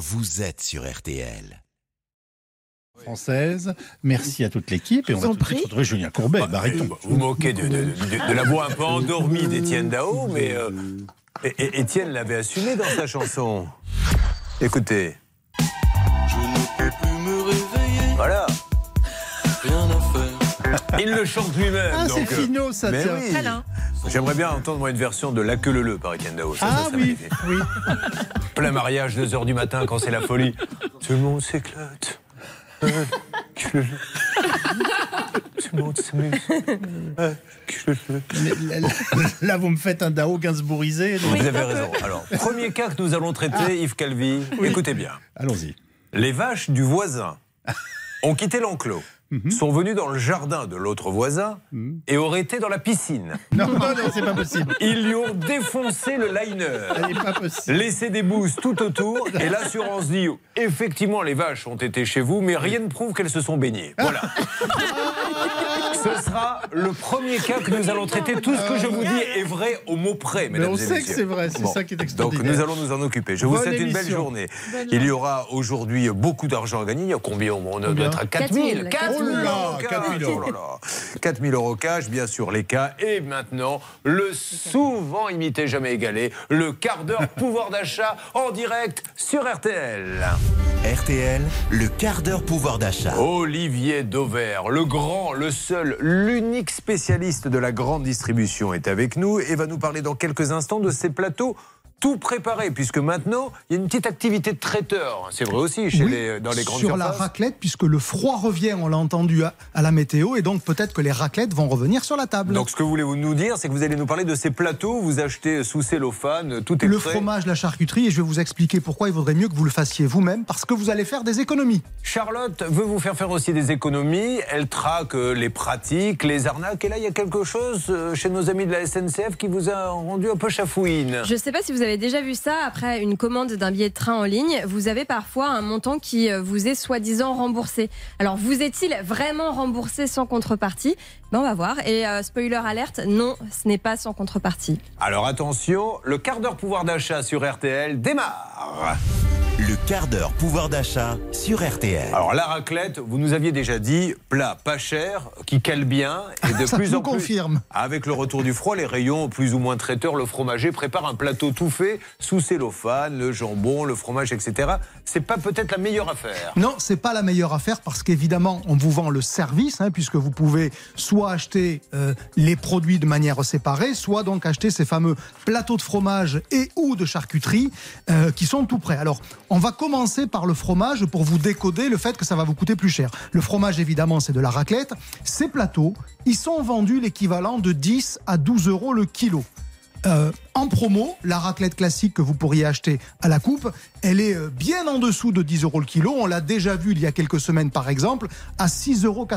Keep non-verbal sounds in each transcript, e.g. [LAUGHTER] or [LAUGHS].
vous êtes sur RTL. Française, merci à toute l'équipe et on vous va tout de suite prie. retrouver Julien Courbet. Bah, arrêtons. Vous moquez de, de- de- de la voix un peu endormie d'Étienne Dao, mais euh, Étienne l'avait assumé dans sa chanson. Écoutez. Il le chante lui-même. Ah, c'est donc, euh, finaux, ça, mais tiens. oui. Malin. J'aimerais bien entendre moi, une version de La queue le le par Étienne Dao. Ça, ça Ah serait oui. Plein mariage, 2h du matin quand c'est la folie. Tout le monde s'éclate. Là, vous me faites un Dao Gainsbourisé. donc- Vous avez raison. Alors, premier cas que nous allons traiter, Yves Calvi. Écoutez bien. Allons-y. Les vaches du voisin ont quitté l'enclos, sont venues dans le jardin de l'autre voisin et auraient été dans la piscine. [LAUGHS] Non, non, non, c'est pas possible. Ils lui ont défoncé le liner. Pas possible. Laissé des bouses tout autour et l'assurance dit effectivement les vaches ont été chez vous mais rien ne prouve qu'elles se sont baignées. Voilà. [LAUGHS] Ce sera le premier cas que nous allons traiter. Tout ce que je vous dis est vrai au mot près, Mais mesdames on et sait que messieurs. c'est vrai, c'est Bon. ça qui est Donc extraordinaire. nous allons nous en occuper. Je vous Bonne souhaite une belle journée. Il y aura aujourd'hui beaucoup d'argent à gagner. Il y a combien On doit Combien être à 4 000. 4 000. 4 000 Oh là là, euros 4 000 cash. euros. Oh là là. 4 000 euros cash, bien sûr, les cas. Et maintenant, le souvent imité, jamais égalé, le quart d'heure [LAUGHS] pouvoir d'achat en direct sur RTL. RTL, le quart d'heure pouvoir d'achat. Olivier Dauvert, le grand, le seul, l'unique spécialiste de la grande distribution est avec nous et va nous parler dans quelques instants de ces plateaux tout préparés, puisque maintenant, il y a une petite activité de traiteur. C'est vrai aussi chez Oui, les, dans les grandes sur la raclette, puisque le froid revient, on l'a entendu à, à la météo, et donc peut-être que les raclettes vont revenir sur la table. Donc ce que voulez-vous nous dire, c'est que vous allez nous parler de ces plateaux, vous achetez sous cellophane, tout est le prêt. fromage, la charcuterie, et je vais vous expliquer pourquoi il vaudrait mieux que vous le fassiez vous-même, parce que vous allez faire des économies. Charlotte veut vous faire faire aussi des économies. Elle traque euh, les pratiques, les arnaques. Et là, il y a quelque chose euh, chez nos amis de la SNCF qui vous a rendu un peu chafouine. Je ne sais pas si vous avez déjà vu ça. Après une commande d'un billet de train en ligne, vous avez parfois un montant qui euh, vous est soi-disant remboursé. Alors, vous est-il vraiment remboursé sans contrepartie? Ben, On va voir. Et euh, spoiler alerte, non, ce n'est pas sans contrepartie. Alors attention, le quart d'heure pouvoir d'achat sur RTL démarre. Le quart d'heure pouvoir d'achat sur RTL. Alors la raclette, vous nous aviez déjà dit, plat pas cher, qui cale bien et de [LAUGHS] Ça plus en plus. confirme. Avec le retour du froid, les rayons plus ou moins traiteurs, le fromager prépare un plateau tout fait sous cellophane, le jambon, le fromage, etc. C'est pas peut-être la meilleure affaire. Non, c'est pas la meilleure affaire parce qu'évidemment, on vous vend le service, hein, puisque vous pouvez soit acheter euh, les produits de manière séparée, soit donc acheter ces fameux plateaux de fromage et ou de charcuterie euh, qui sont tout prêts. Alors, on va commencer par le fromage pour vous décoder le fait que ça va vous coûter plus cher. Le fromage, évidemment, c'est de la raclette. Ces plateaux, ils sont vendus l'équivalent de 10 à 12 euros le kilo. Euh, en promo, la raclette classique que vous pourriez acheter à la coupe, elle est euh, bien en dessous de 10 euros le kilo. On l'a déjà vu il y a quelques semaines, par exemple, à 6,90 euros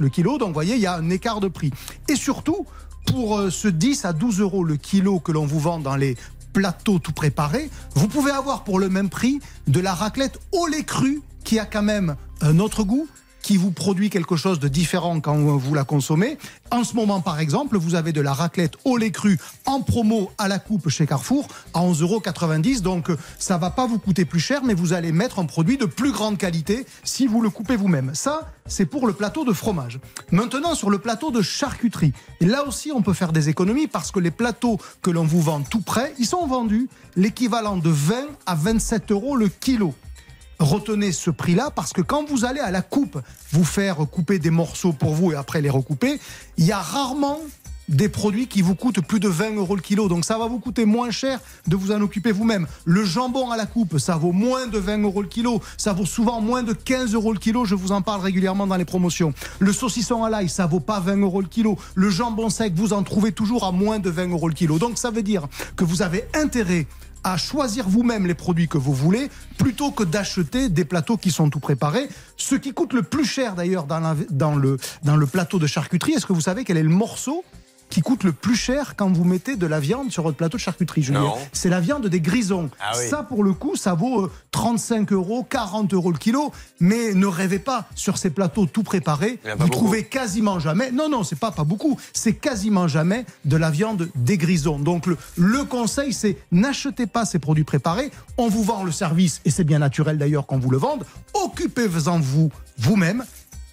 le kilo. Donc, vous voyez, il y a un écart de prix. Et surtout, pour euh, ce 10 à 12 euros le kilo que l'on vous vend dans les plateaux tout préparés, vous pouvez avoir pour le même prix de la raclette au lait cru qui a quand même un autre goût qui vous produit quelque chose de différent quand vous la consommez. En ce moment, par exemple, vous avez de la raclette au lait cru en promo à la coupe chez Carrefour à 11,90 euros. Donc, ça va pas vous coûter plus cher, mais vous allez mettre un produit de plus grande qualité si vous le coupez vous-même. Ça, c'est pour le plateau de fromage. Maintenant, sur le plateau de charcuterie, et là aussi, on peut faire des économies parce que les plateaux que l'on vous vend tout près, ils sont vendus l'équivalent de 20 à 27 euros le kilo retenez ce prix-là parce que quand vous allez à la coupe vous faire couper des morceaux pour vous et après les recouper, il y a rarement des produits qui vous coûtent plus de 20 euros le kilo. Donc ça va vous coûter moins cher de vous en occuper vous-même. Le jambon à la coupe, ça vaut moins de 20 euros le kilo. Ça vaut souvent moins de 15 euros le kilo. Je vous en parle régulièrement dans les promotions. Le saucisson à l'ail, ça vaut pas 20 euros le kilo. Le jambon sec, vous en trouvez toujours à moins de 20 euros le kilo. Donc ça veut dire que vous avez intérêt à choisir vous-même les produits que vous voulez plutôt que d'acheter des plateaux qui sont tout préparés. Ce qui coûte le plus cher d'ailleurs dans, le plateau de charcuterie, est-ce que vous savez quel est le morceau qui coûte le plus cher quand vous mettez de la viande sur votre plateau de charcuterie, Julien. C'est la viande des grisons. Ah oui. Ça, pour le coup, ça vaut euh, 35 euros, 40 euros le kilo. Mais ne rêvez pas, sur ces plateaux tout préparés, vous beaucoup. trouvez quasiment jamais. Non, non, c'est pas pas beaucoup. C'est quasiment jamais de la viande des grisons. Donc le, le conseil, c'est n'achetez pas ces produits préparés. On vous vend le service et c'est bien naturel d'ailleurs qu'on vous le vende. Occupez-en vous vous-même.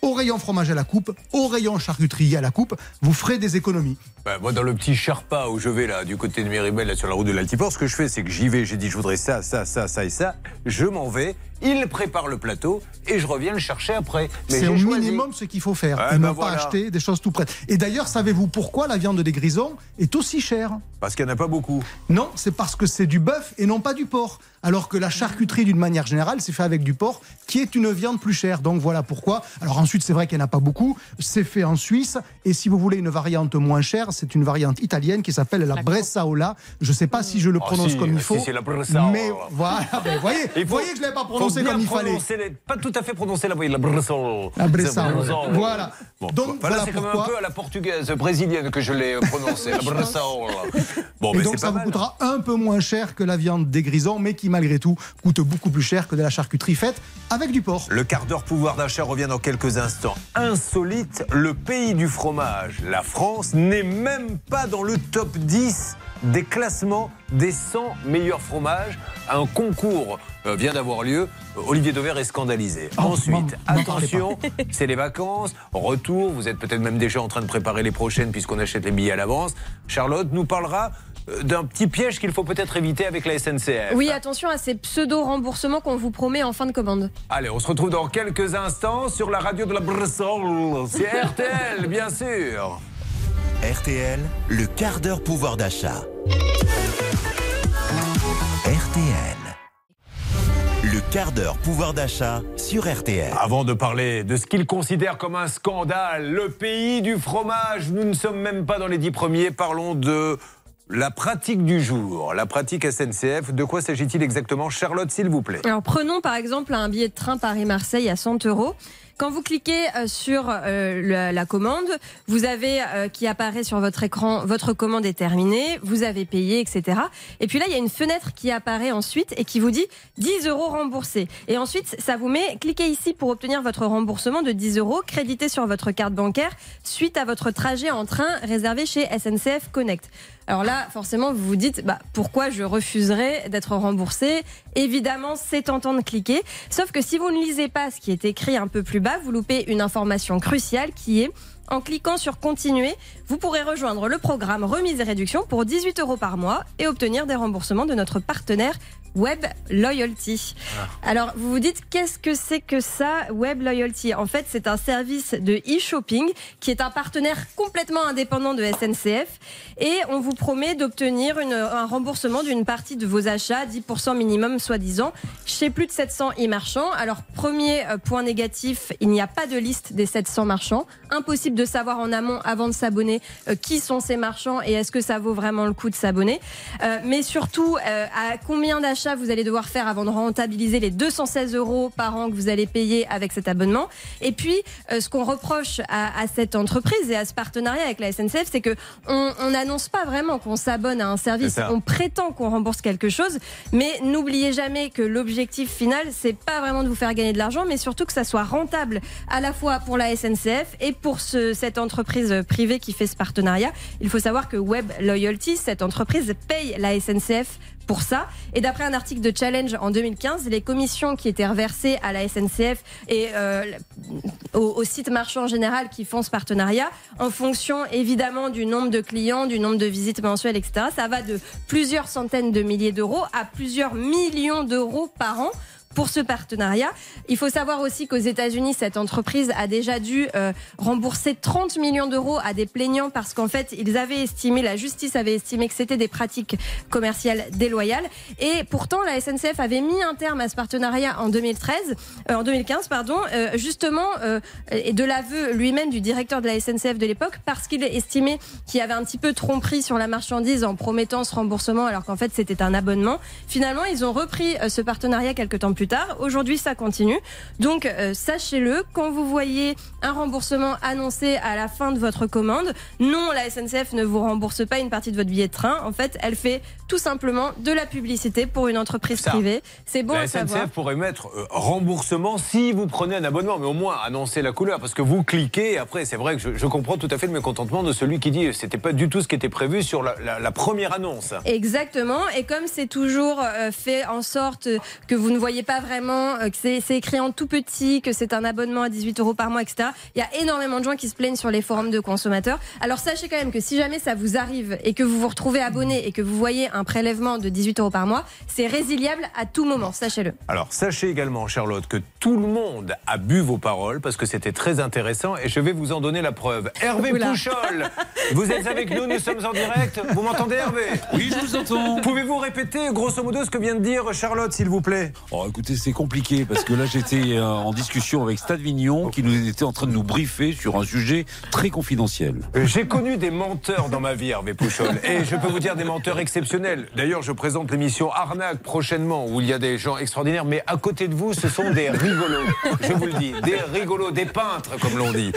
Au rayon fromage à la coupe, au rayon charcuterie à la coupe, vous ferez des économies. Bah, moi, dans le petit Sherpa où je vais là, du côté de Méribel, là sur la route de l'Altiport, ce que je fais, c'est que j'y vais, j'ai dit je voudrais ça, ça, ça, ça et ça. Je m'en vais, il prépare le plateau et je reviens le chercher après. Mais C'est au choisi. minimum ce qu'il faut faire. Ouais, et bah non voilà. pas acheter des choses tout prêtes. Et d'ailleurs, savez-vous pourquoi la viande des grisons est aussi chère? Parce qu'il n'y en a pas beaucoup. Non, c'est parce que c'est du bœuf et non pas du porc. Alors que la charcuterie, d'une manière générale, c'est fait avec du porc, qui est une viande plus chère. Donc voilà pourquoi. Alors ensuite, c'est vrai qu'il n'y en a pas beaucoup. C'est fait en Suisse. Et si vous voulez une variante moins chère, c'est une variante italienne qui s'appelle la Bressaola. Je ne sais pas si je le Oh, prononce si, comme il si, faut. c'est la Bressaola. Mais voilà, [LAUGHS] voyez, faut- voyez que je ne l'avais pas prononcé comme il fallait. les- Pas tout à fait prononcer la la Bressol. La Bressaola. Voilà. Bon, Donc, voilà, c'est comme un peu à la portugaise brésilienne que je l'ai euh, prononcé. la. [LAUGHS] Bon, Et mais donc c'est ça pas vous mal. coûtera un peu moins cher que la viande des grisons, mais qui malgré tout coûte beaucoup plus cher que de la charcuterie faite avec du porc. Le quart d'heure pouvoir d'achat revient dans quelques instants. Insolite, le pays du fromage, la France, n'est même pas dans le top 10 des classements des 100 meilleurs fromages. Un concours euh, vient d'avoir lieu. Olivier Dauvert est scandalisé. Oh, Ensuite, attention, c'est les vacances. Retour, vous êtes peut-être même déjà en train de préparer les prochaines puisqu'on achète les billets à l'avance. Charlotte nous parlera euh, d'un petit piège qu'il faut peut-être éviter avec la SNCF. Oui, attention à ces pseudo-remboursements qu'on vous promet en fin de commande. Allez, on se retrouve dans quelques instants sur la radio de la Bressol. C'est RTL, bien sûr. RTL, le quart d'heure pouvoir d'achat. RTL. Le quart d'heure pouvoir d'achat sur RTL. Avant de parler de ce qu'il considère comme un scandale, le pays du fromage, nous ne sommes même pas dans les dix premiers, parlons de la pratique du jour, la pratique SNCF. De quoi s'agit-il exactement? Charlotte, s'il vous plaît. Alors prenons par exemple un billet de train Paris-Marseille à 100 euros. Quand vous cliquez euh, sur euh, la, commande, vous avez euh, qui apparaît sur votre écran, votre commande est terminée, vous avez payé, etc. Et puis là, il y a une fenêtre qui apparaît ensuite et qui vous dit 10 euros remboursés. Et ensuite, ça vous met, cliquez ici pour obtenir votre remboursement de 10 euros crédité sur votre carte bancaire suite à votre trajet en train réservé chez SNCF Connect. Alors là, forcément, vous vous dites, bah, pourquoi je refuserais d'être remboursé? Évidemment, c'est tentant de cliquer. Sauf que si vous ne lisez pas ce qui est écrit un peu plus bas, vous loupez une information cruciale qui est en cliquant sur continuer, vous pourrez rejoindre le programme remise et réduction pour 18 euros par mois et obtenir des remboursements de notre partenaire Web Loyalty. Alors, vous vous dites, qu'est-ce que c'est que ça, Web Loyalty? En fait, c'est un service de e-shopping qui est un partenaire complètement indépendant de SNCF et on vous promet d'obtenir un remboursement d'une partie de vos achats, 10% minimum soi-disant, chez plus de 700 e-marchands. Alors, premier euh, point négatif, il n'y a pas de liste des 700 marchands. Impossible de savoir en amont, avant de s'abonner, euh, qui sont ces marchands et est-ce que ça vaut vraiment le coup de s'abonner. Euh, mais surtout, euh, à combien d'achats vous allez devoir faire avant de rentabiliser les 216 euros par an que vous allez payer avec cet abonnement. Et puis, euh, ce qu'on reproche à, à cette entreprise et à ce partenariat avec la SNCF, c'est que on on n'annonce pas vraiment qu'on s'abonne à un service. On prétend qu'on rembourse quelque chose, mais n'oubliez jamais que l'objectif final, c'est pas vraiment de vous faire gagner de l'argent, mais surtout que ça soit rentable à la fois pour la SNCF et pour ce- cette entreprise privée qui fait ce partenariat. Il faut savoir que Web Loyalty, cette entreprise, paye la SNCF pour ça. Et d'après un article de Challenge en 2015, les commissions qui étaient reversées à la SNCF et euh, site marchand en général qui font ce partenariat, en fonction évidemment du nombre de clients, du nombre de visites mensuelles, etc., ça va de plusieurs centaines de milliers d'euros à plusieurs millions d'euros par an pour ce partenariat. Il faut savoir aussi qu'aux États-Unis, cette entreprise a déjà dû euh, rembourser 30 millions d'euros à des plaignants parce qu'en fait, ils avaient estimé, la justice avait estimé que c'était des pratiques commerciales déloyales. Et pourtant, la SNCF avait mis un terme à ce partenariat en 2013, euh, en 2015, pardon, euh, justement, euh, et de l'aveu lui-même du directeur de la SNCF de l'époque, parce qu'il estimait qu'il avait un petit peu tromperie sur la marchandise en promettant ce remboursement, alors qu'en fait, c'était un abonnement. Finalement, ils ont repris euh, ce partenariat quelques temps plus plus tard. Aujourd'hui, ça continue. Donc, euh, sachez-le, quand vous voyez un remboursement annoncé à la fin de votre commande, non, la SNCF ne vous rembourse pas une partie de votre billet de train. En fait, elle fait tout simplement de la publicité pour une entreprise Ça. privée. C'est bon La à SNCF savoir. pourrait mettre euh, remboursement si vous prenez un abonnement, mais au moins annoncer la couleur, parce que vous cliquez. Et après, c'est vrai que je, je comprends tout à fait le mécontentement de celui qui dit que c'était pas du tout ce qui était prévu sur la, la- la première annonce. Exactement. Et comme c'est toujours euh, fait en sorte que vous ne voyez pas vraiment, euh, que c'est c'est écrit en tout petit, que c'est un abonnement à 18 euros par mois, etc., il y a énormément de gens qui se plaignent sur les forums de consommateurs. Alors sachez quand même que si jamais ça vous arrive et que vous vous retrouvez abonné et que vous voyez un prélèvement de 18 euros par mois, c'est résiliable à tout moment, sachez-le. Alors, sachez également, Charlotte, que tout le monde a bu vos paroles parce que c'était très intéressant et je vais vous en donner la preuve. Hervé Oula. Pouchol, vous êtes avec nous, nous sommes en direct. Vous m'entendez, Hervé? Oui, je vous entends. Pouvez-vous répéter grosso modo ce que vient de dire Charlotte, s'il vous plaît? Oh, écoutez, c'est compliqué parce que là, j'étais euh, en discussion avec Stade Vignon qui nous était en train de nous briefer sur un sujet très confidentiel. J'ai connu des menteurs dans ma vie, Hervé Pouchol, et je peux vous dire des menteurs exceptionnels. D'ailleurs, je présente l'émission Arnaque prochainement, où il y a des gens extraordinaires, mais à côté de vous, ce sont des rigolos. Je vous le dis, des rigolos, des peintres, comme l'on dit.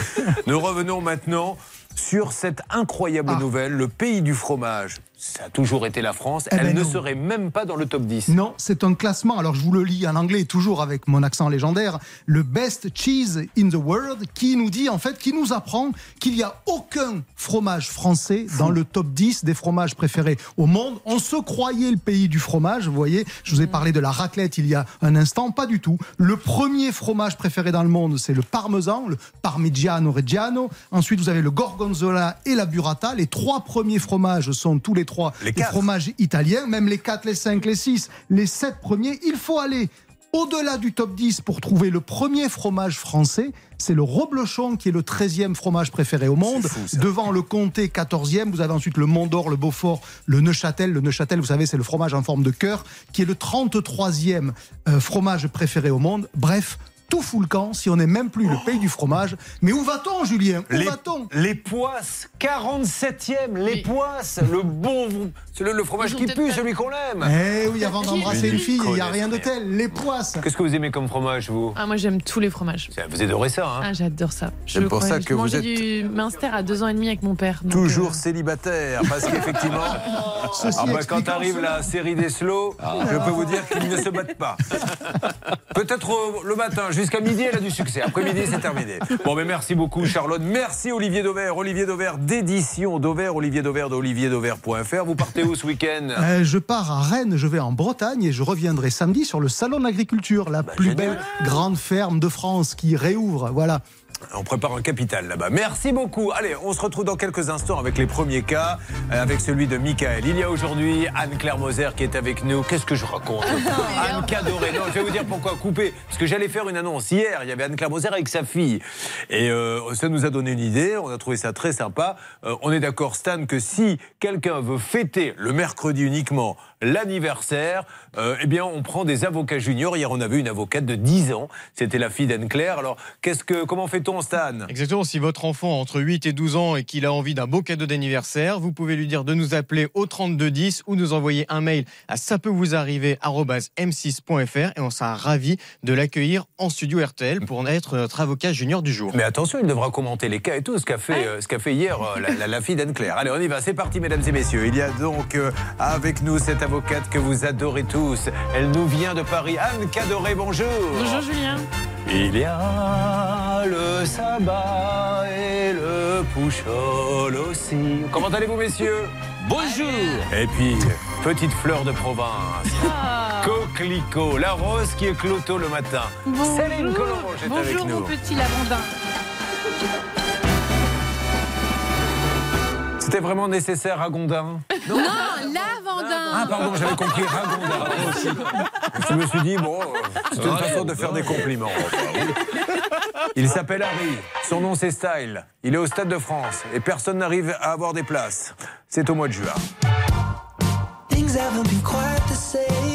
Nous revenons maintenant sur cette incroyable Ah. nouvelle, le pays du fromage. Ça a toujours été la France, Eh elle ben ne non. serait même pas dans le top 10. Non, c'est un classement. Alors je vous le lis en anglais, toujours avec mon accent légendaire. Le best cheese in the world, qui nous dit en fait, qui nous apprend qu'il n'y a aucun fromage français dans le top 10 des fromages préférés au monde. On se croyait le pays du fromage, vous voyez. Je vous ai parlé de la raclette il y a un instant, pas du tout. Le premier fromage préféré dans le monde, c'est le parmesan, le parmigiano reggiano. Ensuite, vous avez le gorgonzola et la burrata. Les trois premiers fromages sont tous les trois Les quatre. fromages italiens, même les 4, les 5, les 6, les 7 premiers. Il faut aller au-delà du top 10 pour trouver le premier fromage français. C'est le Reblochon qui est le 13e fromage préféré au monde. fou. Devant le Comté, 14e. Vous avez ensuite le Mont d'Or, le Beaufort, le Neuchâtel. Le Neuchâtel, vous savez, c'est le fromage en forme de cœur, qui est le 33e euh, fromage préféré au monde. Bref, tout fout le camp si on n'est même plus le pays du fromage. Mais où va-t-on, Julien Où Les, va-t-on les poisses, 47e, les Oui. poisses, le bon, c'est le, le fromage qui pue, celui qu'on aime. Eh oui, avant d'embrasser une fille, il n'y a rien de tel. Les poisses. Qu'est-ce que vous aimez comme fromage, vous? Ah, moi j'aime tous les fromages. Vous adorez ça, hein? Ah, j'adore ça. C'est pour ça que je vous êtes- du Minster à deux ans et demi avec mon père. donc, Toujours euh, célibataire, parce qu'effectivement, [LAUGHS] Ceci ah bah, quand arrive la série des slows, je peux vous dire qu'ils ne se battent pas. [LAUGHS] Peut-être le matin, jusqu'à midi, elle a du succès. Après-midi, c'est terminé. Bon, mais merci beaucoup, Charlotte. Merci, Olivier Dauvert. Olivier Dauvert d'édition Dauvert, Olivier Dauvert de olivierdauvert.fr. Vous partez où ce week-end? Euh, je pars à Rennes, je vais en Bretagne et je reviendrai samedi sur le salon de l'agriculture, la plus génial. belle grande ferme de France qui réouvre. Voilà. On prépare un capital là-bas. Merci beaucoup. Allez, on se retrouve dans quelques instants avec les premiers cas, euh, avec celui de Michael. Il y a aujourd'hui Anne-Claire Moser qui est avec nous. Qu'est-ce que je raconte Anne Cadoré. Non, je vais vous dire pourquoi couper. Parce que j'allais faire une annonce hier. Il y avait Anne-Claire Moser avec sa fille. Et euh, ça nous a donné une idée. On a trouvé ça très sympa. Euh, on est d'accord, Stan, que si quelqu'un veut fêter le mercredi uniquement l'anniversaire, euh, eh bien, on prend des avocats juniors. Hier, on avait une avocate de 10 ans. C'était la fille d'Anne-Claire. Alors, qu'est-ce que, comment fait-on, Stan? Exactement, si votre enfant a entre 8 et 12 ans et qu'il a envie d'un beau cadeau d'anniversaire, vous pouvez lui dire de nous appeler au 3210 ou nous envoyer un mail à ça peut vous arriver m6.fr et on sera ravi de l'accueillir en studio RTL pour être notre avocat junior du jour. Mais attention, il devra commenter les cas et tout, ce qu'a fait, euh, ce qu'a fait hier euh, la, la- la fille d'Anne-Claire. Allez, on y va, c'est parti, mesdames et messieurs. Il y a donc euh, avec nous cette avocate que vous adorez tous. Elle nous vient de Paris. Anne Cadoré, bonjour. Bonjour Julien. Il y a le sabbat et le pouchol aussi. Comment allez-vous, messieurs? Bonjour Et puis, petite fleur de province. Coquelicot, la rose qui éclot tôt le matin. Céline Colombo est avec Bonjour nous. mon petit lavandin. C'était vraiment nécessaire, Ragondin Non, lavandin. Ah pardon, j'avais compris Ragondin aussi. Je me suis dit, bon, c'est une façon de faire des compliments. Il s'appelle Harry, son nom c'est Style. Il est au Stade de France et personne n'arrive à avoir des places. C'est au mois de juin. Things haven't been quite the same.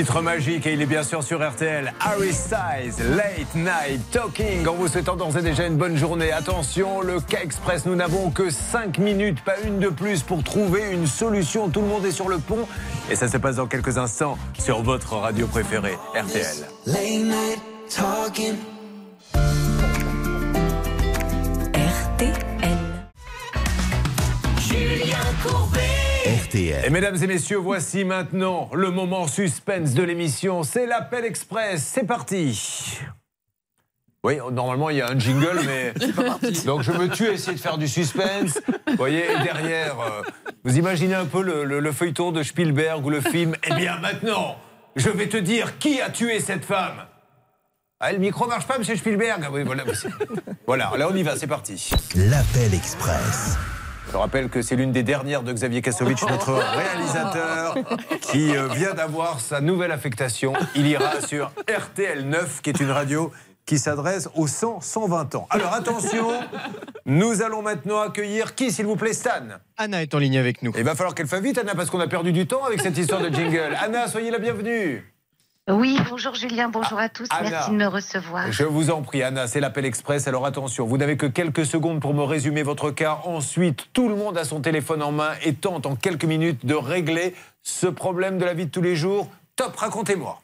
Titre magique et il est bien sûr sur RTL. Harry Styles, Late Night Talking. En vous souhaitant d'ores et déjà une bonne journée. Attention, le cas express, nous n'avons que 5 minutes, pas une de plus pour trouver une solution. Tout le monde est sur le pont et ça se passe dans quelques instants sur votre radio préférée, RTL. Late night talking. RTL. Et mesdames et messieurs, voici maintenant le moment suspense de l'émission. C'est l'appel express. C'est parti. Oui, normalement il y a un jingle, mais [LAUGHS] donc je me tue à essayer de faire du suspense. Vous voyez, et derrière, euh, vous imaginez un peu le, le- le feuilleton de Spielberg ou le film. Eh bien maintenant, je vais te dire qui a tué cette femme. Ah, le micro marche pas, Monsieur Spielberg. Ah oui, voilà. Voilà, là on y va, c'est parti. L'appel express. Je rappelle que c'est l'une des dernières de Xavier Kassovitch, [LAUGHS] notre réalisateur, qui euh, vient d'avoir sa nouvelle affectation. Il ira sur RTL 9, qui est une radio qui s'adresse aux 100-120 ans. Alors attention, nous allons maintenant accueillir qui, s'il vous plaît, Stan Anna est en ligne avec nous. Il va falloir qu'elle fasse vite, Anna, parce qu'on a perdu du temps avec cette histoire de jingle. Anna, soyez la bienvenue. Oui, bonjour Julien, bonjour à tous, Anna. merci de me recevoir. Je vous en prie, Anna, c'est l'appel express. Alors attention, vous n'avez que quelques secondes pour me résumer votre cas. Ensuite, tout le monde a son téléphone en main et tente en quelques minutes de régler ce problème de la vie de tous les jours. Top, racontez-moi.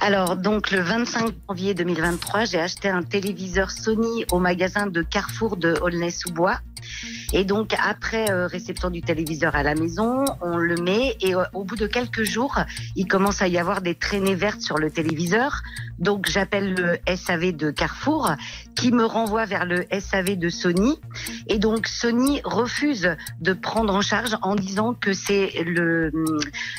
Alors, donc le 25 janvier 2023, j'ai acheté un téléviseur Sony au magasin de Carrefour de Aulnay-sous-Bois. Et donc, après euh, réception du téléviseur à la maison, on le met et euh, au bout de quelques jours, il commence à y avoir des traînées vertes sur le téléviseur. Donc, j'appelle le SAV de Carrefour qui me renvoie vers le SAV de Sony. Et donc, Sony refuse de prendre en charge en disant que c'est le,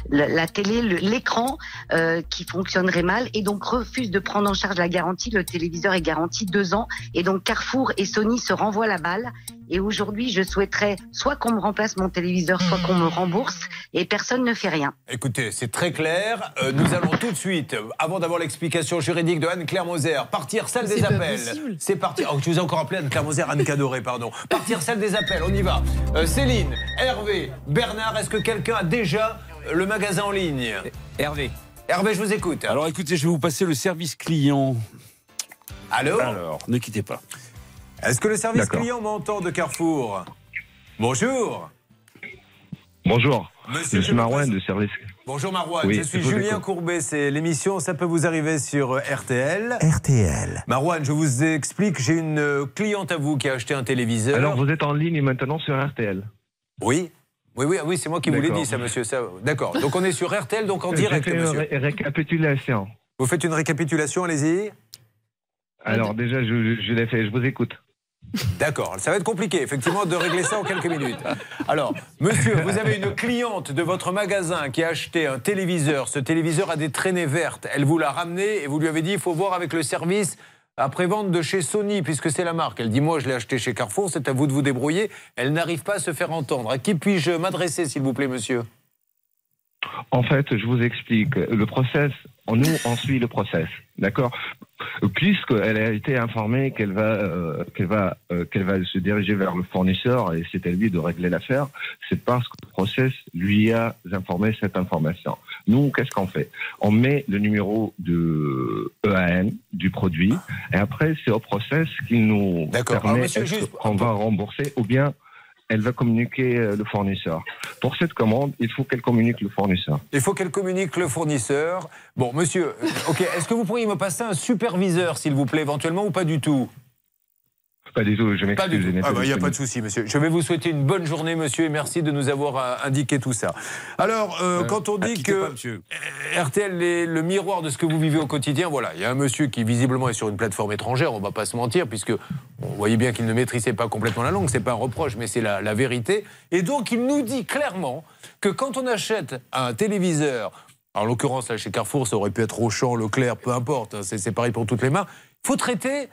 la, télé, l'écran euh, qui fonctionnerait mal et donc refuse de prendre en charge la garantie. Le téléviseur est garanti deux ans et donc Carrefour et Sony se renvoient la balle. Et aujourd'hui, je souhaiterais soit qu'on me remplace mon téléviseur, soit qu'on me rembourse et personne ne fait rien. Écoutez, c'est très clair. Euh, nous allons tout de suite, avant d'avoir l'explication juridique de Anne-Claire Moser, partir salle des appels. C'est parti. Oh, je vous ai encore appelé Anne-Claire Moser, Anne Cadoré, pardon. Partir salle des appels, on y va. Euh, Céline, Hervé, Bernard, est-ce que quelqu'un a déjà le magasin en ligne? Hervé. Hervé, je vous écoute. Alors écoutez, je vais vous passer le service client. Allô Alors, ne quittez pas. Est-ce que le service D'accord. client m'entend de Carrefour? Bonjour. Bonjour, Monsieur, je suis Marouane de service. Bonjour Marouane, Oui, je suis Julien. Courbet, c'est l'émission Ça peut vous arriver sur euh, RTL. RTL. Marouane, je vous explique, j'ai une euh, cliente à vous qui a acheté un téléviseur. Alors vous êtes en ligne maintenant sur RTL. Oui oui, oui, oui c'est moi qui vous l'ai dit, ça, monsieur. Ça, D'accord. Donc, on est sur RTL, donc en [LAUGHS] direct, monsieur. ré- récapitulation. Vous faites une récapitulation, allez-y. Alors déjà, je l'ai fait, je vous écoute. D'accord. Ça va être compliqué, effectivement, de régler ça en quelques minutes. Alors, monsieur, vous avez une cliente de votre magasin qui a acheté un téléviseur. Ce téléviseur a des traînées vertes. Elle vous l'a ramené et vous lui avez dit il faut voir avec le service après-vente de chez Sony, puisque c'est la marque. Elle dit Moi, je l'ai acheté chez Carrefour, c'est à vous de vous débrouiller. Elle n'arrive pas à se faire entendre. À qui puis-je m'adresser, s'il vous plaît, monsieur? En fait, je vous explique. Le process nous, on suit le process, d'accord? Puisqu'elle a été informée qu'elle va, euh, qu'elle va, euh, qu'elle va se diriger vers le fournisseur et c'est à lui de régler l'affaire, c'est parce que le process lui a informé cette information. Nous, qu'est-ce qu'on fait? On met le numéro de EAN du produit et après, c'est au process qu'il nous permet est-ce qu'on va rembourser ou bien elle va communiquer euh, le fournisseur? Pour cette commande, il faut qu'elle communique le fournisseur. Il faut qu'elle communique le fournisseur. Bon, monsieur, euh, ok, est-ce que vous pourriez me passer un superviseur, s'il vous plaît, éventuellement, ou pas du tout? Pas du tout, je Pas du m'excuse. tout. n'ai Ah bah, il n'y a pas de souci, monsieur. Je vais vous souhaiter une bonne journée, monsieur, et merci de nous avoir euh, indiqué tout ça. Alors, euh, quand on dit que euh, RTL est le miroir de ce que vous vivez au quotidien, voilà, il y a un monsieur qui visiblement est sur une plateforme étrangère, on va pas se mentir, puisque on voyait bien qu'il ne maîtrisait pas complètement la langue, c'est pas un reproche, mais c'est la, la vérité. Et donc, il nous dit clairement que quand on achète un téléviseur, en l'occurrence, là, chez Carrefour, ça aurait pu être Auchan, Leclerc, peu importe, hein, c'est pareil pour toutes les marques, il faut traiter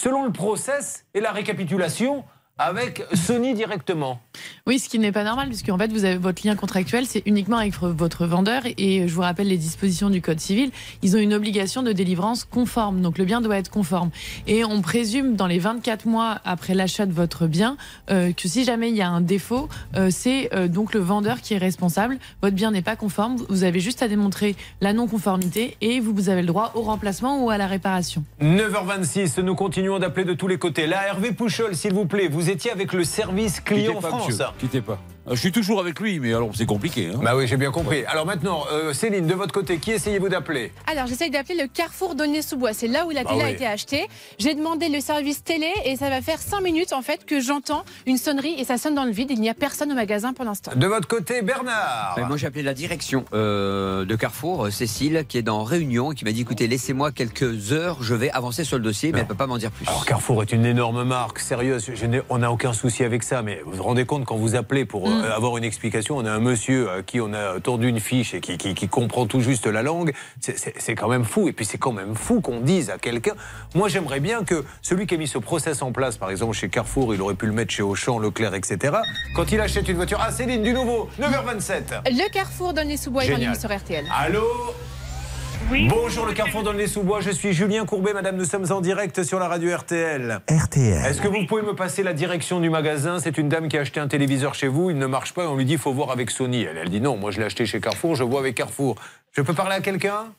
selon le process et la récapitulation avec Sony directement. Oui, ce qui n'est pas normal, puisque en fait, vous avez votre lien contractuel, c'est uniquement avec votre vendeur. Et je vous rappelle les dispositions du Code civil. Ils ont une obligation de délivrance conforme. Donc le bien doit être conforme. Et on présume dans les 24 mois après l'achat de votre bien euh, que si jamais il y a un défaut, euh, c'est euh, donc le vendeur qui est responsable. Votre bien n'est pas conforme. Vous avez juste à démontrer la non-conformité et vous, vous avez le droit au remplacement ou à la réparation. 9h26, nous continuons d'appeler de tous les côtés. Là, Hervé Pouchol, s'il vous plaît, vous étiez avec le service client Quittez pas, France. monsieur, quittez pas. Euh, Je suis toujours avec lui, mais alors c'est compliqué. hein. Bah oui, j'ai bien compris. Alors maintenant, euh, Céline, de votre côté, qui essayez-vous d'appeler? Alors, j'essaye d'appeler le Carrefour d'Aulnay-sous-Bois. C'est là où la Bah télé a été achetée. J'ai demandé le service télé et ça va faire 5 minutes en fait que j'entends une sonnerie et ça sonne dans le vide. Il n'y a personne au magasin pour l'instant. De votre côté, Bernard moi, j'ai appelé la direction euh, de Carrefour, euh, Cécile, qui est dans Réunion, et qui m'a dit écoutez, laissez-moi quelques heures, je vais avancer sur le dossier, mais elle ne peut pas m'en dire plus. Alors Carrefour est une énorme marque, sérieuse. Je on n'a aucun souci avec ça, mais vous vous rendez compte quand vous appelez pour Mm. avoir une explication, on a un monsieur à qui on a tordu une fiche et qui, qui- qui comprend tout juste la langue. C'est- quand même fou. Et puis c'est quand même fou qu'on dise à quelqu'un. Moi, j'aimerais bien que celui qui a mis ce process en place, par exemple chez Carrefour, il aurait pu le mettre chez Auchan, Leclerc, etc. Quand il achète une voiture, ah Céline, du nouveau, 9h27. Le Carrefour est en Génial. ligne sur RTL. Allô? Bonjour le Carrefour dans les sous-bois, je suis Julien Courbet, madame, nous sommes en direct sur la radio RTL. RTL. Est-ce que vous pouvez me passer la direction du magasin? C'est une dame qui a acheté un téléviseur chez vous, il ne marche pas, et on lui dit il faut voir avec Sony. Elle, elle dit non, moi je l'ai acheté chez Carrefour, je vois avec Carrefour. Je peux parler à quelqu'un?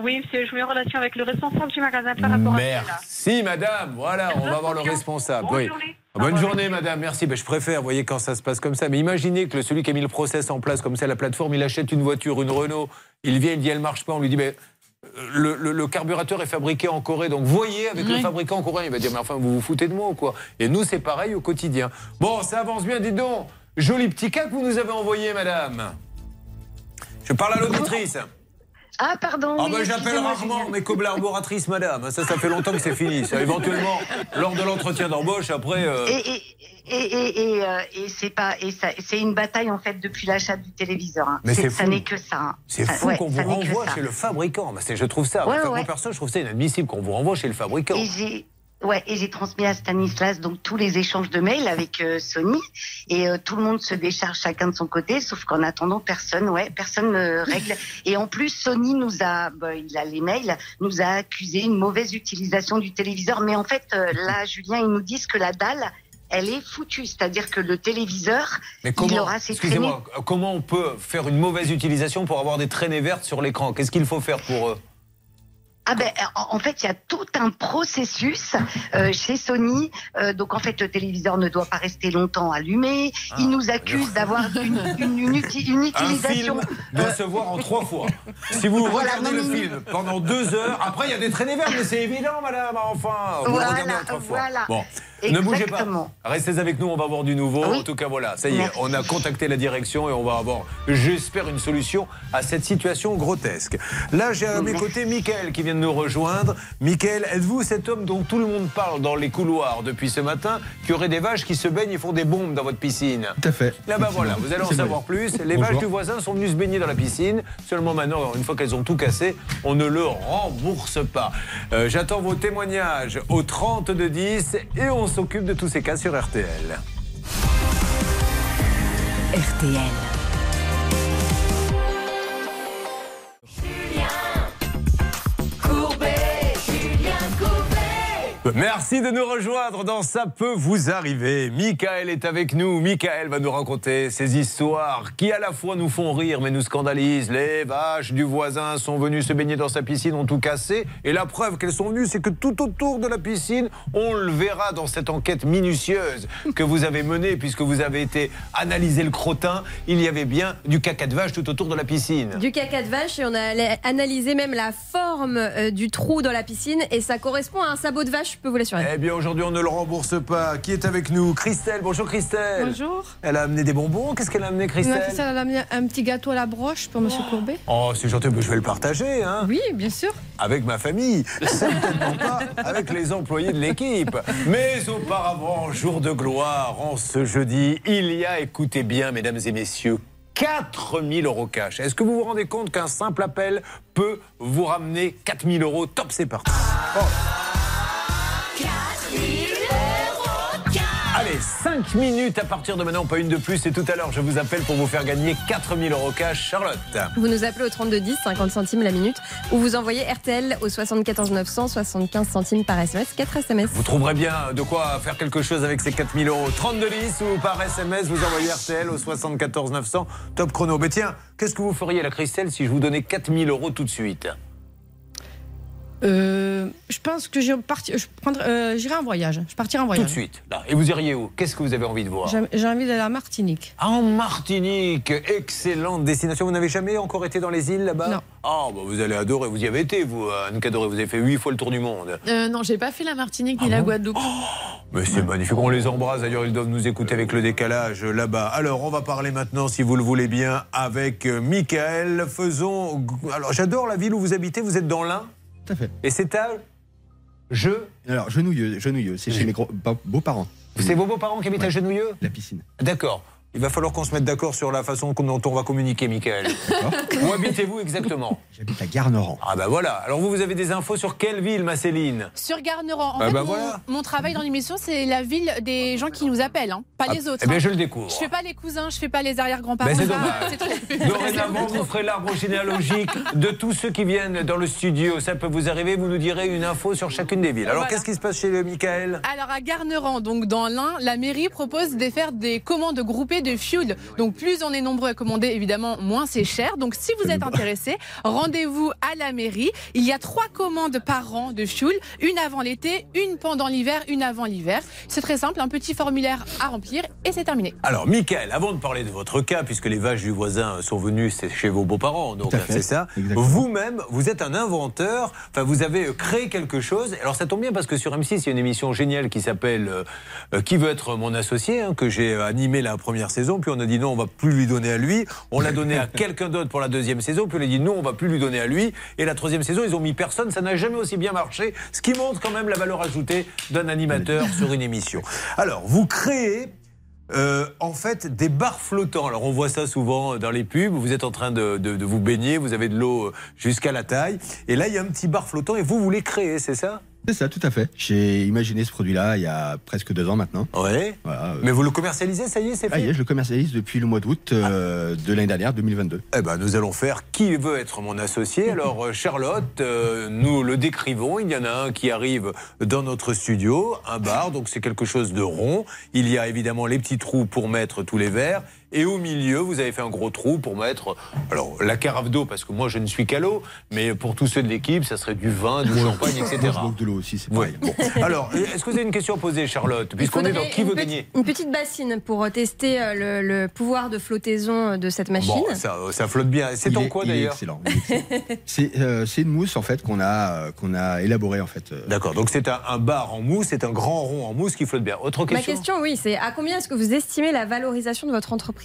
Oui, monsieur, je mets en relation avec le responsable du magasin par rapport à cela. Merci madame, voilà, on va voir le responsable. Bonne Oui. journée. Bonne journée madame, merci. Ben, je préfère, vous voyez, quand ça se passe comme ça. Mais imaginez que le- celui qui a mis le process en place comme ça, la plateforme, il achète une voiture, une Renault, il vient, il dit elle marche pas, on lui dit ben, le, le- le carburateur est fabriqué en Corée, donc voyez avec le fabricant coréen, il va dire mais enfin vous vous foutez de moi ou quoi? Et nous c'est pareil au quotidien. Bon, ça avance bien, dites donc. Joli petit cas que vous nous avez envoyé, madame. Je parle à l'auditrice. Ah, pardon. Ah ben j'appelle rarement mes collaboratrices, madame. Ça, ça fait longtemps que c'est fini. Ça, éventuellement, lors de l'entretien d'embauche, après. euh, Et, et, et, et, euh, et c'est pas et c'est une bataille en fait depuis l'achat du téléviseur. hein. Mais c'est ça n'est que ça. hein. C'est fou ouais, qu'on vous renvoie chez le fabricant. C'est- je trouve ça. Ouais, ouais. Moi, perso, je trouve ça inadmissible qu'on vous renvoie chez le fabricant. Et ouais et j'ai transmis à Stanislas donc tous les échanges de mails avec euh, Sony. Et euh, tout le monde se décharge chacun de son côté sauf qu'en attendant personne ouais personne ne règle. Et en plus Sony nous a bah, il a les mails nous a accusé une mauvaise utilisation du téléviseur. Mais en fait euh, là Julien ils nous disent que la dalle elle est foutue. C'est-à-dire que le téléviseur Mais il aura ses traînées. comment on peut faire une mauvaise utilisation pour avoir des traînées vertes sur l'écran? Qu'est-ce qu'il faut faire pour eux Ah ben, en fait, il y a tout un processus euh, chez Sony. Euh, donc, en fait, le téléviseur ne doit pas rester longtemps allumé. Il nous accuse d'avoir une, une, une uti- une Un utilisation. film doit se voir en trois fois. Si vous Voilà, regardez le film pendant deux heures, après il y a des traînées vertes, mais c'est évident, madame. Enfin, vous Voilà, regardez en trois fois. voilà. Ne bougez pas. Restez avec nous, on va voir du nouveau. Oui. En tout cas, voilà, ça y est, Merci. on a contacté la direction et on va avoir, j'espère, une solution à cette situation grotesque. Là, j'ai à mes côtés Mickaël qui vient de nous rejoindre. Mickaël, êtes-vous cet homme dont tout le monde parle dans les couloirs depuis ce matin, qui aurait des vaches qui se baignent et font des bombes dans votre piscine? Tout à fait. Là, bah voilà, vous allez en savoir plus. Les Bonjour. vaches du voisin sont venues se baigner dans la piscine. Seulement maintenant, une fois qu'elles ont tout cassé, on ne le rembourse pas. Euh, J'attends vos témoignages au 30 de 10 et on s'occupe de tous ces cas sur RTL. RTL. Merci de nous rejoindre dans Ça peut vous arriver. Michael est avec nous. Michael va nous raconter ces histoires qui à la fois nous font rire mais nous scandalisent. Les vaches du voisin sont venues se baigner dans sa piscine, ont tout cassé. Et la preuve qu'elles sont venues, c'est que tout autour de la piscine, on le verra dans cette enquête minutieuse que vous avez menée puisque vous avez été analyser le crottin. Il y avait bien du caca de vache tout autour de la piscine. Du caca de vache et on a analysé même la forme euh, du trou dans la piscine et ça correspond à un sabot de vache, je peux vous l'assurer. Eh bien, aujourd'hui, on ne le rembourse pas. Qui est avec nous? Christelle. Bonjour, Christelle. Bonjour. Elle a amené des bonbons. Qu'est-ce qu'elle a amené, Christelle? Non, ça, elle a amené un petit gâteau à la broche pour Monsieur Courbet. Oh, c'est gentil, mais je vais le partager, hein Oui, bien sûr. Avec ma famille. Certainement pas avec les employés de l'équipe. Mais auparavant, jour de gloire, en ce jeudi, il y a, écoutez bien, mesdames et messieurs, 4000 euros cash. Est-ce que vous vous rendez compte qu'un simple appel peut vous ramener 4000 euros? Top, c'est parti. Oh. 5 minutes à partir de maintenant, pas une de plus. Et tout à l'heure, je vous appelle pour vous faire gagner 4000 euros cash. Charlotte. Vous nous appelez au 3210, 50 centimes la minute, ou vous envoyez RTL au 74 900, 75 centimes par SMS, 4 SMS. Vous trouverez bien de quoi faire quelque chose avec ces 4000 euros. 32 10 ou par SMS, vous envoyez RTL au 74 900. Top chrono. Mais tiens, qu'est-ce que vous feriez, la Christelle, si je vous donnais 4000 euros tout de suite? Euh, je pense que je parti- je prendrai- euh, j'irai en voyage. Je partirai en voyage. Tout de suite. Là. Et vous iriez où? Qu'est-ce que vous avez envie de voir? J'ai j'ai envie d'aller à Martinique. En Martinique, excellente destination. Vous n'avez jamais encore été dans les îles là-bas? Non. Ah, bah vous allez adorer. Vous y avez été, vous, Anne Cadoré. Vous avez fait huit fois le tour du monde. Euh, non, j'ai pas fait la Martinique ni la Guadeloupe. Mais c'est magnifique, on les embrasse. D'ailleurs, ils doivent nous écouter avec le décalage là-bas. Alors, on va parler maintenant, si vous le voulez bien, avec euh, Michael. Faisons. Alors, j'adore la ville où vous habitez. Vous êtes dans l'Ain? Tout à fait. Et c'est à. Je. Alors, Genouilleux, Genouilleux c'est chez mes gros- pa- beaux-parents. C'est vos beaux-parents qui habitent à Genouilleux La piscine. D'accord. Il va falloir qu'on se mette d'accord sur la façon dont on va communiquer, Michael. Où habitez-vous exactement? J'habite à Garneran. Ah, bah voilà. Alors, vous, vous avez des infos sur quelle ville, ma Céline? Sur Garneran. En Ah fait, bah mon, voilà. mon travail dans l'émission, c'est la ville des gens qui nous appellent, hein, pas Ah, les autres. eh bien, hein. je le découvre. Je fais pas les cousins, je fais pas les arrière-grands-parents. Ben, c'est ça, dommage. trop- [LAUGHS] Dorénavant, vous ferez l'arbre généalogique de tous ceux qui viennent dans le studio. Ça peut vous arriver, vous nous direz une info sur chacune des villes. Alors, Voilà. qu'est-ce qui se passe chez le Michael? Alors à Garneran, donc dans l'Ain, la mairie propose de faire des commandes groupées de fuel. Donc plus on est nombreux à commander, évidemment, moins c'est cher. Donc si vous êtes intéressé, rendez-vous à la mairie. Il y a trois commandes par an de fuel, une avant l'été, une pendant l'hiver, une avant l'hiver. C'est très simple, un petit formulaire à remplir et c'est terminé. Alors, Michael, avant de parler de votre cas, puisque les vaches du voisin sont venues c'est chez vos beaux-parents, donc fait, c'est ça. Vous-même, vous êtes un inventeur. Enfin, vous avez euh, créé quelque chose. Alors, ça tombe bien parce que sur M6, il y a une émission géniale qui s'appelle euh, euh, Qui veut être mon associé, hein, que j'ai animé la première saison. Puis on a dit non, on va plus lui donner à lui. On l'a donné à [LAUGHS] quelqu'un d'autre pour la deuxième saison. Puis on a dit non, on va plus lui donner à lui. Et la troisième saison, ils ont mis personne. Ça n'a jamais aussi bien marché. Ce qui montre quand même la valeur ajoutée d'un animateur sur une émission. Alors, vous créez euh, en fait, des bars flottants. Alors, on voit ça souvent dans les pubs. Vous êtes en train de, de- de vous baigner, vous avez de l'eau euh, jusqu'à la taille. Et là, il y a un petit bar flottant et vous voulez créer, c'est ça? C'est ça, tout à fait. J'ai imaginé ce produit-là il y a presque deux ans maintenant. Ouais. Voilà, euh, Mais vous le commercialisez, ça y est, c'est ah, fait y est, je le commercialise depuis le mois d'août euh, de l'année dernière, 2022. Eh ben, nous allons faire qui veut être mon associé? Alors, euh, Charlotte, euh, nous le décrivons. Il y en a un qui arrive dans notre studio, un bar, donc c'est quelque chose de rond. Il y a évidemment les petits trous pour mettre tous les verres. Et au milieu, vous avez fait un gros trou pour mettre, alors la carafe d'eau, parce que moi je ne suis qu'à l'eau, mais pour tous ceux de l'équipe, ça serait du vin, du champagne, etc. Moi, je de l'eau aussi, c'est Oui. pareil. Bon. [LAUGHS] Alors, est-ce que vous avez une question à poser, Charlotte Puisqu'on est dans qui une veut petite- gagner Une petite bassine pour euh, tester euh, le, le pouvoir de flottaison de cette machine. Bon, ça, ça flotte bien. C'est en quoi d'ailleurs excellent. [LAUGHS] C'est euh, c'est une mousse en fait qu'on a euh, qu'on a élaborée en fait. euh. D'accord, donc c'est un, un bar en mousse, c'est un grand rond en mousse qui flotte bien. Autre Ma question question, oui, c'est à combien est-ce que vous estimez la valorisation de votre entreprise?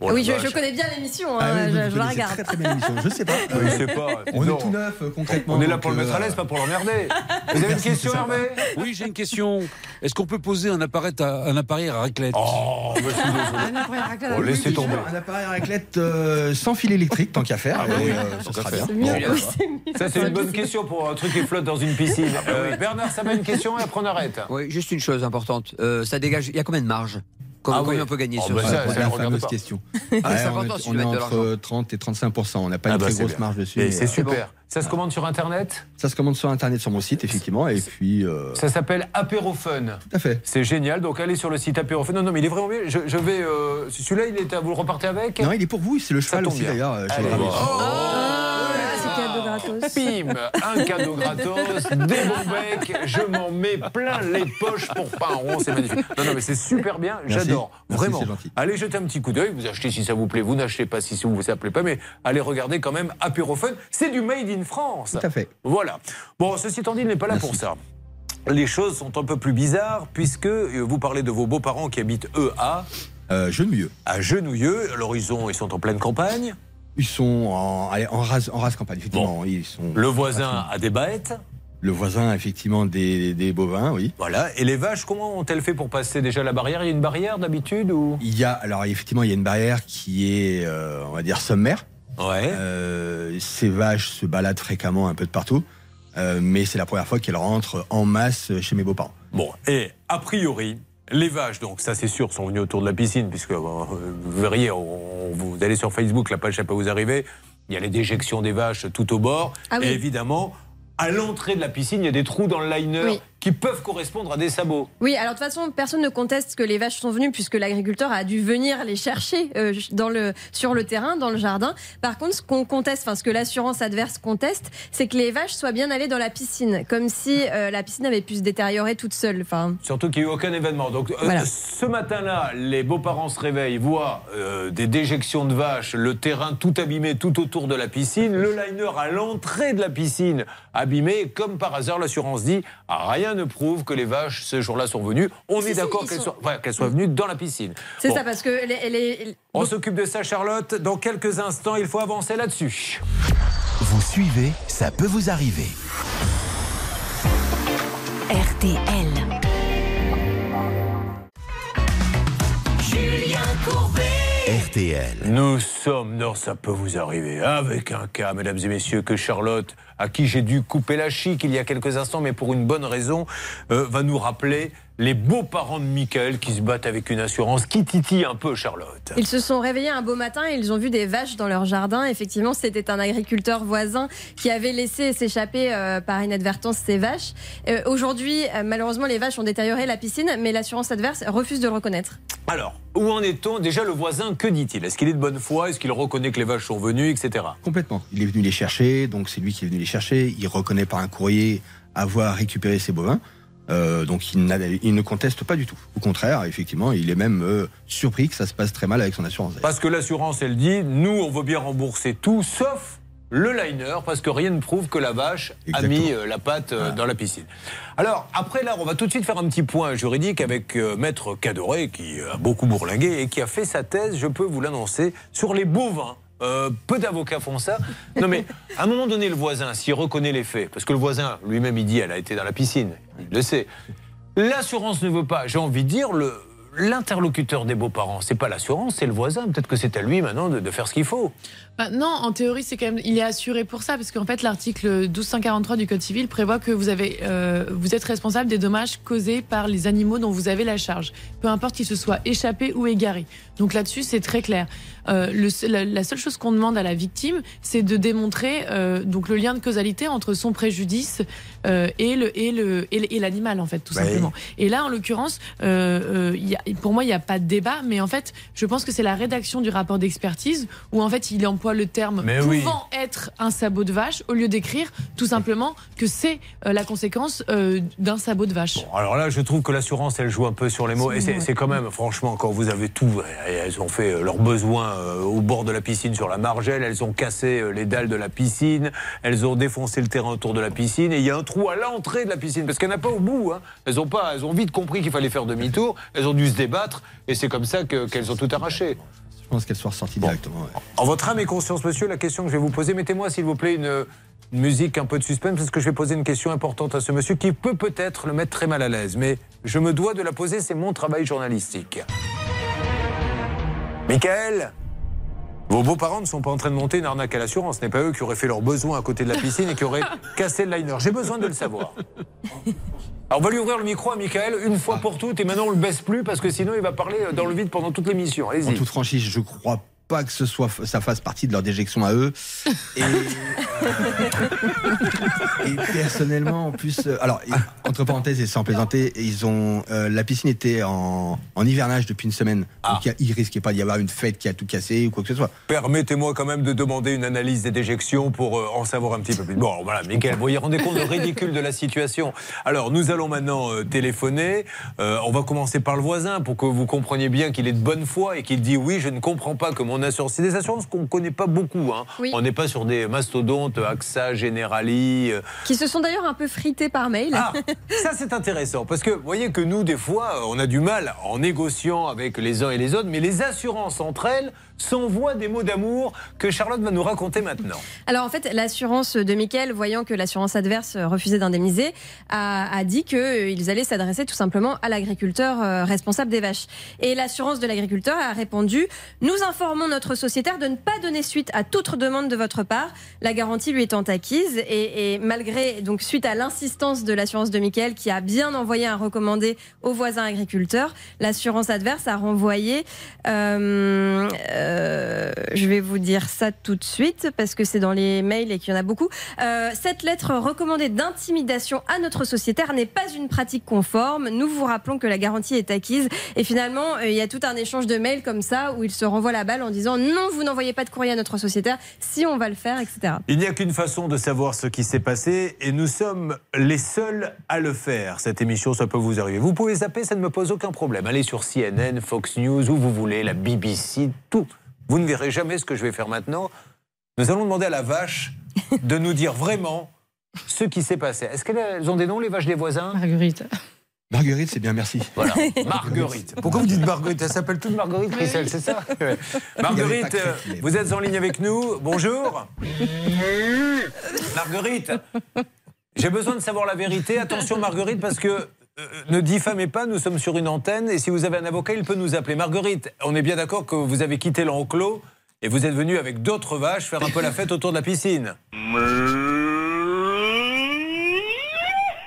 Oh la Oui, je, connais bien l'émission, Ah hein, oui, je, je la regarde. Très très bien. Je sais pas. Oui, [LAUGHS] je sais pas. [LAUGHS] On Non. est tout neuf euh, concrètement. On est là pour le mettre à euh, l'aise, pas pour l'emmerder. [LAUGHS] Vous avez une question. Hervé Oui, j'ai une question. Est-ce qu'on peut poser un appareil à, un appareil à raclette Oh, bah. Oh, laissez tomber. Un appareil à raclette euh, sans fil électrique, tant qu'à faire. euh, sera bien. Mieux. Bon, Oui, c'est mieux. Ça, c'est une bonne question pour un truc qui flotte dans une piscine. Euh, Bernard, ça m'a une question et après on arrête. Oui, juste une chose importante. Euh, ça dégage. Il y a combien de marge? Combien, Ah combien oui. on peut gagner Oh, sur bah ça ça, ça fameuse pas. question. Ah, Ouais, on est, si on entre 30 et 35% On n'a pas Ah une bah, très grosse bien. marge dessus. C'est euh, super. Ça se commande sur Internet Ça se commande sur Internet, sur mon site, effectivement. Et puis. euh, Ça s'appelle Apérofun. Tout à fait. C'est génial. Donc allez sur le site Apérofun. Non, non, mais il est vraiment bien. Je, je vais. euh, Celui-là, il est à vous le repartez avec Non, il est pour vous. C'est le Ça cheval aussi, d'ailleurs. Gratos. Bim Un cadeau gratos, des bons becs, je m'en mets plein les poches pour pas un rond, c'est magnifique. Non, non, mais c'est super bien, j'adore, vraiment. Allez jeter un petit coup d'œil, vous achetez si ça vous plaît, vous n'achetez pas si ça vous plaît pas, mais allez regarder quand même Apérofun, c'est du Made in France. Tout à fait. Voilà. Bon, ceci étant dit, il n'est pas là pour ça. Les choses sont un peu plus bizarres puisque euh, vous parlez de vos beaux-parents qui habitent eux à Euh, Genouilleux. à Genouilleux. Alors ils, ont, ils sont en pleine campagne. Ils sont en, allez, en, race, en race campagne, effectivement. Ils sont, Le voisin a des bêtes. Le voisin, effectivement, des, des bovins, oui. Voilà. Et les vaches, comment ont-elles fait pour passer déjà la barrière? Il y a une barrière d'habitude ou? Il y a, alors effectivement, il y a une barrière qui est, euh, on va dire, sommaire. Ouais. Euh, ces vaches se baladent fréquemment un peu de partout, euh, mais c'est la première fois qu'elles rentrent en masse chez mes beaux-parents. Bon, et a priori, les vaches, donc ça c'est sûr, sont venues autour de la piscine, puisque euh, vous verriez, on- vous allez sur Facebook, la page ça peut vous arriver, il y a les déjections des vaches tout au bord, Ah oui. et évidemment, à l'entrée de la piscine, il y a des trous dans le liner Oui. Qui peuvent correspondre à des sabots. Oui, alors de toute façon, personne ne conteste que les vaches sont venues puisque l'agriculteur a dû venir les chercher euh, dans le, sur le terrain, dans le jardin. Par contre, ce qu'on conteste, enfin ce que l'assurance adverse conteste, c'est que les vaches soient bien allées dans la piscine, comme si euh, la piscine avait pu se détériorer toute seule. Enfin, Surtout qu'il n'y a eu aucun événement. Donc euh, Voilà. ce matin-là, les beaux-parents se réveillent, voient des déjections de vaches, le terrain tout abîmé tout autour de la piscine, le liner à l'entrée de la piscine abîmé. Et Comme par hasard, l'assurance dit ah, rien ne prouve que les vaches ce jour-là sont venues. On Si, est si, d'accord qu'elles sont- soient, ouais, soient venues dans la piscine. c'est Bon, ça parce que les, les- On s'occupe de ça, Charlotte. Dans quelques instants, il faut avancer là-dessus. Vous suivez, ça peut vous arriver. RTL. Nous sommes, non, ça peut vous arriver, avec un cas, mesdames et messieurs, que Charlotte, à qui j'ai dû couper la chic il y a quelques instants, mais pour une bonne raison, euh, va nous rappeler les beaux-parents de Michael qui se battent avec une assurance qui titille un peu Charlotte. Ils se sont réveillés un beau matin et ils ont vu des vaches dans leur jardin. Effectivement, c'était un agriculteur voisin qui avait laissé s'échapper euh, par inadvertance ces vaches. Euh, Aujourd'hui, euh, malheureusement, les vaches ont détérioré la piscine, mais l'assurance adverse refuse de le reconnaître. Alors, où en est-on Déjà, le voisin, que dit-il? Est-ce qu'il est de bonne foi? Est-ce qu'il reconnaît que les vaches sont venues, etc. Complètement. Il est venu les chercher, donc c'est lui qui est venu les chercher. Il reconnaît par un courrier avoir récupéré ses bovins. Euh, donc il, il ne conteste pas du tout. Au contraire, effectivement, il est même euh, surpris que ça se passe très mal avec son assurance. Parce que l'assurance, elle dit, nous, on veut bien rembourser tout, sauf le liner, parce que rien ne prouve que la vache a mis euh, la patte euh, dans la piscine. Alors, après, là, on va tout de suite faire un petit point juridique avec euh, Maître Cadoré, qui a beaucoup bourlingué et qui a fait sa thèse, je peux vous l'annoncer, sur les bovins. Euh, peu d'avocats font ça. Non mais, à un moment donné, le voisin, s'il reconnaît les faits, parce que le voisin lui-même, il dit, elle a été dans la piscine, il le sait. L'assurance ne veut pas, j'ai envie de dire, l'interlocuteur des beaux-parents, c'est pas l'assurance, c'est le voisin. Peut-être que c'est à lui maintenant de, faire ce qu'il faut. Bah, non, en théorie, c'est quand même, il est assuré pour ça, parce qu'en fait, l'article 1243 du Code civil prévoit que vous euh, vous êtes responsable des dommages causés par les animaux dont vous avez la charge, peu importe qu'ils se soient échappés ou égarés. Donc là-dessus, c'est très clair. Euh, le la, la seule chose qu'on demande à la victime, c'est de démontrer euh, donc le lien de causalité entre son préjudice euh, et le et le et l'animal en fait, tout Bah oui. simplement. Et là, en l'occurrence, pour moi, il n'y a pas de débat, mais en fait, je pense que c'est la rédaction du rapport d'expertise où en fait, il emploie le terme Mais oui. pouvant être un sabot de vache au lieu d'écrire tout simplement que c'est la conséquence d'un sabot de vache. Alors là, je trouve que l'assurance, elle joue un peu sur les mots. Et c'est Ouais. quand même, franchement, quand vous avez tout, elles ont fait leurs besoins euh, au bord de la piscine sur la margelle, elles ont cassé euh, les dalles de la piscine, elles ont défoncé le terrain autour de la piscine, et il y a un trou à l'entrée de la piscine, parce qu'elles n'ont pas au bout. hein. Elles, ont pas, elles ont vite compris qu'il fallait faire demi-tour, elles ont dû se débattre, et c'est comme ça que- qu'elles ont tout arraché. Je pense qu'elle soit ressortie directement. ouais. En votre âme et conscience, monsieur, la question que je vais vous poser, mettez-moi s'il vous plaît une, une musique un peu de suspense, parce que je vais poser une question importante à ce monsieur qui peut peut-être le mettre très mal à l'aise, mais je me dois de la poser, c'est mon travail journalistique. Michael Vos beaux-parents ne sont pas en train de monter une arnaque à l'assurance. Ce n'est pas eux qui auraient fait leurs besoins à côté de la piscine et qui auraient [LAUGHS] cassé le liner. J'ai besoin de le savoir. Alors, on va lui ouvrir le micro à Michael une fois pour toutes et maintenant on le baisse plus parce que sinon il va parler dans le vide pendant toute l'émission. En toute franchise, je crois pas que ce soit ça fasse partie de leur déjection à eux. Et, et personnellement, en plus, euh, alors entre parenthèses et sans plaisanter, ils ont euh, la piscine était en, en hivernage depuis une semaine, donc il y a- il risquait pas d'y avoir une fête qui a tout cassé ou quoi que ce soit. Permettez-moi quand même de demander une analyse des déjections pour euh, en savoir un petit peu plus. Bon, voilà, Michael, vous vous rendez compte du ridicule de la situation. Alors, nous allons maintenant euh, téléphoner. Euh, on va commencer par le voisin pour que vous compreniez bien qu'il est de bonne foi et qu'il dit oui, je ne comprends pas mon assurance. C'est des assurances qu'on ne connaît pas beaucoup. Hein. Oui. On n'est pas sur des mastodontes, AXA, Generali. euh, Qui se sont d'ailleurs un peu frités par mail. Ah, ça c'est intéressant parce que vous voyez que nous des fois on a du mal en négociant avec les uns et les autres, mais les assurances entre elles s'envoient des mots d'amour que Charlotte va nous raconter maintenant. Alors en fait, l'assurance de Mickaël, voyant que l'assurance adverse refusait d'indemniser, a, a dit qu'ils allaient s'adresser tout simplement à l'agriculteur euh, responsable des vaches. Et l'assurance de l'agriculteur a répondu Nous informons notre sociétaire de ne pas donner suite à toute demande de votre part, la garantie lui étant acquise. Et, et malgré, donc suite à l'insistance de l'assurance de Mickaël, qui a bien envoyé un recommandé aux voisins agriculteurs, l'assurance adverse a renvoyé. euh, euh, je vais vous dire ça tout de suite parce que c'est dans les mails et qu'il y en a beaucoup. Euh, cette lettre recommandée d'intimidation à notre sociétaire n'est pas une pratique conforme. Nous vous rappelons que la garantie est acquise et finalement euh, il y a tout un échange de mails comme ça où il se renvoie la balle en disant non vous n'envoyez pas de courrier à notre sociétaire si on va le faire etc. Il n'y a qu'une façon de savoir ce qui s'est passé et nous sommes les seuls à le faire. Cette émission, ça peut vous arriver. Vous pouvez zapper, ça ne me pose aucun problème. Allez sur CNN, Fox News, où vous voulez, la BBC, tout. Vous ne verrez jamais ce que je vais faire maintenant. Nous allons demander à la vache [LAUGHS] de nous dire vraiment ce qui s'est passé. Est-ce qu'elles ont des noms, les vaches des voisins? Marguerite. Marguerite, c'est bien, merci. Voilà, [LAUGHS] Marguerite. Pourquoi vous dites Marguerite? Elle s'appelle toute [LAUGHS] Marguerite Christelle, c'est ça? Ouais. Marguerite, euh, vous êtes en ligne avec nous. Bonjour. Marguerite, j'ai besoin de savoir la vérité. Attention, Marguerite, parce que ne diffamez pas, nous sommes sur une antenne et si vous avez un avocat, il peut nous appeler. Marguerite, on est bien d'accord que vous avez quitté l'enclos et vous êtes venue avec d'autres vaches faire un peu la fête autour de la piscine.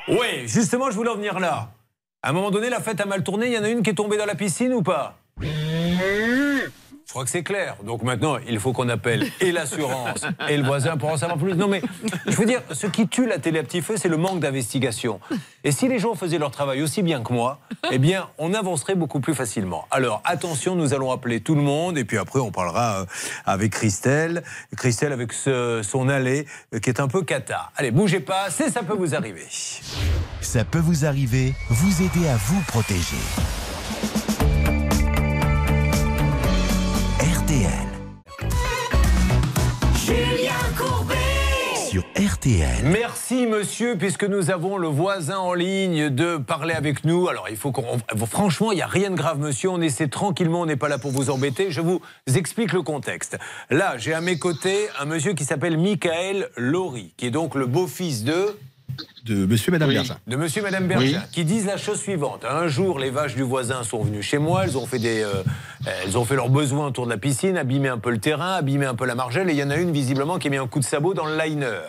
Oui, justement, je voulais en venir là. À un moment donné, la fête a mal tourné. Il y en a une qui est tombée dans la piscine ou pas? Je crois que c'est clair. Donc maintenant, il faut qu'on appelle et l'assurance et le voisin pour en savoir plus. Non mais, je veux dire, ce qui tue la télé à petit feu, c'est le manque d'investigation. Et si les gens faisaient leur travail aussi bien que moi, eh bien, on avancerait beaucoup plus facilement. Alors, attention, nous allons appeler tout le monde et puis après, on parlera euh, avec Christelle. Christelle avec son allée euh, qui est un peu cata. Allez, bougez pas, c'est ça peut vous arriver. Ça peut vous arriver, vous aider à vous protéger. RTL. Merci monsieur, puisque nous avons le voisin en ligne de parler avec nous. Alors il faut qu'on... Franchement, il n'y a rien de grave monsieur, on essaie tranquillement, on n'est pas là pour vous embêter. Je vous explique le contexte. Là, j'ai à mes côtés un monsieur qui s'appelle Michael Laurie, qui est donc le beau-fils de... De monsieur et madame Bergin. De monsieur et madame Bergin, qui disent la chose suivante. Un jour, les vaches du voisin sont venues chez moi, elles ont fait, des, euh, elles ont fait leurs besoins autour de la piscine, abîmé un peu le terrain, abîmé un peu la margelle, et il y en a une visiblement qui a mis un coup de sabot dans le liner.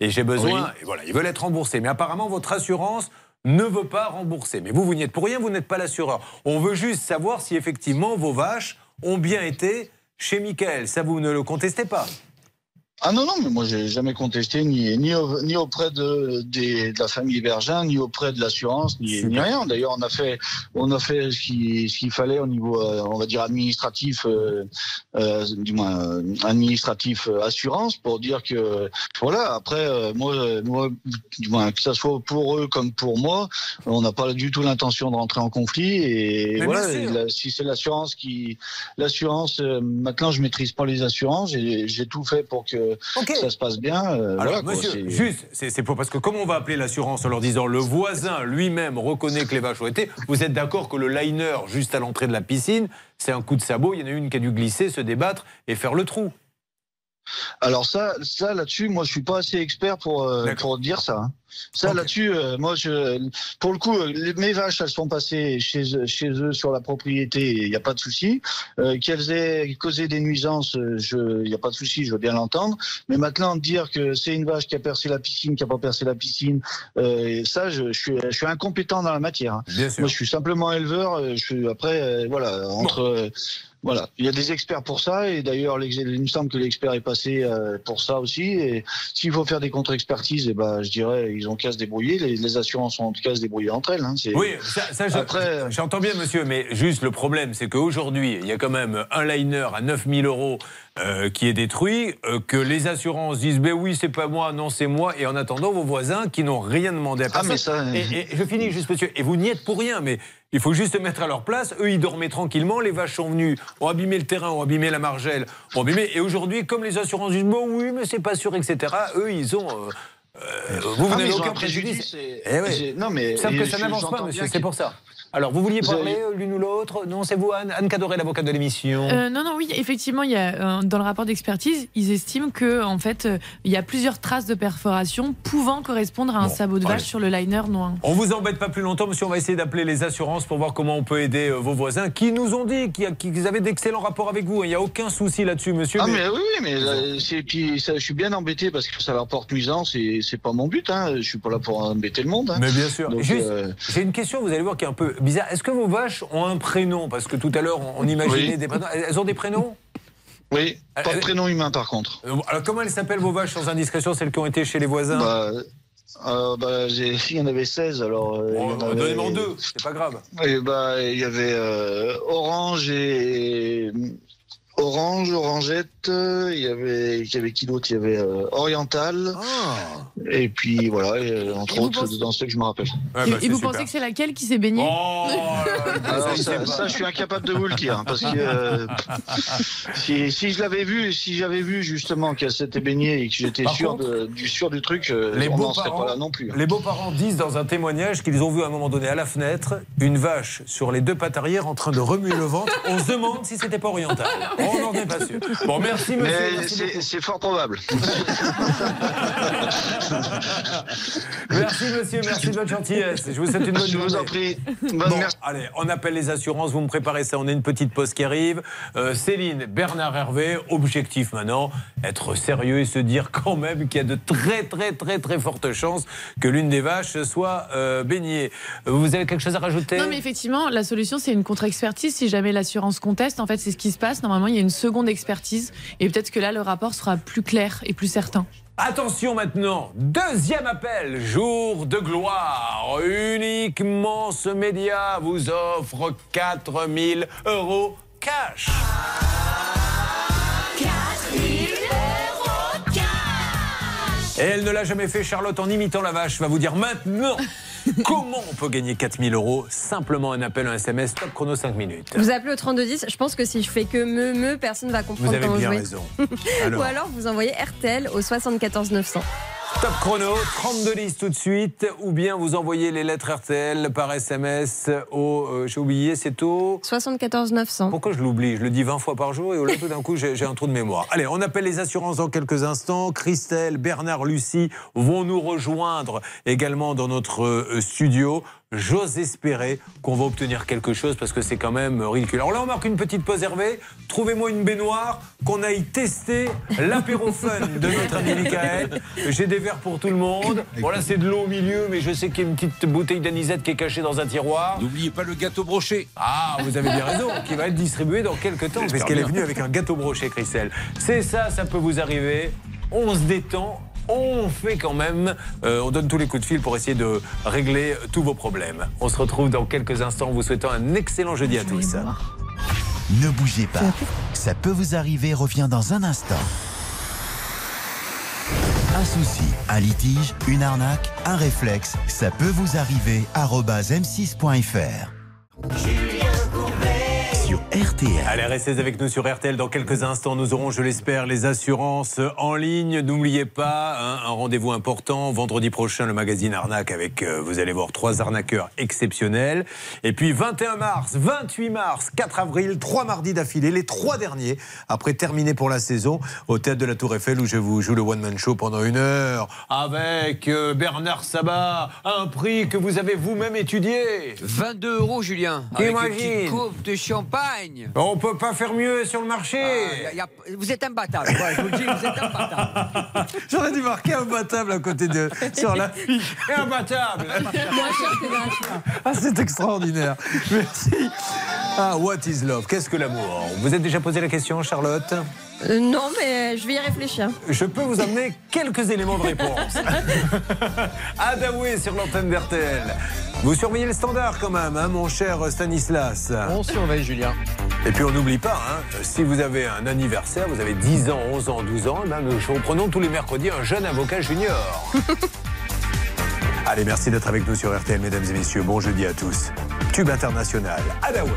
Et j'ai besoin, et voilà, ils veulent être remboursés. Mais apparemment, votre assurance ne veut pas rembourser. Mais vous, vous n'y êtes pour rien, vous n'êtes pas l'assureur. On veut juste savoir si effectivement vos vaches ont bien été chez Michael. Ça, vous ne le contestez pas. Ah non, non, mais moi j'ai jamais contesté ni, ni, ni auprès de, des- de la famille Bergin, ni auprès de l'assurance, ni, ni rien. D'ailleurs, on a fait, on a fait ce qui- ce qu'il fallait au niveau, euh, on va dire, administratif, euh, euh, du moins euh, administratif euh, assurance, pour dire que, voilà, après, moi, moi, du moins, que ça soit pour eux comme pour moi, on n'a pas du tout l'intention de rentrer en conflit. Et Mais voilà, et la- si c'est l'assurance qui. L'assurance, maintenant, je maîtrise pas les assurances, j'ai j'ai tout fait pour que ça se passe bien. euh, Alors, voilà, monsieur, juste, c'est c'est pour parce que comme on va appeler l'assurance en leur disant le voisin lui-même reconnaît que les vaches ont été, vous êtes d'accord que le liner juste à l'entrée de la piscine, c'est un coup de sabot, il y en a une qui a dû glisser, se débattre et faire le trou. Alors ça, ça là-dessus, moi je suis pas assez expert pour euh, pour dire ça. hein. Ça, là-dessus, euh, moi, je, pour le coup, euh, les- mes vaches, elles sont passées chez, chez eux sur la propriété, il n'y a pas de souci. Euh, Qu'elles aient causé des nuisances, je- il n'y a pas de souci, je veux bien l'entendre. Mais maintenant, dire que c'est une vache qui a percé la piscine, qui n'a pas percé la piscine, et ça, je, je suis, je suis incompétent dans la matière. hein. Bien sûr. Moi, je suis simplement éleveur. Je suis après, voilà, entre. Voilà, il y a des experts pour ça et d'ailleurs il me semble que l'expert est passé euh, pour ça aussi. Et s'il faut faire des contre-expertises, eh ben je dirais ils ont qu'à se débrouiller. Les, les assurances ont qu'à se débrouiller entre elles. Hein. Oui, ça, ça, je- Après, j'entends bien, monsieur, mais juste le problème, c'est qu'aujourd'hui, il y a quand même un liner à 9000 euros euh, qui est détruit, euh, que les assurances disent, ben oui, c'est pas moi, non, c'est moi, et en attendant, vos voisins qui n'ont rien demandé à Ah, personne. mais ça, et, et je finis juste, monsieur, et vous n'y êtes pour rien, mais il faut juste se mettre à leur place. Eux, ils dormaient tranquillement, les vaches sont venues, ont abîmé le terrain, ont abîmé la margelle, ont abîmé, et aujourd'hui, comme les assurances disent, bon oui, mais c'est pas sûr, etc., eux, ils ont... euh, euh, vous, vous Ah, n'avez aucun un préjudice. préjudice et- Eh ouais. non, mais- que et ça n'avance pas, monsieur, c'est pour ça. Alors, vous vouliez parler euh, l'une ou l'autre? Non, c'est vous, Anne, Anne Cadoré, l'avocate de l'émission. Euh, non, non, oui, effectivement, il y a, euh, dans le rapport d'expertise, ils estiment que en fait, euh, il y a plusieurs traces de perforation pouvant correspondre à un Bon, sabot de vache allez. sur le liner noir. On vous embête pas plus longtemps, monsieur. On va essayer d'appeler les assurances pour voir comment on peut aider euh, vos voisins qui nous ont dit qu'ils avaient d'excellents rapports avec vous. Il n'y a aucun souci là-dessus, monsieur. Ah mais oui, oui, mais c'est puis ça, je suis bien embêté parce que ça leur porte nuisance et c'est pas mon but. Hein. Je suis pas là pour embêter le monde. hein. Mais bien sûr. Donc, Juste, euh, j'ai une question, vous allez voir, qui est un peu bizarre. Est-ce que vos vaches ont un prénom? Parce que tout à l'heure, on, imaginait Oui. des prénoms. Elles ont des prénoms? Oui, pas de Euh, prénom humain par contre. Euh, Alors, comment elles s'appellent vos vaches sans indiscrétion, celles qui ont été chez les voisins? Bah, euh, bah, il y en avait 16 alors. euh, y en avait- deux, c'est pas grave. Et bah, il y avait euh, Orange et Orange, Orangette. euh, Il y avait, il y avait qui d'autre? Il y avait euh, Oriental. Et puis voilà, et, euh, entre Et autres dans ceux que je me rappelle. bah, et et vous pensez que c'est laquelle qui s'est baignée? Oh, [LAUGHS] Alors ça, je suis incapable de vous le dire, hein, parce que euh, si, si je l'avais vu, si j'avais vu justement qu'elle s'était baignée et que j'étais sûr, contre, de, du sûr du truc, Les on n'en serait beaux-parents pas là non plus. hein. les beaux-parents disent dans un témoignage qu'ils ont vu à un moment donné à la fenêtre une vache sur les deux pattes arrière en train de remuer le ventre. On se demande si c'était pas oriental. [LAUGHS] On n'en est pas sûr. Bon, merci monsieur. Mais c'est fort probable. [LAUGHS] Merci monsieur, merci de votre gentillesse. Je vous souhaite une bonne Je journée. vous en prie. Bonne Bon, merci. allez, on appelle les assurances, vous me préparez ça, on a une petite pause qui arrive. Euh, Céline, Bernard Hervé, objectif maintenant, être sérieux et se dire quand même qu'il y a de très très très très fortes chances que l'une des vaches soit euh, baignée. Vous avez quelque chose à rajouter? Non, mais effectivement, la solution, c'est une contre-expertise. Si jamais l'assurance conteste, en fait, c'est ce qui se passe. Normalement, il y a une seconde expertise. Et peut-être que là, le rapport sera plus clair et plus certain. Attention maintenant, deuxième appel, jour de gloire. Uniquement ce média vous offre 4000 euros cash. Et elle ne l'a jamais fait, Charlotte, en imitant la vache, va vous dire maintenant [LAUGHS] [LAUGHS] comment on peut gagner 4000 euros. Simplement un appel, un SMS, top chrono 5 minutes. Vous appelez au 3210. Je pense que si je fais que me, me, personne ne va comprendre Vous avez comment bien jouer. raison. [LAUGHS] Ou Alors. alors vous envoyez RTL au 74 900. Top chrono, 32 10 tout de suite, ou bien vous envoyez les lettres RTL par SMS au. euh, J'ai oublié, c'est au. 74 900. Pourquoi je l'oublie? Je le dis 20 fois par jour et au là, tout d'un coup, j'ai j'ai un trou de mémoire. Allez, on appelle les assurances dans quelques instants. Christelle, Bernard, Lucie vont nous rejoindre également dans notre euh, studio. J'ose espérer qu'on va obtenir quelque chose parce que c'est quand même ridicule. Alors là, on marque une petite pause Hervé. Trouvez-moi une baignoire, qu'on aille tester l'apéro fun de notre ami Michael. J'ai des verres pour tout le monde. Bon, là, c'est de l'eau au milieu, mais je sais qu'il y a une petite bouteille d'anisette qui est cachée dans un tiroir. N'oubliez pas le gâteau broché. Ah, vous avez bien raison, qui va être distribué dans quelques temps, J'espère puisqu'elle est venue avec un gâteau broché, Christelle. C'est ça, ça peut vous arriver. On se détend. On fait quand même, euh, on donne tous les coups de fil pour essayer de régler tous vos problèmes. On se retrouve dans quelques instants en vous souhaitant un excellent jeudi à tous. Ne bougez pas. Ça peut vous arriver, revient dans un instant. Un souci, un litige, une arnaque, un réflexe, ça peut vous arriver. arobase m6.fr. Sur RTL. Allez, restez avec nous sur RTL. Dans quelques instants, nous aurons, je l'espère, les assurances en ligne. N'oubliez pas, hein, un rendez-vous important. Vendredi prochain, le magazine Arnaque avec, euh, vous allez voir, trois arnaqueurs exceptionnels. Et puis 21 mars, 28 mars, 4 avril, trois mardis d'affilée, les trois derniers, après terminer pour la saison, au Théâtre de la Tour Eiffel, où je vous joue le one-man show pendant une heure, avec euh, Bernard Sabat, un prix que vous avez vous-même étudié. 22 euros, Julien. Avec une petite coupe de champagne. On peut pas faire mieux sur le marché. Ah, y a- y a- vous êtes imbattable. Je vous le dis, vous êtes imbattable. [LAUGHS] J'aurais dû marquer imbattable à côté de sur la fiche. [LAUGHS] Imbattable. Ah, c'est extraordinaire. Merci. Ah, what is love? Qu'est-ce que l'amour? Vous êtes déjà posé la question, Charlotte? Euh, non, mais je vais y réfléchir. Je peux vous amener quelques éléments de réponse. [LAUGHS] Adawé sur l'antenne d'RTL. Vous surveillez le standard quand même, hein, mon cher Stanislas. On surveille, Julien. Et puis on n'oublie pas, hein, si vous avez un anniversaire, vous avez 10 ans, 11 ans, 12 ans, eh ben, nous reprenons tous les mercredis un jeune avocat junior. [LAUGHS] Allez, merci d'être avec nous sur RTL, mesdames et messieurs. Bon jeudi à tous. Tube international, Adaway.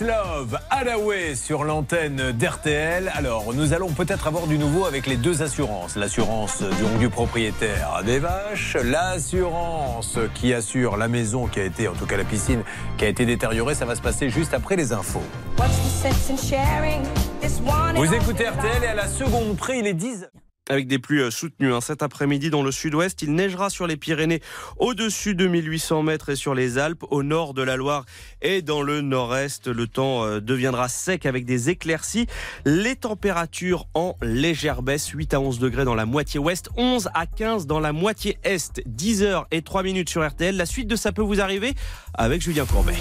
Love, Adaway sur l'antenne d'RTL. Alors, nous allons peut-être avoir du nouveau avec les deux assurances. L'assurance du, du propriétaire des vaches, l'assurance qui assure la maison qui a été, en tout cas la piscine, qui a été détériorée. Ça va se passer juste après les infos. Vous écoutez RTL et à la seconde près, il est 10 avec des pluies euh, soutenues. hein. Cet après-midi, dans le sud-ouest, il neigera sur les Pyrénées au-dessus de 1800 mètres et sur les Alpes, au nord de la Loire et dans le nord-est. Le temps euh, deviendra sec avec des éclaircies. Les températures en légère baisse, 8 à 11 degrés dans la moitié ouest, 11 à 15 dans la moitié est. 10 heures et 3 minutes sur RTL. La suite de ça peut vous arriver avec Julien Courbet.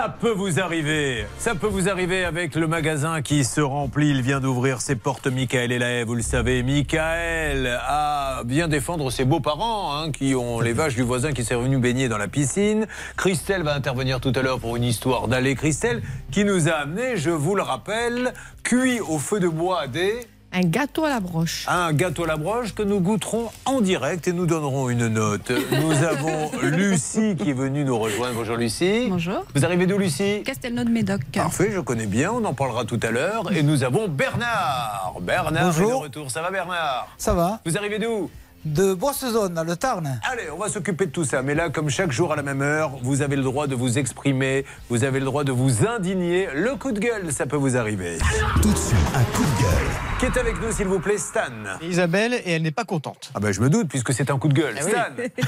Ça peut vous arriver. Ça peut vous arriver avec le magasin qui se remplit. Il vient d'ouvrir ses portes. Michael là, vous le savez. Michael a bien défendre ses beaux-parents hein, qui ont les vaches du voisin qui s'est revenu baigner dans la piscine. Christelle va intervenir tout à l'heure pour une histoire d'aller. Christelle qui nous a amené, je vous le rappelle, cuit au feu de bois des... Un gâteau à la broche. Un gâteau à la broche que nous goûterons en direct et nous donnerons une note. Nous [LAUGHS] avons Lucie qui est venue nous rejoindre. Bonjour Lucie. Bonjour. Vous arrivez d'où Lucie? Castelnau de Médoc. Parfait, je connais bien, on en parlera tout à l'heure. Et nous avons Bernard. Bernard est de Bonjour. retour. Ça va Bernard? Ça va Vous arrivez d'où? De Boissezone, dans le Tarn. Allez, on va s'occuper de tout ça. Mais là, comme chaque jour à la même heure, vous avez le droit de vous exprimer, vous avez le droit de vous indigner. Le coup de gueule, ça peut vous arriver. Tout de suite, un coup de gueule. Qui est avec nous, s'il vous plaît, Stan Isabelle, et elle n'est pas contente. Ah ben je me doute, puisque c'est un coup de gueule. Oui. Stan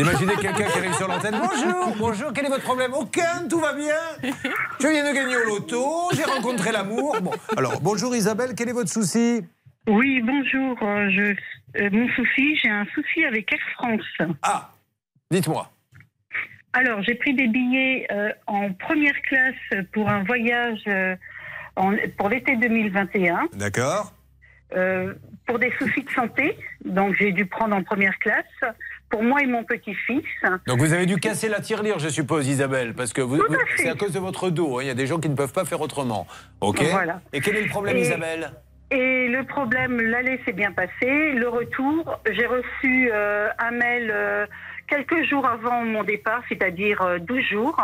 [LAUGHS] Imaginez quelqu'un qui arrive sur l'antenne. Bonjour, bonjour, quel est votre problème? Aucun, tout va bien? Je viens de gagner au loto, j'ai rencontré l'amour. Bon, alors, bonjour Isabelle, quel est votre souci? Oui, bonjour. euh, Je, euh, mon souci, j'ai un souci avec Air France. Ah, dites-moi. Alors, j'ai pris des billets euh, en première classe pour un voyage euh, en- pour l'été 2021. D'accord pour des soucis de santé, donc j'ai dû prendre en première classe pour moi et mon petit-fils. Donc vous avez dû casser la tirelire, je suppose, Isabelle, parce que vous- vous- c'est à cause de votre dos. hein. Il y a des gens qui ne peuvent pas faire autrement. Ok. Voilà. Et quel est le problème, Et- Isabelle? Et le problème, l'aller s'est bien passé. Le retour, j'ai reçu euh, un mail euh, quelques jours avant mon départ, c'est-à-dire euh, 12 jours,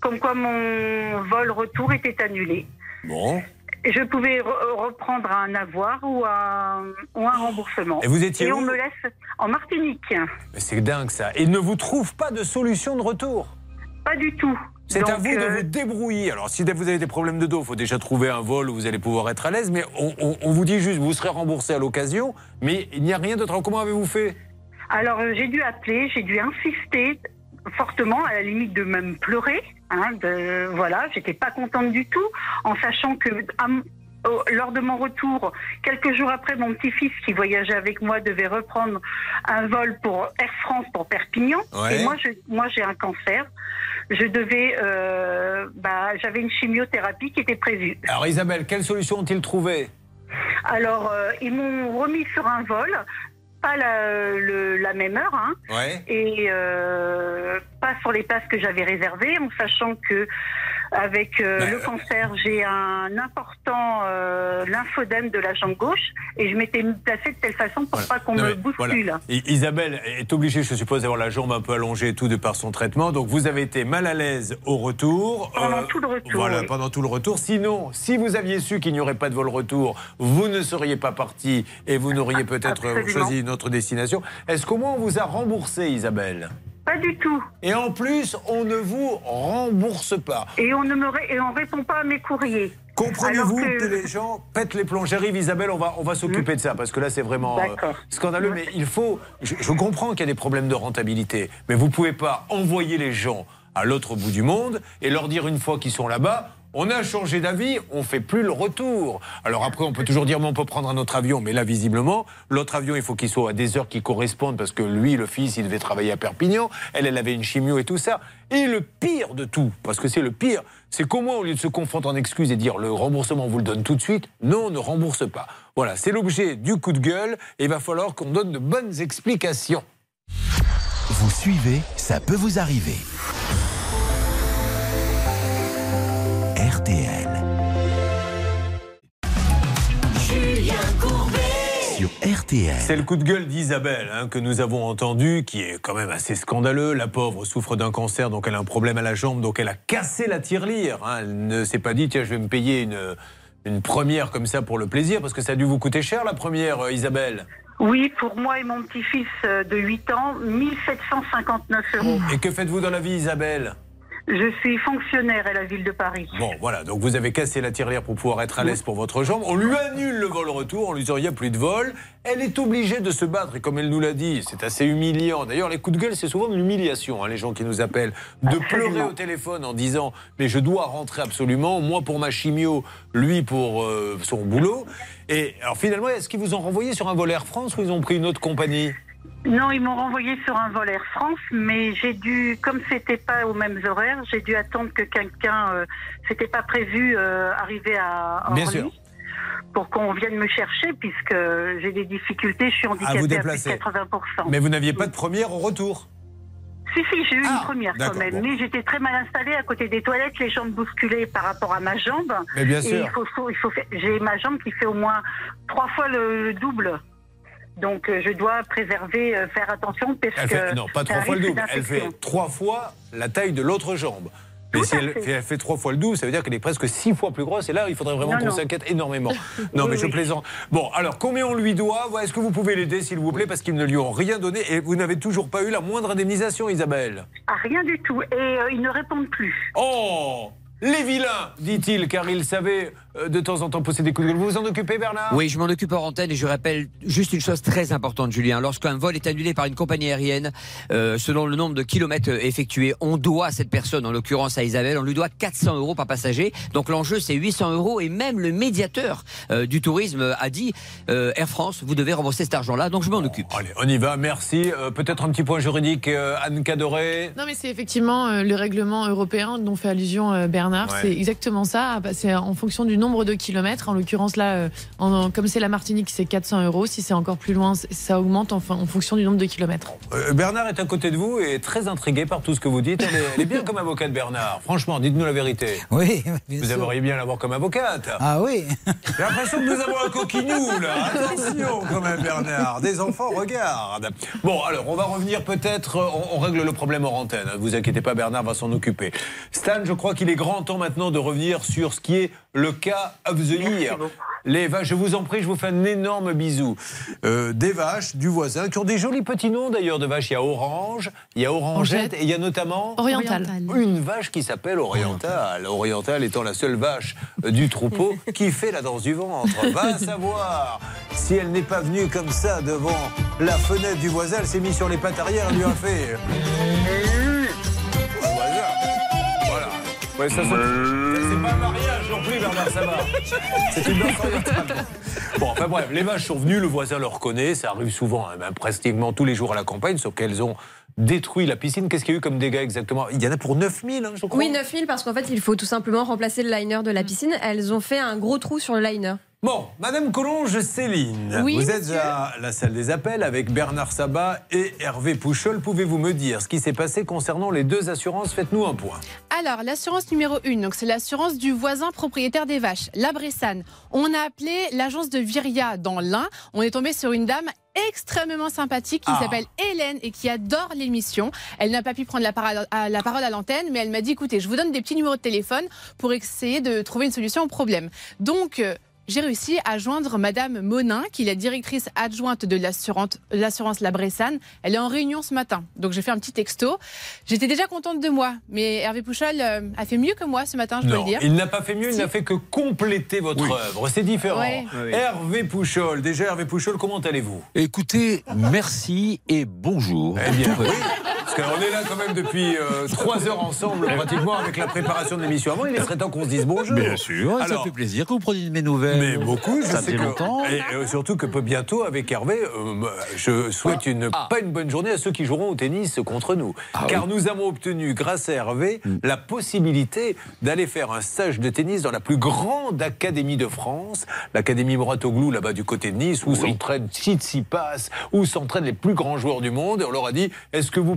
comme quoi mon vol retour était annulé. Bon. Je pouvais re- reprendre un avoir ou un, ou un remboursement. Et vous étiez Et où on me laisse en Martinique. C'est dingue ça. Et ne vous trouve pas de solution de retour? Pas du tout. C'est à vous de euh, vous débrouiller. Alors, si vous avez des problèmes de dos, il faut déjà trouver un vol où vous allez pouvoir être à l'aise. Mais on, on- on vous dit juste, vous serez remboursé à l'occasion. Mais il n'y a rien d'autre. Comment avez-vous fait? Alors euh, j'ai dû appeler, j'ai dû insister fortement, à la limite de même pleurer. Hein, de, voilà, j'étais pas contente du tout, en sachant que à lors de mon retour, quelques jours après, mon petit-fils qui voyageait avec moi devait reprendre un vol pour Air France pour Perpignan. Ouais. Et moi, je, moi, j'ai un cancer. Je devais, euh, bah, j'avais une chimiothérapie qui était prévue. Alors, Isabelle, quelle solution ont-ils trouvé Alors, euh, ils m'ont remis sur un vol, pas la, le- la même heure, hein, Ouais. et euh, pas sur les places que j'avais réservées, en sachant que avec euh, Ben, le cancer, j'ai un important euh, lymphodème de la jambe gauche, et je m'étais placée de telle façon pour pas qu'on me bouscule. voilà. I- Isabelle est obligée, je suppose, d'avoir la jambe un peu allongée et tout de par son traitement. Donc vous avez été mal à l'aise au retour. Pendant Euh, tout le retour, Voilà, oui. pendant tout le retour. Sinon, si vous aviez su qu'il n'y aurait pas de vol retour, vous ne seriez pas parti et vous n'auriez peut-être Absolument. choisi une autre destination. Est-ce qu'au moins on vous a remboursé, Isabelle? Pas du tout. Et en plus, on ne vous rembourse pas. Et on ne me ré- et on répond pas à mes courriers. Comprenez-vous que... les gens pètent les plombs J'arrive, Isabelle, on va, on va s'occuper de ça, parce que là, c'est vraiment euh, scandaleux. Mais il faut. Je, je comprends qu'il y a des problèmes de rentabilité, mais vous pouvez pas envoyer les gens à l'autre bout du monde et leur dire une fois qu'ils sont là-bas. On a changé d'avis, on fait plus le retour. Alors après, on peut toujours dire, mais on peut prendre un autre avion. Mais là, visiblement, l'autre avion, il faut qu'il soit à des heures qui correspondent parce que lui, le fils, il devait travailler à Perpignan. Elle, elle avait une chimio et tout ça. Et le pire de tout, parce que c'est le pire, c'est qu'au moins, au lieu de se confondre en excuses et dire le remboursement, on vous le donne tout de suite, non, on ne rembourse pas. Voilà, c'est l'objet du coup de gueule et il va falloir qu'on donne de bonnes explications. Vous suivez, ça peut vous arriver. RTL. Julien Courbet. sur RTL. C'est le coup de gueule d'Isabelle hein, que nous avons entendu, qui est quand même assez scandaleux. La pauvre souffre d'un cancer, donc elle a un problème à la jambe, donc elle a cassé la tirelire. hein. Elle ne s'est pas dit, tiens, je vais me payer une, une première comme ça pour le plaisir, parce que ça a dû vous coûter cher la première, euh, Isabelle. Oui, pour moi et mon petit-fils euh, de 8 ans, 1759 euros. Et que faites-vous dans la vie, Isabelle? Je suis fonctionnaire à la ville de Paris. Bon, voilà, donc vous avez cassé la tirelire pour pouvoir être à l'aise pour votre jambe. On lui annule le vol retour, on lui dit il n'y a plus de vol. Elle est obligée de se battre, et comme elle nous l'a dit, c'est assez humiliant. D'ailleurs, les coups de gueule, c'est souvent de l'humiliation, hein, les gens qui nous appellent. De pleurer au téléphone en disant mais je dois rentrer absolument, moi pour ma chimio, lui pour euh, son boulot. Et alors finalement, est-ce qu'ils vous ont renvoyé sur un vol Air France ou ils ont pris une autre compagnie? Non, ils m'ont renvoyé sur un vol Air France, mais j'ai dû, comme c'était pas aux mêmes horaires, j'ai dû attendre que quelqu'un, euh, c'était pas prévu, euh, arriver à Bien Orly sûr. pour qu'on vienne me chercher, puisque j'ai des difficultés, je suis À vous handicapée à, plus de déplacer. 80%. Mais vous n'aviez pas de première au retour Si, si, j'ai eu une première quand même, bon. mais j'étais très mal installée à côté des toilettes, les jambes bousculées par rapport à ma jambe. Mais bien Et sûr. il faut, il faut j'ai ma jambe qui fait au moins trois fois le, le double. Donc euh, je dois préserver, euh, faire attention parce Elle que fait, non, pas trois fois le double. Elle fait trois fois la taille de l'autre jambe. Mais si elle, fait trois fois le double, ça veut dire qu'elle est presque six fois plus grosse. Et là, il faudrait vraiment qu'on s'inquiète énormément. [LAUGHS] Non, Oui, mais je oui. plaisante. Bon, alors, combien on lui doit? Est-ce que vous pouvez l'aider, s'il vous plaît? Parce qu'ils ne lui ont rien donné. Et vous n'avez toujours pas eu la moindre indemnisation, Isabelle. Ah, rien du tout. Et euh, ils ne répondent plus. Oh Les vilains, dit-il, car il savait de temps en temps pousser des coups de gueule. Vous vous en occupez, Bernard? Oui, je m'en occupe en antenne et je rappelle juste une chose très importante, Julien. Lorsqu'un vol est annulé par une compagnie aérienne, euh, selon le nombre de kilomètres euh, effectués, on doit à cette personne, en l'occurrence à Isabelle, on lui doit 400 euros par passager. Donc l'enjeu, c'est 800 euros. Et même le médiateur euh, du tourisme a dit euh, Air France, vous devez rembourser cet argent-là. Donc je m'en occupe. Allez, on y va, merci. Euh, Peut-être un petit point juridique, euh, Anne Cadoré Non, mais c'est effectivement euh, le règlement européen dont fait allusion euh, Bernard. Ouais. C'est exactement ça. Bah, C'est en fonction du nombre de kilomètres. En l'occurrence, là, euh, en- en- comme c'est la Martinique, c'est 400 euros. Si c'est encore plus loin, ça augmente en, en fonction du nombre de kilomètres. Euh, Bernard est à côté de vous et est très intrigué par tout ce que vous dites. Elle est, elle est bien comme avocate, Bernard. Franchement, dites-nous la vérité. Oui, bien Vous sûr. aimeriez bien l'avoir comme avocate. Ah oui J'ai l'impression que nous avons un coquinou, là. Attention, quand même, Bernard. Des enfants, regarde. Bon, alors, on va revenir peut-être. euh, On, on règle le problème hors antenne. Ne vous inquiétez pas, Bernard va s'en occuper. Stan, je crois qu'il est grand temps maintenant de revenir sur ce qui est le cas of the year. Les vaches, je vous en prie, je vous fais un énorme bisou. Euh, des vaches du voisin qui ont des jolis petits noms d'ailleurs de vaches. Il y a Orange, il y a Orangette et il y a notamment Oriental. une vache qui s'appelle Oriental. Oriental étant la seule vache euh, du troupeau [LAUGHS] qui fait la danse du ventre. Va [LAUGHS] savoir si elle n'est pas venue comme ça devant la fenêtre du voisin. Elle s'est mise sur les pattes arrière et lui a fait. Au voisin. Ouais, ça, ça- c'est pas un mariage non plus, Bernard, ça va. C'est une danse. Bon, enfin bref, les vaches sont venues, le voisin le reconnaît, ça arrive souvent, hein, même pratiquement tous les jours à la campagne, sauf qu'elles ont détruit la piscine. Qu'est-ce qu'il y a eu comme dégâts exactement? Il y en a pour 9000, hein, je crois. Oui, 9000 parce qu'en fait, il faut tout simplement remplacer le liner de la piscine. Elles ont fait un gros trou sur le liner. Bon, Madame Collonge Céline, Oui, vous êtes monsieur. à la salle des appels avec Bernard Sabat et Hervé Pouchol. Pouvez-vous me dire ce qui s'est passé concernant les deux assurances? Faites-nous un point. Alors, l'assurance numéro 1, donc c'est l'assurance du voisin propriétaire des vaches, la Bressane. On a appelé l'agence de Viria dans l'Ain. On est tombé sur une dame extrêmement sympathique qui Ah. s'appelle Hélène et qui adore l'émission. Elle n'a pas pu prendre la parole à, la parole à l'antenne, mais elle m'a dit écoutez, je vous donne des petits numéros de téléphone pour essayer de trouver une solution au problème. Donc, euh, j'ai réussi à joindre Madame Monin, qui est la directrice adjointe de l'assurance La Bressane. Elle est en réunion ce matin. Donc j'ai fait un petit texto. J'étais déjà contente de moi, mais Hervé Pouchol euh, a fait mieux que moi ce matin, je dois Non, le dire. il n'a pas fait mieux, il n'a fait que compléter votre œuvre. C'est différent. Ouais. Oui, oui. Hervé Pouchol, déjà Hervé Pouchol, comment allez-vous? Écoutez, merci et bonjour. Eh bien, oui. Parce qu'on est là quand même depuis euh, trois heures ensemble, pratiquement, avec la préparation de l'émission. Avant, il serait temps qu'on se dise bonjour. Bien sûr, ça Alors, fait plaisir que vous preniez de mes nouvelles. Mais beaucoup, je ça sais fait que, longtemps. Et euh, surtout que bientôt, avec Hervé, euh, je souhaite une, pas une bonne journée à ceux qui joueront au tennis contre nous. Car nous avons obtenu, grâce à Hervé, la possibilité d'aller faire un stage de tennis dans la plus grande académie de France, l'Académie Moratoglou, là-bas du côté de Nice, où s'entraînent Tsitsipas, où s'entraînent les plus grands joueurs du monde. Et on leur a dit, est-ce que vous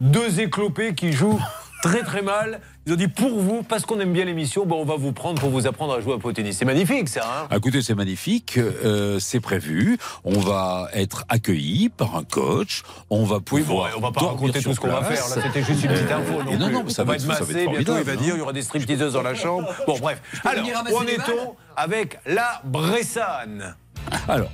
deux éclopés qui jouent très très mal. Ils ont dit pour vous, parce qu'on aime bien l'émission, bon, on va vous prendre pour vous apprendre à jouer au tennis. C'est magnifique ça. Hein? Écoutez, c'est magnifique, euh, c'est prévu. On va être accueilli par un coach. On va Oui, bon, pouvoir. on va pas raconter tout ce qu'on va faire. Là, c'était juste une petite info. Non non, ça on va va être- être ça va massé. être Bientôt, il va dire hein. il y aura des stripteaseuses dans la chambre. Bon, bref. Alors, où en est-on avec la Bressane? Alors.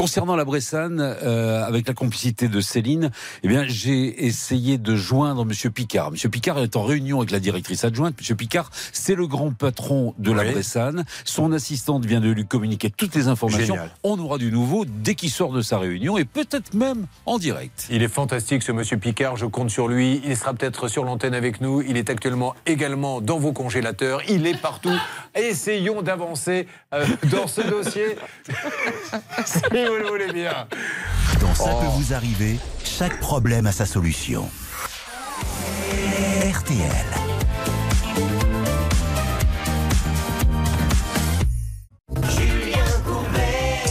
Concernant la Bressane, euh, avec la complicité de Céline, eh bien, j'ai essayé de joindre Monsieur Picard. Monsieur Picard est en réunion avec la directrice adjointe. Monsieur Picard, c'est le grand patron de la. Bressane. Son assistante vient de lui communiquer toutes les informations. Génial. On aura du nouveau dès qu'il sort de sa réunion et peut-être même en direct. Il est fantastique ce monsieur Picard, je compte sur lui. Il sera peut-être sur l'antenne avec nous. Il est actuellement également dans vos congélateurs. Il est partout. [LAUGHS] Essayons d'avancer euh, dans ce dossier. [LAUGHS] [LAUGHS] vous le voulez bien. Dans Ça Oh. peut vous arriver, chaque problème a sa solution. RTL.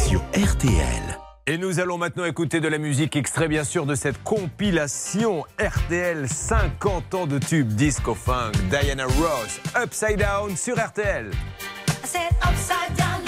Sur RTL. Et nous allons maintenant écouter de la musique extrait bien sûr de cette compilation RTL 50 ans de tubes disco funk Diana Ross Upside Down sur RTL. I said upside down,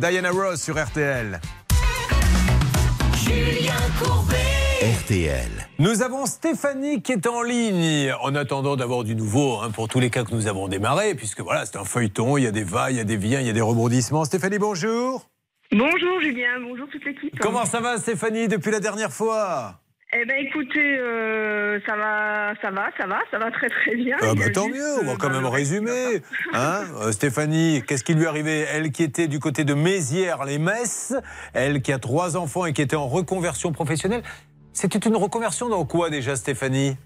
Diana Ross sur RTL. Julien Courbet. RTL. Nous avons Stéphanie qui est en ligne. En attendant d'avoir du nouveau hein, pour tous les cas que nous avons démarrés, puisque voilà, c'est un feuilleton, il y a des va, il y a des viens, il y a des rebondissements. Stéphanie, bonjour. Bonjour Julien, bonjour toute l'équipe. Comment ça va Stéphanie depuis la dernière fois? Eh ben écoutez, euh, ça va, ça va, ça va, ça va très très bien. Ah bah tant mieux, on va euh, quand bah, même résumer. Hein Euh, Stéphanie, qu'est-ce qui lui arrivait Elle qui était du côté de Mézières-les-Messes, elle qui a trois enfants et qui était en reconversion professionnelle. C'était une reconversion dans quoi déjà Stéphanie?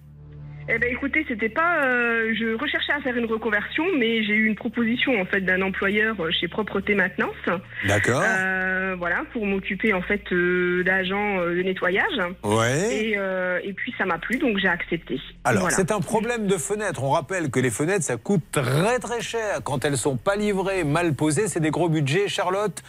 Eh ben écoutez, c'était pas, euh, je recherchais à faire une reconversion, mais j'ai eu une proposition en fait d'un employeur euh, chez Propreté Maintenance. D'accord. Euh, voilà, pour m'occuper en fait euh, d'agents euh, de nettoyage. Ouais. Et, euh, et puis ça m'a plu, donc j'ai accepté. Alors, Voilà. c'est un problème de fenêtre. On rappelle que les fenêtres, ça coûte très très cher. Quand elles sont pas livrées, mal posées, c'est des gros budgets. Charlotte,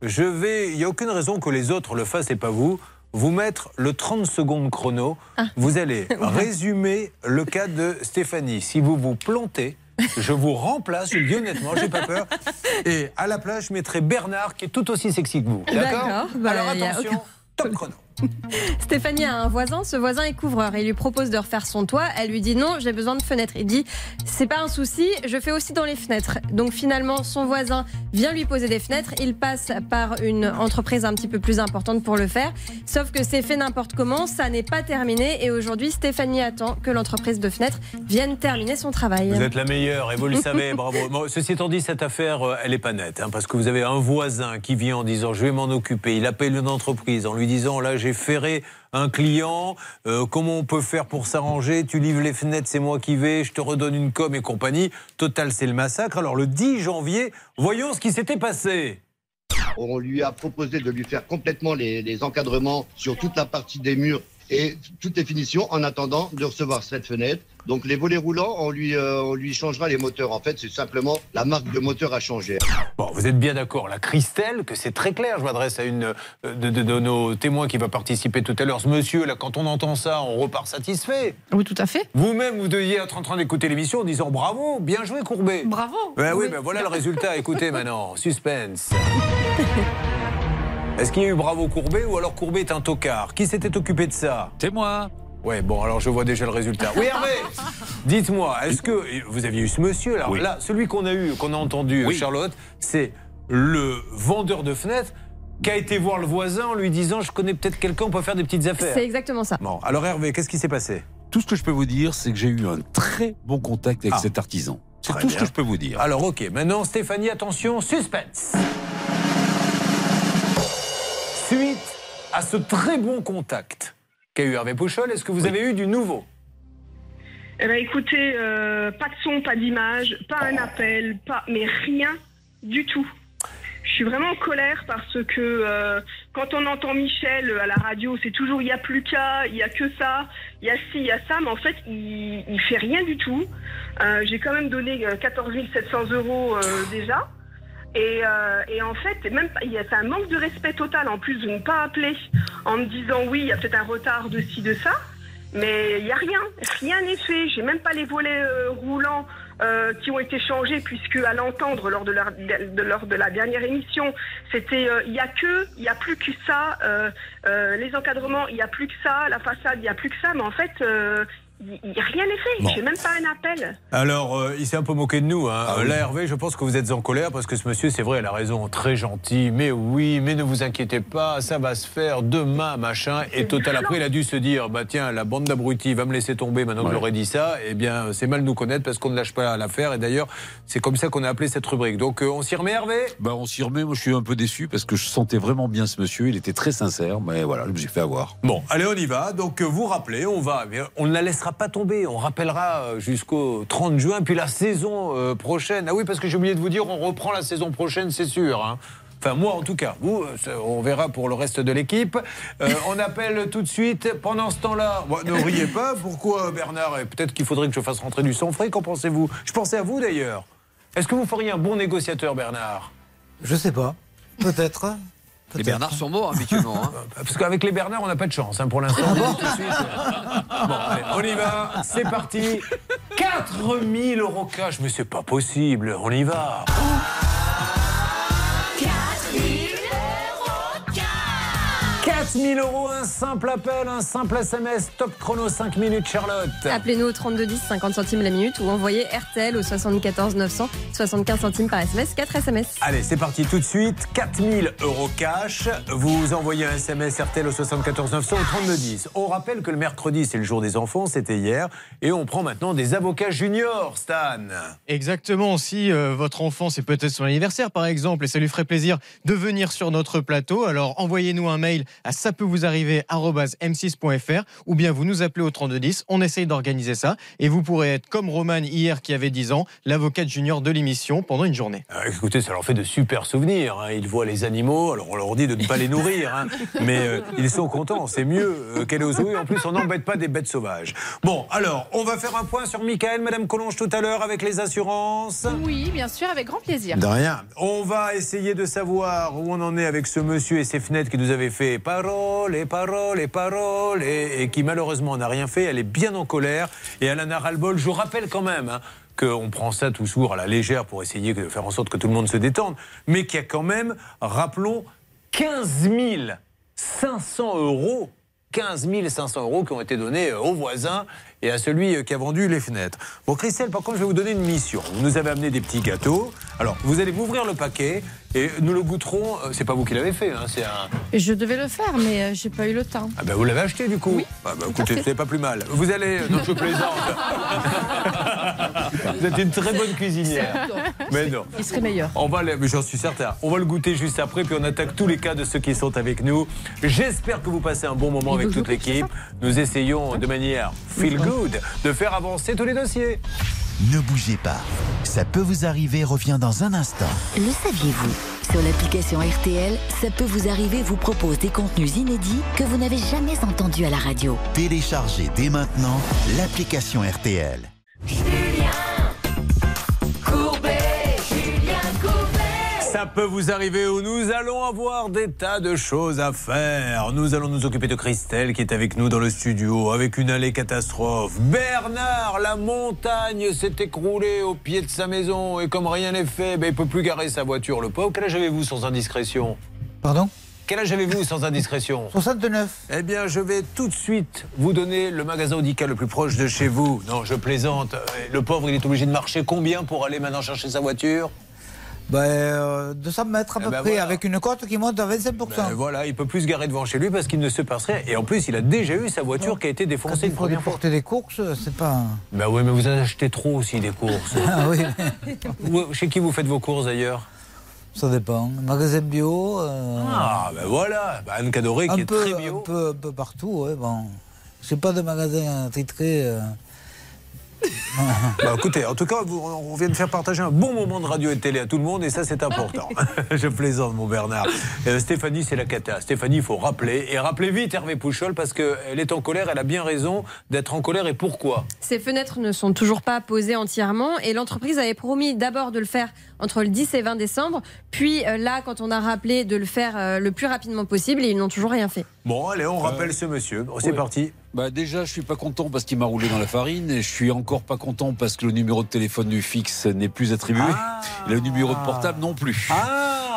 je vais. Il n'y a aucune raison que les autres le fassent et pas vous. Vous mettre le 30 secondes chrono. Vous allez [LAUGHS] résumer le cas de Stéphanie. Si vous vous plantez, je vous remplace, je le dis honnêtement, j'ai pas peur. [LAUGHS] Et à la place, je mettrai Bernard qui est tout aussi sexy que vous. D'accord bah, Alors a attention, aucun- top chrono. [LAUGHS] Stéphanie a un voisin, ce voisin est couvreur. Il lui propose de refaire son toit. Elle lui dit non, j'ai besoin de fenêtres. Il dit c'est pas un souci, je fais aussi dans les fenêtres. Donc finalement, son voisin vient lui poser des fenêtres. Il passe par une entreprise un petit peu plus importante pour le faire. Sauf que c'est fait n'importe comment, ça n'est pas terminé. Et aujourd'hui, Stéphanie attend que l'entreprise de fenêtres vienne terminer son travail. Vous êtes la meilleure et vous le savez, bravo. [LAUGHS] Bon, ceci étant dit, cette affaire, euh, elle n'est pas nette, hein, parce que vous avez un voisin qui vient en disant je vais m'en occuper. Il appelle une entreprise en lui disant là j'ai ferré un client, euh, comment on peut faire pour s'arranger? Tu livres les fenêtres, c'est moi qui vais, je te redonne une com et compagnie. Total, c'est le massacre. Alors le 10 janvier, voyons ce qui s'était passé. On lui a proposé de lui faire complètement les encadrements sur toute la partie des murs et toutes les finitions en attendant de recevoir cette fenêtre. Donc les volets roulants, on lui, euh, on lui changera les moteurs. En fait, c'est simplement la marque de moteur à changer. Bon, vous êtes bien d'accord, la Christelle, que c'est très clair. Je m'adresse à une euh, de, de- de nos témoins qui va participer tout à l'heure. Ce monsieur, là, quand on entend ça, on repart satisfait. Oui, tout à fait. Vous-même, vous deviez être en train d'écouter l'émission en disant bravo, bien joué Courbet. Bravo. Ben oui, ben voilà le résultat. Écoutez maintenant, [LAUGHS] suspense. Est-ce qu'il y a eu bravo Courbet ou alors Courbet est un tocard? Qui s'était occupé de ça? C'est moi. Ouais, bon, alors je vois déjà le résultat. Oui, Hervé Dites-moi, est-ce que vous aviez eu ce monsieur Alors Oui. là, celui qu'on a eu, qu'on a entendu, Oui. Charlotte, c'est le vendeur de fenêtres qui a été voir le voisin en lui disant Je connais peut-être quelqu'un, on peut faire des petites affaires. C'est exactement ça. Bon, alors Hervé, qu'est-ce qui s'est passé? Tout ce que je peux vous dire, c'est que j'ai eu un très bon contact avec Ah. cet artisan. C'est tout ce que je peux vous dire. Alors, ok, maintenant, Stéphanie, attention, suspense. Suite à ce très bon contact qu'a eu Hervé Pouchol, est-ce que vous avez eu du nouveau? Eh ben écoutez, euh, pas de son, pas d'image, pas un appel, pas, mais rien du tout. Je suis vraiment en colère parce que euh, quand on entend Michel à la radio, c'est toujours il n'y a plus qu'à, il y a que ça, il y a ci, il y a ça, mais en fait il, il fait rien du tout. Euh, J'ai quand même donné euh, 14 700 euros déjà. Et, euh, et en fait, même pas- il y a- c'est un manque de respect total en plus de ne pas appeler en me disant oui, il y a peut-être un retard de ci, de ça. Mais il n'y a rien, rien n'est fait. J'ai même pas les volets euh, roulants euh, qui ont été changés, puisque à l'entendre lors de, leur- de- lors de la dernière émission, c'était euh, il y a que, il y a plus que ça, euh, euh, les encadrements, il y a plus que ça, la façade, il y a plus que ça, mais en fait, rien n'est fait. Bon. J'ai même pas un appel. Alors, euh, il s'est un peu moqué de nous. Hein. Euh, Là, Hervé, je pense que vous êtes en colère parce que ce monsieur, c'est vrai, il a raison, très gentil. Mais oui, mais ne vous inquiétez pas, ça va se faire demain, machin. Et total, après, il a dû se dire, bah tiens, la bande d'abrutis va me laisser tomber maintenant que Ouais. j'aurais dit ça. Eh bien, c'est mal nous connaître parce qu'on ne lâche pas l'affaire. Et d'ailleurs, c'est comme ça qu'on a appelé cette rubrique. Donc, euh, on s'y remet, Hervé? Bah, on s'y remet. Moi, je suis un peu déçu parce que je sentais vraiment bien ce monsieur. Il était très sincère, mais voilà, je me suis fait avoir. Bon, allez, on y va. Donc, vous rappelez, on va, on ne la laissera pas tomber. On rappellera euh, jusqu'au 30 juin, puis la saison euh, prochaine. Ah oui, parce que j'ai oublié de vous dire, on reprend la saison prochaine, c'est sûr. hein. Enfin, moi, en tout cas. Vous, euh, on verra pour le reste de l'équipe. On appelle tout de suite. Pendant ce temps-là, ne riez pas. Pourquoi, Bernard? Et Peut-être qu'il faudrait que je fasse rentrer du sang frais. Qu'en pensez-vous? Je pensais à vous, d'ailleurs. Est-ce que vous feriez un bon négociateur, Bernard? Je sais pas. Peut-être. Les Bernard sont morts habituellement. hein. [LAUGHS] Parce qu'avec les Bernard, on n'a pas de chance hein, pour l'instant. On dit tout de suite. Bon, allez, on y va, c'est parti. 4000 euros cash, mais c'est pas possible, on y va. 4 4000 euros, un simple appel, un simple SMS, top chrono 5 minutes Charlotte. Appelez-nous au 3210, 50 centimes la minute ou envoyez RTL au 74 900, 75 centimes par SMS, 4 SMS. Allez, c'est parti tout de suite. 4000 euros cash. Vous envoyez un SMS RTL au 74 900 au 32 10. On rappelle que le mercredi, c'est le jour des enfants, c'était hier. Et on prend maintenant des avocats juniors, Stan. Exactement. Si euh, votre enfant, c'est peut-être son anniversaire, par exemple, et ça lui ferait plaisir de venir sur notre plateau, alors envoyez-nous un mail à ça peut vous arriver m6.fr ou bien vous nous appelez au 3210. On essaye d'organiser ça et vous pourrez être comme Roman hier qui avait 10 ans, l'avocate junior de l'émission pendant une journée. Ah, écoutez, ça leur fait de super souvenirs. hein. Ils voient les animaux, alors on leur dit de ne pas les nourrir. hein. [LAUGHS] Mais euh, ils sont contents, c'est mieux euh, qu'aller au zoo. Et en plus, on n'embête pas des bêtes sauvages. Bon, alors, on va faire un point sur Michael, Madame Collonge tout à l'heure avec les assurances. Oui, bien sûr, avec grand plaisir. De rien. On va essayer de savoir où on en est avec ce monsieur et ses fenêtres qui nous avait fait parole et parole et parole et, et qui malheureusement n'a rien fait. Elle est bien en colère et elle en a ras-le-bol. Je vous rappelle quand même hein, qu'on prend ça toujours à la légère pour essayer de faire en sorte que tout le monde se détende, mais qu'il y a quand même, rappelons, 15 500 euros. 15 500 euros qui ont été donnés euh, au voisin et à celui euh, qui a vendu les fenêtres. Bon, Christelle, par contre, je vais vous donner une mission. Vous nous avez amené des petits gâteaux. Alors, vous allez m'ouvrir le paquet et nous le goûterons. Euh, C'est pas vous qui l'avez fait, hein, c'est un. Je devais le faire, mais euh, j'ai pas eu le temps. Ah ben vous l'avez acheté du coup Oui. Ah ben, écoutez, c'est pas plus mal. Vous allez. Non, je plaisante. [LAUGHS] vous êtes une très bonne cuisinière. Mais non. Il serait meilleur. On va, mais j'en suis certain. On va le goûter juste après, puis on attaque tous les cas de ceux qui sont avec nous. J'espère que vous passez un bon moment avec toute l'équipe. Nous essayons de manière feel good de faire avancer tous les dossiers. Ne bougez pas. Ça peut vous arriver revient dans un instant. Le saviez-vous? Sur l'application RTL, ça peut vous arriver vous propose des contenus inédits que vous n'avez jamais entendus à la radio. Téléchargez dès maintenant l'application RTL. Ça peut vous arriver où nous allons avoir des tas de choses à faire. Nous allons nous occuper de Christelle qui est avec nous dans le studio avec une allée catastrophe. Bernard, la montagne s'est écroulée au pied de sa maison et comme rien n'est fait, ben, il peut plus garer sa voiture, le pauvre. Quel âge avez-vous sans indiscrétion? Pardon? Quel âge avez-vous sans indiscrétion? 69. Eh bien, je vais tout de suite vous donner le magasin Audica le plus proche de chez vous. Non, je plaisante. Euh, Le pauvre, il est obligé de marcher combien pour aller maintenant chercher sa voiture? Ben, euh, 200 mètres à Eh peu ben près, voilà. avec une cote qui monte à 25%. Ben voilà, il peut plus se garer devant chez lui parce qu'il ne se passe rien. Et en plus, il a déjà eu sa voiture qui a été Quand défoncée il une première fois. porter des courses, c'est pas. Ben oui, mais vous en achetez trop aussi des courses. [LAUGHS] Ah oui, Chez qui vous faites vos courses d'ailleurs? Ça dépend. Magasin bio. euh, Ah, ben voilà, ben Anne Cadoré qui un est peu, très un bio. peu, un peu partout, ouais, bon. J'ai pas de magasin titré. euh. [LAUGHS] Bah, écoutez, en tout cas, on vient de faire partager un bon moment de radio et de télé à tout le monde et ça, c'est important. [LAUGHS] Je plaisante, mon Bernard. Euh, Stéphanie, c'est la cata. Stéphanie, il faut rappeler. Et rappelez vite Hervé Pouchol parce qu'elle est en colère, elle a bien raison d'être en colère. Et pourquoi? Ces fenêtres ne sont toujours pas posées entièrement et l'entreprise avait promis d'abord de le faire entre le 10 et 20 décembre, puis euh, là, quand on a rappelé de le faire euh, le plus rapidement possible, et ils n'ont toujours rien fait. Bon, allez, on rappelle ce monsieur. Bon, c'est parti. Bah déjà, je suis pas content parce qu'il m'a roulé dans la farine et je suis encore pas content parce que le numéro de téléphone du fixe n'est plus attribué et le numéro de portable non plus.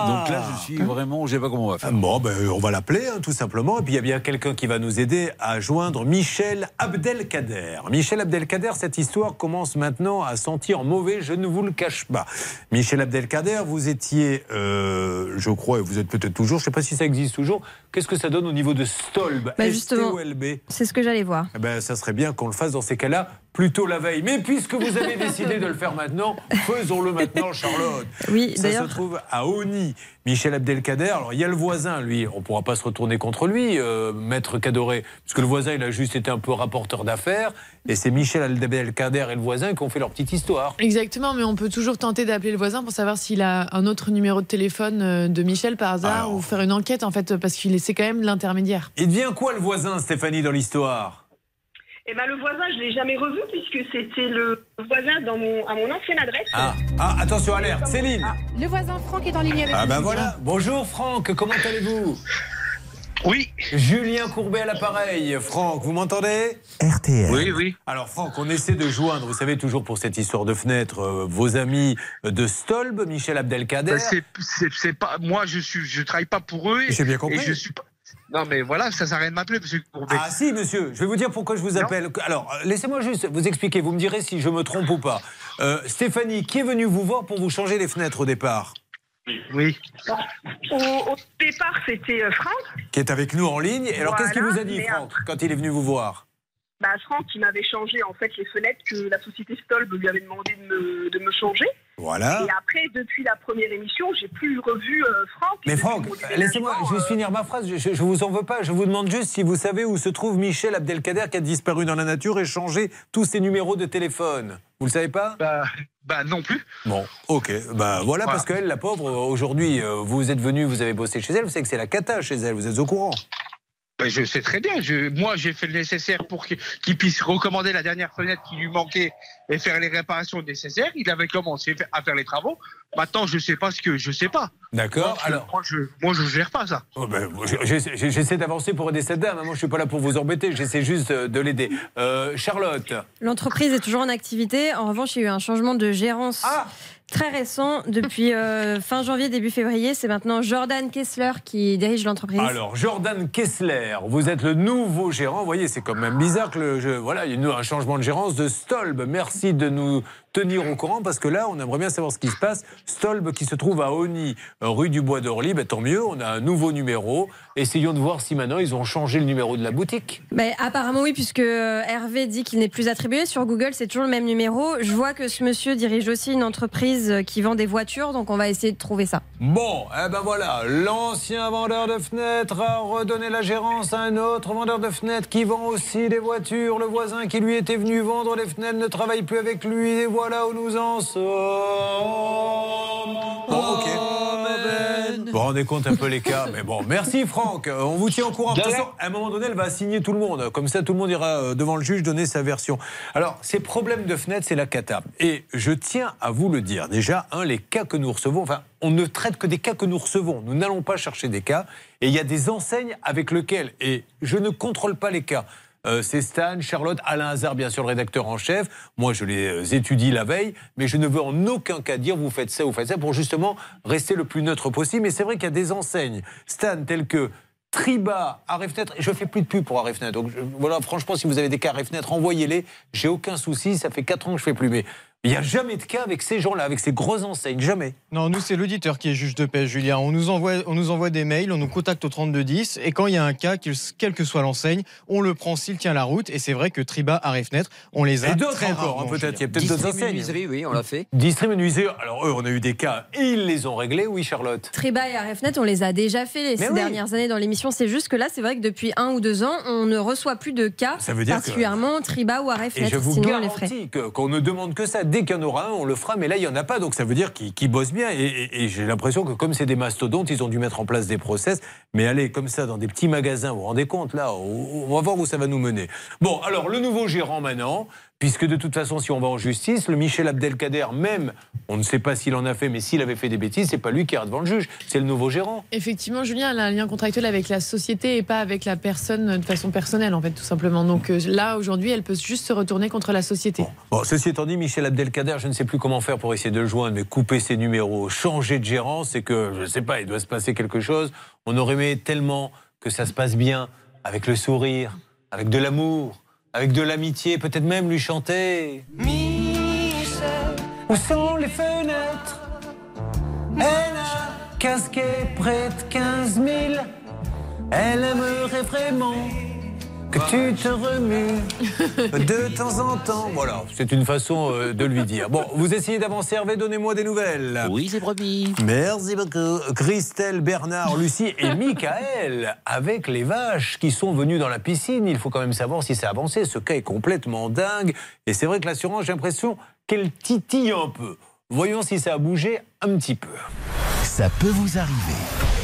Donc là, je suis vraiment, je sais pas comment on va faire. Bon, ben, on va l'appeler, hein, tout simplement. Et puis, il y a bien quelqu'un qui va nous aider à joindre Michel Abdelkader. Michel Abdelkader, cette histoire commence maintenant à sentir mauvais, je ne vous le cache pas. Michel Abdelkader, vous étiez, euh, je crois, et vous êtes peut-être toujours, je ne sais pas si ça existe toujours, qu'est-ce que ça donne au niveau de Stolb? Bah, justement, S-T-O-L-B C'est ce que j'allais voir. eh ben, ça serait bien qu'on le fasse dans ces cas-là plutôt la veille. Mais puisque vous avez [LAUGHS] décidé de le faire maintenant, faisons-le maintenant, Charlotte. Oui, ça se trouve à Oni. Michel Abdelkader, alors il y a le voisin, lui, on ne pourra pas se retourner contre lui, euh, maître Cadoré, puisque le voisin, il a juste été un peu rapporteur d'affaires, et c'est Michel Abdelkader et le voisin qui ont fait leur petite histoire. Exactement, mais on peut toujours tenter d'appeler le voisin pour savoir s'il a un autre numéro de téléphone euh, de Michel par hasard ou faire une enquête en fait parce qu'il est c'est quand même l'intermédiaire. Il devient quoi le voisin, Stéphanie, dans l'histoire? Eh ben, le voisin, je l'ai jamais revu puisque c'était le voisin dans mon, à mon ancienne adresse. ah. ah, attention, alerte, Céline Le voisin Franck est en ligne avec Ah ben voilà. Bonjour Franck, comment allez-vous? Oui. Julien Courbet à l'appareil. Franck, vous m'entendez? RTL. Oui, oui. Alors Franck, on essaie de joindre, vous savez toujours pour cette histoire de fenêtre, euh, vos amis de Stolb, Michel Abdelkader. Ben, c'est- c'est c'est pas moi je suis je travaille pas pour eux J'ai bien compris. et je suis pas Non, mais voilà, ça sert à rien de m'appeler, monsieur Courbet. Ah si, monsieur, je vais vous dire pourquoi je vous appelle. Alors, euh, laissez-moi juste vous expliquer, vous me direz si je me trompe ou pas. Euh, Stéphanie, qui est venue vous voir pour vous changer les fenêtres au départ? Oui. Au, au départ, c'était euh, Franck. Qui est avec nous en ligne. Et alors, qu'est-ce qu'il vous a dit, Franck, quand il est venu vous voir? Bah, Franck, il m'avait changé en fait les fenêtres que la société Stolb lui avait demandé de me, de me changer. Voilà. Et après, depuis la première émission, j'ai plus revu euh, Franck. Mais Franck, laissez-moi juste finir ma phrase. Je, je, je vous en veux pas. Je vous demande juste si vous savez où se trouve Michel Abdelkader qui a disparu dans la nature et changé tous ses numéros de téléphone. Vous le savez pas? Bah, bah non plus. Bon, ok. Bah voilà, parce qu'elle, la pauvre, aujourd'hui, euh, vous êtes venu, vous avez bossé chez elle. Vous savez que c'est la cata chez elle. Vous êtes au courant Ben, je sais très bien. Je, moi, j'ai fait le nécessaire pour qu'il puisse recommander la dernière fenêtre qui lui manquait et faire les réparations nécessaires. Il avait commencé à faire les travaux. Maintenant, je sais pas ce que je sais pas. D'accord. Moi, je- Alors, moi, je, moi, je gère pas ça. Oh, ben, j'essaie j'essaie d'avancer pour aider cette dame. Moi, je suis pas là pour vous embêter. J'essaie juste euh, de l'aider. Euh, Charlotte. L'entreprise est toujours en activité. En revanche, il y a eu un changement de gérance Ah très récent. Depuis euh, fin janvier, début février, c'est maintenant Jordan Kessler qui dirige l'entreprise. Alors, Jordan Kessler, vous êtes le nouveau gérant. Vous voyez, c'est quand même bizarre que voilà, il y a un changement de gérance de Stolb. Merci de nous tenir au courant parce que là, on aimerait bien savoir ce qui se passe. Stolb qui se trouve à Oni, euh, rue du Bois d'Orly, ben, tant mieux, on a un nouveau numéro. Essayons de voir si maintenant ils ont changé le numéro de la boutique. Ben, apparemment oui, puisque euh, Hervé dit qu'il n'est plus attribué. Sur Google, c'est toujours le même numéro. Je vois que ce monsieur dirige aussi une entreprise euh, qui vend des voitures, donc on va essayer de trouver ça. Bon, eh ben voilà, l'ancien vendeur de fenêtres a redonné la gérance à un autre vendeur de fenêtres qui vend aussi des voitures. Le voisin qui lui était venu vendre les fenêtres ne travaille plus avec lui voilà où nous en sommes. Bon, ok. Vous vous rendez compte un peu les cas, mais bon, merci Franck. Euh, On vous tient au courant. De toute façon, à un moment donné, elle va signer tout le monde. Comme ça, tout le monde ira euh, devant le juge donner sa version. Alors, ces problèmes de fenêtres, c'est la cata. Et je tiens à vous le dire. Déjà, un, les cas que nous recevons, enfin, on ne traite que des cas que nous recevons. Nous n'allons pas chercher des cas. Et il y a des enseignes avec lesquelles, et je ne contrôle pas les cas. Euh, c'est Stan, Charlotte, Alain Hazard, bien sûr, le rédacteur en chef. Moi, je les euh, étudie la veille, mais je ne veux en aucun cas dire vous faites ça, vous faites ça, pour justement rester le plus neutre possible. Mais c'est vrai qu'il y a des enseignes, Stan, telles que Triba, Arrêt Fenêtre, je fais plus de pub pour Arrêt Fenêtre. Donc voilà, franchement, si vous avez des cas Arrêt Fenêtre, envoyez-les. J'ai aucun souci, ça fait 4 ans que je fais plus. Mais il n'y a jamais de cas avec ces gens-là, avec ces grosses enseignes, jamais. Non, nous, c'est l'auditeur qui est juge de paix, Julien. On nous, envoie, on nous envoie des mails, on nous contacte au 3210, et quand il y a un cas, quel quelle que soit l'enseigne, on le prend s'il tient la route. Et c'est vrai que Triba, Arrêt Fenêtre, on les a. Et d'autres très encore, hein, peut-être. Il y a peut-être d'autres enseignes. menuiserie, oui, on l'a fait. Distrib menuiserie. Alors eux, on a eu des cas et ils les ont réglés, oui, Charlotte. Triba et Arefnet, on les a déjà fait oui. dernières années dans l'émission. C'est juste que là, c'est vrai que depuis un ou deux ans, on ne reçoit plus de cas, Ça veut dire que- particulièrement Triba ou Et Arefnet. je vous Sinon, garantis qu'on ne demande que ça. Dès qu'il y en aura un, on le fera. Mais là, il n'y en a pas. Donc ça veut dire qu'ils bossent bien. Et, j'ai l'impression que comme c'est des mastodontes, ils ont dû mettre en place des process. Mais allez, comme ça, dans des petits magasins, vous vous rendez compte là on va voir où ça va nous mener. Bon, alors le nouveau gérant maintenant. Puisque de toute façon, si on va en justice, le Michel Abdelkader, même, on ne sait pas s'il en a fait, mais s'il avait fait des bêtises, c'est pas lui qui ira devant le juge, c'est le nouveau gérant. Effectivement, Julien, elle a un lien contractuel avec la société et pas avec la personne de façon personnelle, en fait, tout simplement. Donc euh, là, aujourd'hui, elle peut juste se retourner contre la société. Bon, ceci étant dit, Michel Abdelkader, je ne sais plus comment faire pour essayer de le joindre, mais couper ses numéros, changer de gérant, c'est que, je ne sais pas, il doit se passer quelque chose. On aurait aimé tellement que ça se passe bien, avec le sourire, avec de l'amour, avec de l'amitié, peut-être même lui chanter. Où sont les fenêtres? Elle a casqué près de 15 000. Elle aimerait vraiment que tu te remues de temps en temps. Voilà, c'est une façon euh, de lui dire. Bon, vous essayez d'avancer, Hervé, donnez-moi des nouvelles. Oui, c'est promis. Merci beaucoup. Christelle, Bernard, Lucie et Michael, avec les vaches qui sont venues dans la piscine. Il faut quand même savoir si ça a avancé. Ce cas est complètement dingue. Et c'est vrai que l'assurance, j'ai l'impression qu'elle titille un peu. Voyons si ça a bougé un petit peu. Ça peut vous arriver.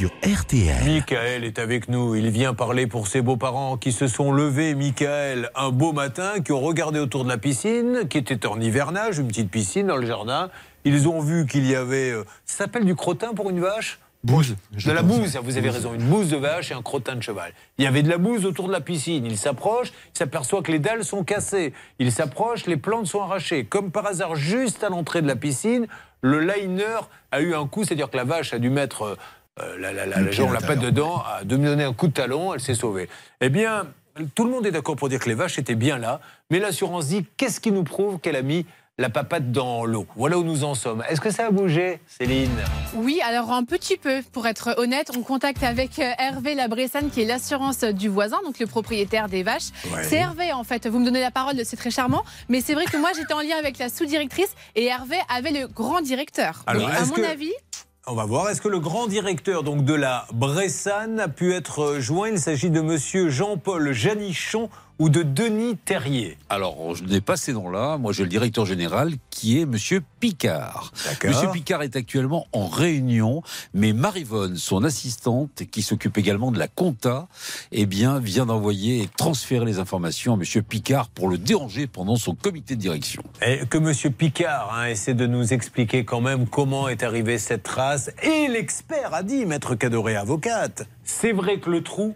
Sur RTL. Michael est avec nous. Il vient parler pour ses beaux-parents qui se sont levés, Michael, un beau matin, qui ont regardé autour de la piscine, qui était en hivernage, une petite piscine dans le jardin. Ils ont vu qu'il y avait. euh, ça s'appelle du crottin pour une vache? Bouse. De la bouse, vous avez raison, une bouse de vache et un crottin de cheval. Il y avait de la bouse autour de la piscine. Il s'approche, il s'aperçoit que les dalles sont cassées. Il s'approche, les plantes sont arrachées. Comme par hasard, juste à l'entrée de la piscine, le liner a eu un coup, c'est-à-dire que la vache a dû mettre euh, la, la, la, dedans, a dû me donner un coup de talon, elle s'est sauvée. Eh bien, tout le monde est d'accord pour dire que les vaches étaient bien là, mais l'assurance dit qu'est-ce qui nous prouve qu'elle a mis la papate dans l'eau? Voilà où nous en sommes. Est-ce que ça a bougé, Céline? Oui, alors un petit peu, pour être honnête, on contacte avec euh, Hervé Labressane, qui est l'assurance du voisin, donc le propriétaire des vaches. Ouais. C'est Hervé, en fait. Vous me donnez la parole, c'est très charmant. Mais c'est vrai que moi, j'étais en lien avec la sous-directrice et Hervé avait le grand directeur. Alors, donc, à mon que- avis, On va voir. Est-ce que le grand directeur donc de la Bressane a pu être joint? Il s'agit de Monsieur Jean-Paul Janichon ou de Denis Terrier. Alors, je n'ai pas ces noms-là. Moi, j'ai le directeur général qui est Monsieur Picard. Monsieur Picard est actuellement en réunion, mais Marivonne, son assistante, qui s'occupe également de la compta, eh bien, vient d'envoyer et transférer les informations à Monsieur Picard pour le déranger pendant son comité de direction. Et que Monsieur Picard hein, essaie de nous expliquer quand même comment est arrivée cette trace. Et l'expert a dit, Maître Cadoré, avocate, c'est vrai que le trou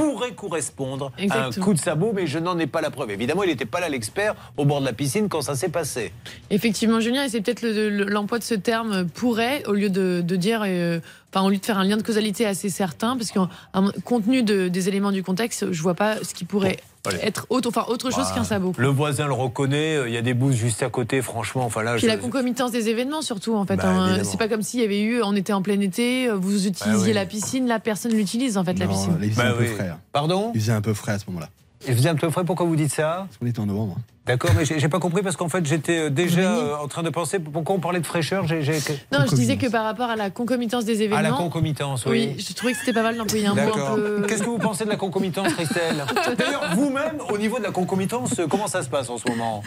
pourrait correspondre à un coup de sabot, mais je n'en ai pas la preuve. Évidemment, il n'était pas là l'expert au bord de la piscine quand ça s'est passé. Effectivement, Julien, et c'est peut-être le- le- l'emploi de ce terme pourrait, au lieu de, de dire, euh, enfin, au lieu de faire un lien de causalité assez certain, parce qu'en en- compte tenu de- des éléments du contexte, je vois pas ce qui pourrait allez. être autre, enfin, autre chose Bah, qu'un sabot. Le voisin le reconnaît, euh, il y a des bouses juste à côté, franchement. Enfin là, Puis je- la concomitance des événements surtout en fait. Bah, hein. c'est pas comme s'il y avait eu, on était en plein été, euh, vous utilisiez oui. la piscine, la personne l'utilise en fait la piscine. il faisait Bah un peu oui. frais. hein. Pardon? Il faisait un peu frais à ce moment-là. Un peu frais, pourquoi vous dites ça Parce qu'on était en novembre. D'accord, mais j'ai pas compris parce qu'en fait j'étais euh, déjà euh, en train de penser pourquoi on parlait de fraîcheur. Non, je disais que par rapport à la concomitance des événements. Ah, la concomitance, oui. je trouvais que c'était pas mal d'employer un mot un peu. Qu'est-ce que vous pensez de la concomitance, Christelle [LAUGHS] D'ailleurs, vous-même, au niveau de la concomitance, euh, comment ça se passe en ce moment?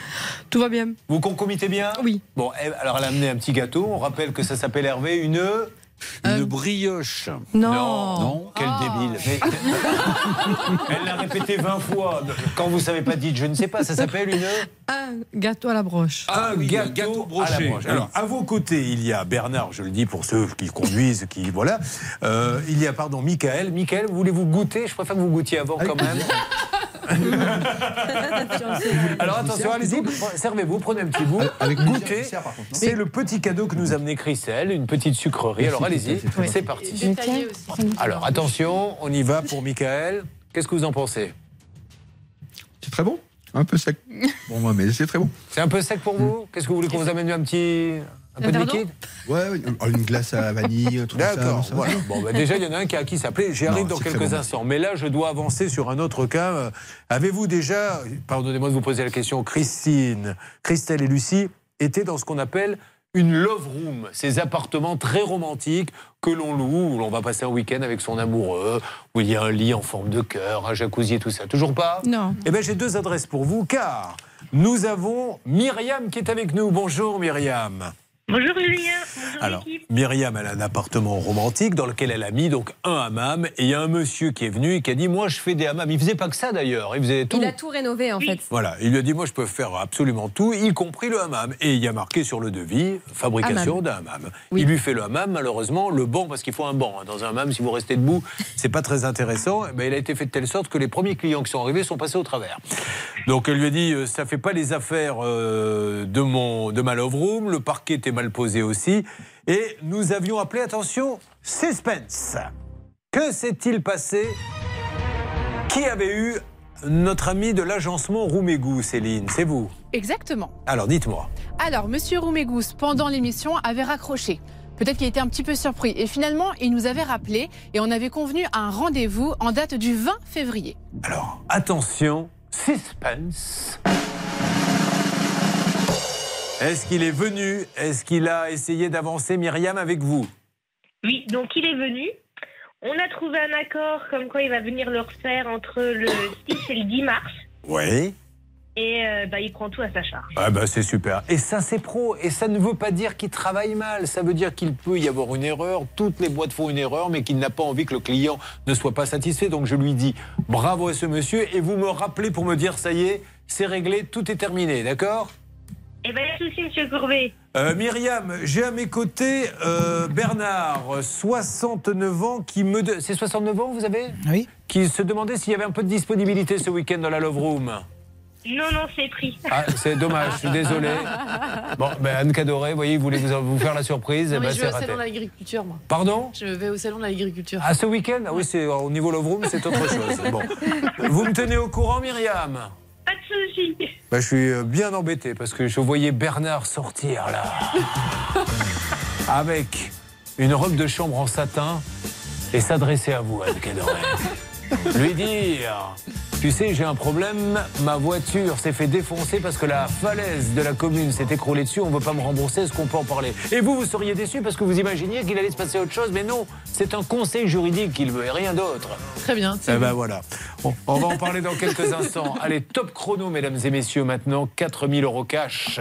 Tout va bien. Vous concomitez bien? Oui. Bon, elle- alors elle a amené un petit gâteau. On rappelle que ça s'appelle Hervé une. Une brioche. Non. Non. Quel débile. Mais- [LAUGHS] Elle l'a répété 20 fois. Quand vous savez pas dites, je ne sais pas, ça s'appelle une. Un gâteau à la broche. Ah un oui, gâteau, gâteau à la broché. broche. Alors, à vos côtés, il y a Bernard, je le dis pour ceux qui conduisent, qui voilà. Euh, il y a, pardon, Michael. Michael, voulez-vous goûter? Je préfère que vous goûtiez avant quand même. [LAUGHS] Alors attention, allez-y, servez-vous, prenez un petit bout, Avec goûtez. C'est le petit cadeau que nous a amené Christelle, une petite sucrerie. Alors allez-y, c'est parti. Alors attention, on y va pour Michael. Qu'est-ce que vous en pensez? C'est très bon. Un peu sec. Bon, moi, mais c'est très bon. C'est un peu sec pour vous? Qu'est-ce que vous voulez qu'on vous amène un petit. Un peu de liquide? Ouais, une glace à vanille, un truc comme ça. D'accord. Voilà. Bon, bah, déjà, il y en a un qui a qui s'appelait. J'y arrive Non, dans quelques bon. instants. Mais là, je dois avancer sur un autre cas. Euh, Avez-vous déjà, pardonnez-moi de vous poser la question, Christine, Christelle et Lucie étaient dans ce qu'on appelle une love room, ces appartements très romantiques que l'on loue, où l'on va passer un week-end avec son amoureux, où il y a un lit en forme de cœur, un jacuzzi et tout ça. Toujours pas Non. Eh bien, j'ai deux adresses pour vous, car nous avons Myriam qui est avec nous. Bonjour Myriam. Bonjour Julien. Bonjour Alors. Myriam, elle a un appartement romantique dans lequel elle a mis donc un hammam. Et il y a un monsieur qui est venu et qui a dit Moi, je fais des hammams. Il faisait pas que ça d'ailleurs. Il faisait tout. Il a tout rénové en fait. Voilà, il lui a dit Moi, je peux faire absolument tout, y compris le hammam. Et il y a marqué sur le devis fabrication d'un hammam. Il lui fait le hammam, malheureusement, le banc, parce qu'il faut un banc. hein. Dans un hammam, si vous restez debout, c'est pas très intéressant. Eh ben, il a été fait de telle sorte que les premiers clients qui sont arrivés sont passés au travers. Donc elle lui a dit euh, Ça fait pas les affaires euh, de, mon, de ma love room, le parquet était mal posé aussi. Et nous avions appelé, attention, suspense. Que s'est-il passé? Qui avait eu notre ami de l'agencement Roumégou, Céline? C'est vous exactement. Alors dites-moi. Alors, Monsieur Roumégous, pendant l'émission, avait raccroché. Peut-être qu'il était un petit peu surpris. Et finalement, il nous avait rappelé et on avait convenu un rendez-vous en date du 20 février. Alors, attention, suspense. Est-ce qu'il est venu? Est-ce qu'il a essayé d'avancer? Myriam avec vous Oui, donc il est venu. On a trouvé un accord comme quoi il va venir le refaire entre le 6 et le 10 mars. Oui. Et euh, bah, il prend tout à sa charge. Ah bah c'est super. Et ça c'est pro. Et ça ne veut pas dire qu'il travaille mal. Ça veut dire qu'il peut y avoir une erreur. Toutes les boîtes font une erreur, mais qu'il n'a pas envie que le client ne soit pas satisfait. Donc je lui dis bravo à ce monsieur. Et vous me rappelez pour me dire ça y est, c'est réglé, tout est terminé, d'accord? Eh bien, il y a souci, monsieur Courbet. Euh, Myriam, j'ai à mes côtés euh, Bernard, 69 ans, qui me. de- C'est 69 ans, vous avez? Oui. Qui se demandait s'il y avait un peu de disponibilité ce week-end dans la Love Room. Non, non, c'est pris. Ah, c'est dommage, je suis désolé. Bon, ben Anne Cadoré, vous voyez, il voulait vous, vous faire la surprise? Non, eh ben, je vais au raté. salon de l'agriculture, moi. Pardon? Je vais au salon de l'agriculture. Ah, ce week-end? Ah oui, c'est au niveau Love Room, c'est autre chose. Bon. Vous me tenez au courant, Myriam? Pas de souci. Bah, je suis euh, bien embêté parce que je voyais Bernard sortir là. [LAUGHS] Avec une robe de chambre en satin et s'adresser à vous, Anne. Lui dire Tu sais, j'ai un problème, ma voiture s'est fait défoncer parce que la falaise de la commune s'est écroulée dessus, on ne veut pas me rembourser, est-ce qu'on peut en parler? Et vous, vous seriez déçu parce que vous imaginiez qu'il allait se passer autre chose, mais non, c'est un conseil juridique qu'il veut et rien d'autre. Très bien. Eh ben voilà. Bon, on va en parler dans quelques [LAUGHS] instants. Allez, top chrono, mesdames et messieurs, maintenant 4000 euros cash.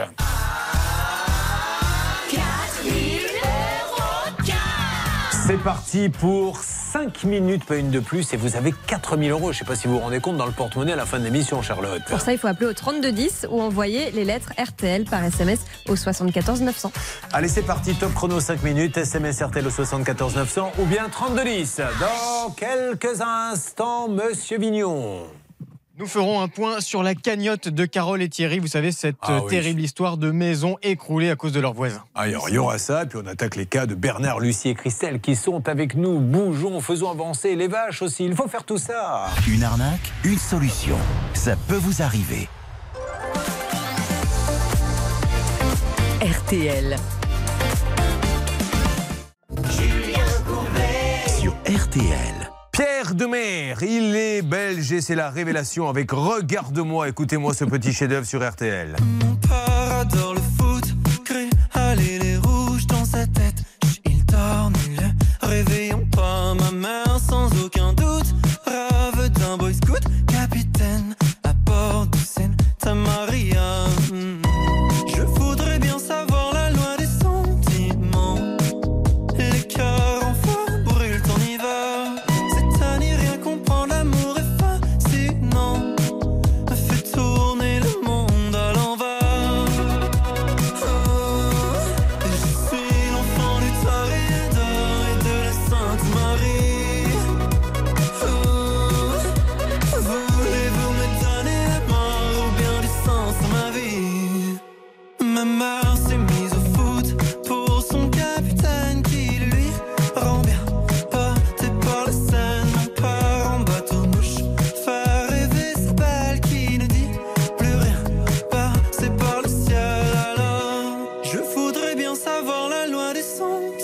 C'est parti pour 5 minutes, pas une de plus, et vous avez 4000 euros. Je ne sais pas si vous vous rendez compte dans le porte-monnaie à la fin de l'émission, Charlotte. Pour ça, il faut appeler au 3210 ou envoyer les lettres RTL par SMS au 74 900. Allez, c'est parti, top chrono 5 minutes, SMS RTL au 74 900 ou bien 3210. Dans quelques instants, Monsieur Vignon. Nous ferons un point sur la cagnotte de Carole et Thierry. Vous savez, cette Ah oui. terrible histoire de maison écroulée à cause de leurs voisins. Alors, il y aura ça, puis on attaque les cas de Bernard, Lucie et Christelle qui sont avec nous. Bougeons, faisons avancer les vaches aussi. Il faut faire tout ça. Une arnaque, une solution. Ça peut vous arriver. RTL. Sur RTL. Pierre Demer, il est belge et c'est la révélation avec Regarde-moi, écoutez-moi ce petit chef-d'œuvre sur RTL. Père adore le foot, crée aller les rouges dans sa tête. Il dort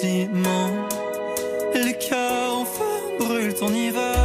des sentiments. Les cœurs en feu brûlent en hiver.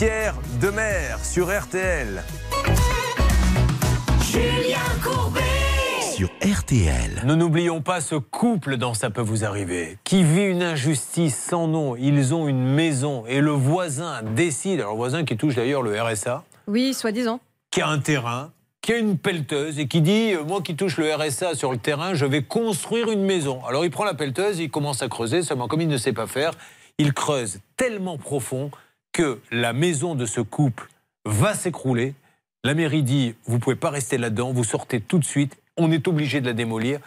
Pierre Demer sur RTL. Julien Courbet. Sur RTL. Nous n'oublions pas ce couple dans Ça peut vous arriver, qui vit une injustice sans nom. Ils ont une maison et le voisin décide, alors le voisin qui touche d'ailleurs le RSA, Oui, soi-disant. qui a un terrain, qui a une pelleteuse et qui dit euh, Moi qui touche le RSA sur le terrain, je vais construire une maison. Alors il prend la pelleteuse, il commence à creuser, seulement comme il ne sait pas faire, il creuse tellement profond que la maison de ce couple va s'écrouler. La mairie dit Vous pouvez pas rester là-dedans, vous sortez tout de suite, on est obligé de la démolir